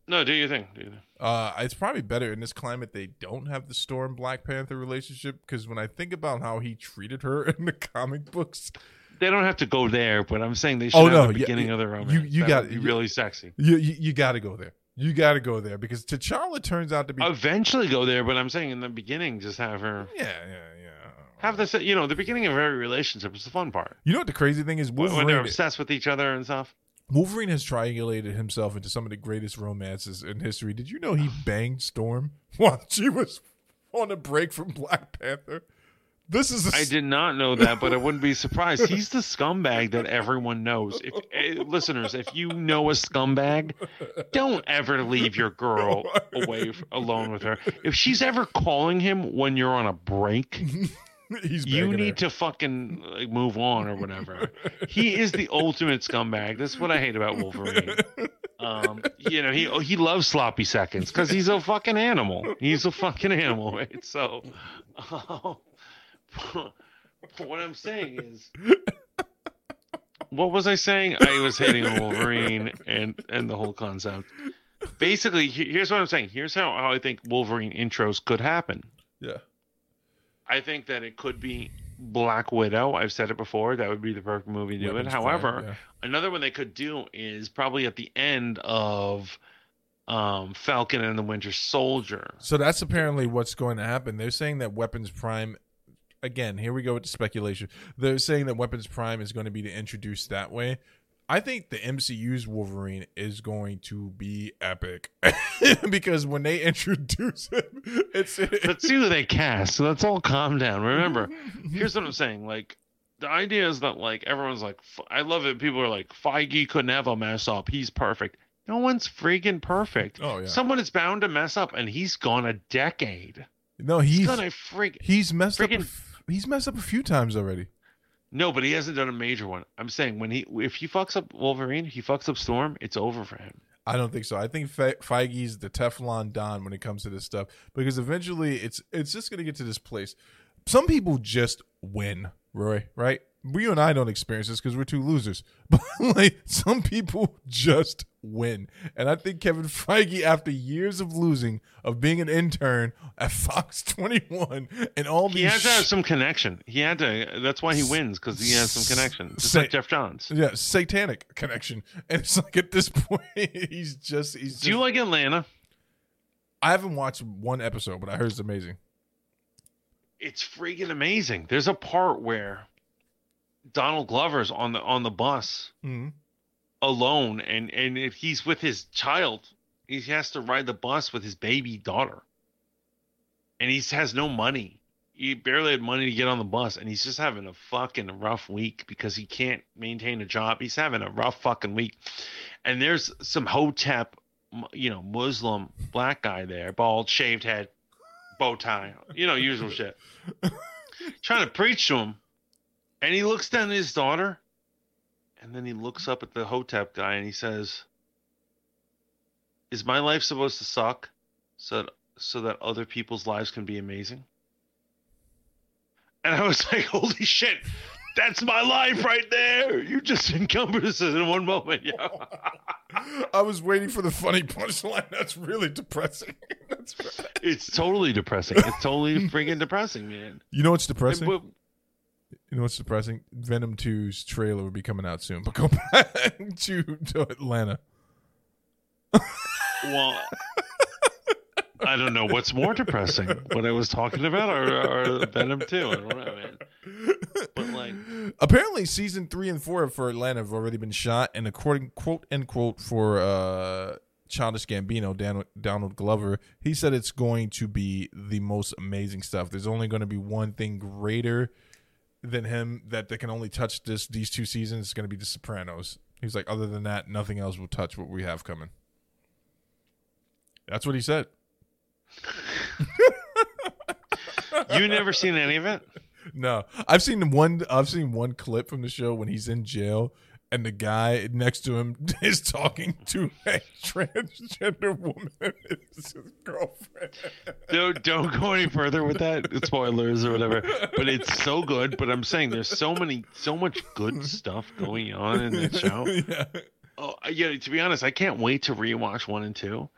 No, do you think? Do you think? Uh, it's probably better in this climate they don't have the Storm Black Panther relationship because when I think about how he treated her in the comic books, They don't have to go there, but I'm saying they should Oh, have no, the beginning yeah, of the romance. you- you That got- would be you- really sexy. you you, you got to go there. You got to go there because T'Challa turns out to be. Eventually go there, but I'm saying in the beginning, just have her yeah, yeah, yeah. have this. You know, the beginning of every relationship is the fun part. You know what the crazy thing is? When when they're obsessed with each other and stuff. Wolverine has triangulated himself into some of the greatest romances in history. Did you know he banged Storm while she was on a break from Black Panther? This is a I did not know that, but I wouldn't be surprised. He's the scumbag that everyone knows. If eh, listeners, if you know a scumbag, don't ever leave your girl away alone with her. If she's ever calling him when you're on a break, He's you need to fucking like, move on or whatever. He is the ultimate scumbag. That's what I hate about Wolverine. Um, you know, he he loves sloppy seconds because he's a fucking animal. He's a fucking animal, right? So, um, what I'm saying is, what was I saying? I was hating on Wolverine and and the whole concept. Basically, here's what I'm saying. Here's how, how I think Wolverine intros could happen. Yeah. I think that it could be Black Widow. I've said it before. That would be the perfect movie to do it. However, yeah. another one they could do is probably at the end of um, Falcon and the Winter Soldier. So that's apparently what's going to happen. They're saying that Weapons Prime, again, here we go with the speculation. They're saying that Weapons Prime is going to be to introduce that way. I think the MCU's Wolverine is going to be epic because when they introduce him, it's Let's see who they cast. So let's all calm down. Remember, here's what I'm saying. Like, the idea is that like everyone's like, "F- I love it. People are like, Feige could never mess up. He's perfect. No one's freaking perfect. oh yeah, Someone is bound to mess up, and he's gone a decade. no, He's he's gonna freak. he's messed up. a He's messed up a few times already. No, but he hasn't done a major one. I'm saying when he if he fucks up Wolverine, he fucks up Storm, it's over for him. I don't think so. I think Fe- Feige's the Teflon Don when it comes to this stuff because eventually it's it's just going to get to this place. Some people just win, Roy. Right? We and I don't experience this because we're two losers. But like some people just win, and I think Kevin Feige, after years of losing, of being an intern at Fox Twenty One, and all these. He had to have some connection. He had to. That's why he wins because he has some connection. Just Say- like Geoff Johns. yeah satanic connection, and it's like at this point he's just he's. Just, Do you like Atlanta? I haven't watched one episode, but I heard it's amazing. It's freaking amazing. There's a part where Donald Glover's on the on the bus Mm-hmm. alone, and and if he's with his child, he has to ride the bus with his baby daughter, and he has no money. He barely had money to get on the bus, and he's just having a fucking rough week because he can't maintain a job. He's having a rough fucking week, and there's some hotep, you know, Muslim black guy there, bald, shaved head, bow tie, you know, usual shit, trying to preach to him, and he looks down at his daughter, and then he looks up at the hotep guy and he says, "Is my life supposed to suck, so that, so that other people's lives can be amazing?" And I was like, "Holy shit, that's my life right there! You just encompassed it in one moment, yo." I was waiting for the funny punchline. That's really depressing. That's right. it's totally depressing. It's totally freaking depressing, man. You know what's depressing? But- You know what's depressing? Venom 2's trailer will be coming out soon. But go back to, to Atlanta. Well, I don't know what's more depressing, what I was talking about, or, or Venom Two. I don't know, man. But like, Apparently, season three and four for Atlanta have already been shot, and according quote unquote for uh, Childish Gambino, Dan, Donald Glover, he said it's going to be the most amazing stuff. There's only going to be one thing greater than him that they can only touch this these two seasons. is going to be The Sopranos. He's like, other than that, nothing else will touch what we have coming. That's what he said. you never seen any of it? No, I've seen one. I've seen one clip from the show when he's in jail, and the guy next to him is talking to a transgender woman. It's his girlfriend. No, don't go any further with that. Spoilers or whatever. But it's so good. But I'm saying there's so many, so much good stuff going on in that show. yeah. Oh, yeah. To be honest, I can't wait to rewatch one and two.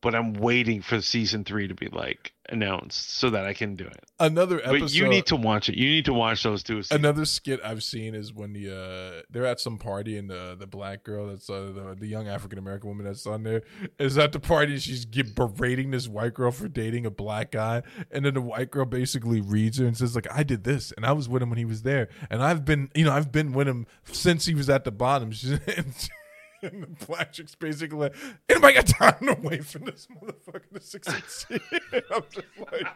But I'm waiting for season three to be like announced so that I can do it. Another episode. But you need to watch it. You need to watch those two. seasons. Another skit I've seen is when the uh, they're at some party and the the black girl that's uh, the, the young African American woman that's on there is at the party. She's get, berating this white girl for dating a black guy, and then the white girl basically reads her and says like, "I did this, and I was with him when he was there, and I've been you know I've been with him since he was at the bottom." And the black chick's basically like, anybody got time to wait for this motherfucker to succeed? I'm just like,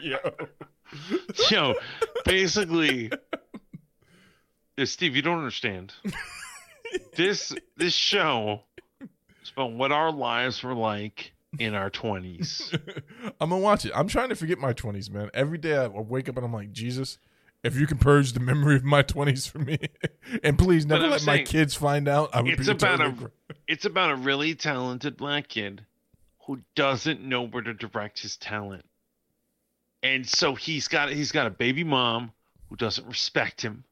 yo. Yo, basically, Steve, you don't understand. this this show is about what our lives were like in our twenties. I'm gonna watch it. I'm trying to forget my 20s, man. Every day I wake up and I'm like, Jesus, if you can purge the memory of my 20s for me, and please never let my kids find out. I would It's be about totally a it's about a really talented black kid who doesn't know where to direct his talent. And so he's got he's got a baby mom who doesn't respect him.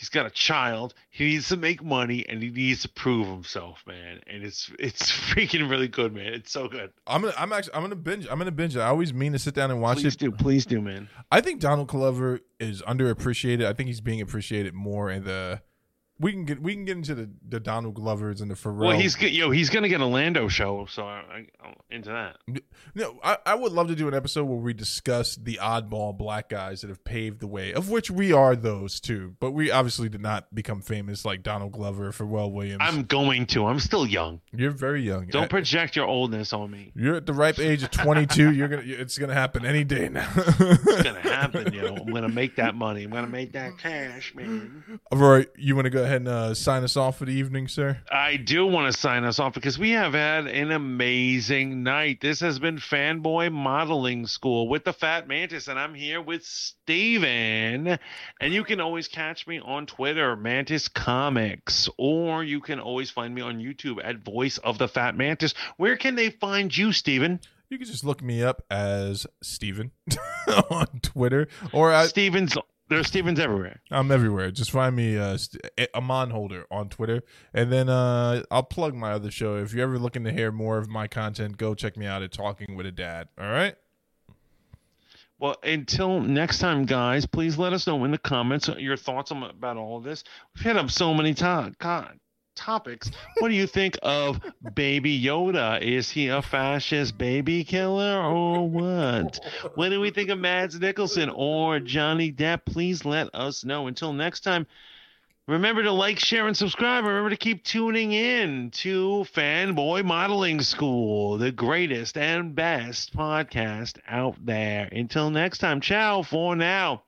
He's got a child. He needs to make money and he needs to prove himself, man. And it's it's freaking really good, man. It's so good. I'm gonna. I'm actually. I'm gonna binge. I'm gonna binge it. I always mean to sit down and watch Please it. Please do, please do, man. I think Donald Glover is underappreciated. I think he's being appreciated more in the. We can get we can get into the, the Donald Glovers and the Pharrell. Well, he's yo, he's gonna get a Lando show, so I, I, I'm into that. No, I, I would love to do an episode where we discuss the oddball black guys that have paved the way, of which we are those too. But we obviously did not become famous like Donald Glover or Pharrell Williams. I'm going to. I'm still young. You're very young. Don't I- project your oldness on me. you're at the ripe age of 22. You're gonna. It's gonna happen any day now. It's gonna happen, yo. I'm gonna make that money. I'm gonna make that cash, man. All right, you want to go ahead and uh, sign us off for the evening, sir? I do want to sign us off because we have had an amazing night. This has been Fanboy Modeling School with the Fat Mantis, and I'm here with Steven. And you can always catch me on Twitter, Mantis Comics, or you can always find me on YouTube at Voice of the Fat Mantis. Where can they find you, Steven? You can just look me up as Steven on Twitter, or I, Stevens, there's Stevens everywhere. I'm everywhere. Just find me uh, Amon Holder on Twitter, and then uh, I'll plug my other show. If you're ever looking to hear more of my content, go check me out at Talking with a Dad. All right. Well, until next time, guys, please let us know in the comments your thoughts about all of this. We've hit up so many times. Topics. What do you think of Baby Yoda? Is he a fascist baby killer or what? What do we think of Mads Mikkelsen or Johnny Depp? Please let us know. Until next time, remember to like, share, and subscribe. Remember to keep tuning in to Fanboy Modeling School, the greatest and best podcast out there. Until next time, ciao for now.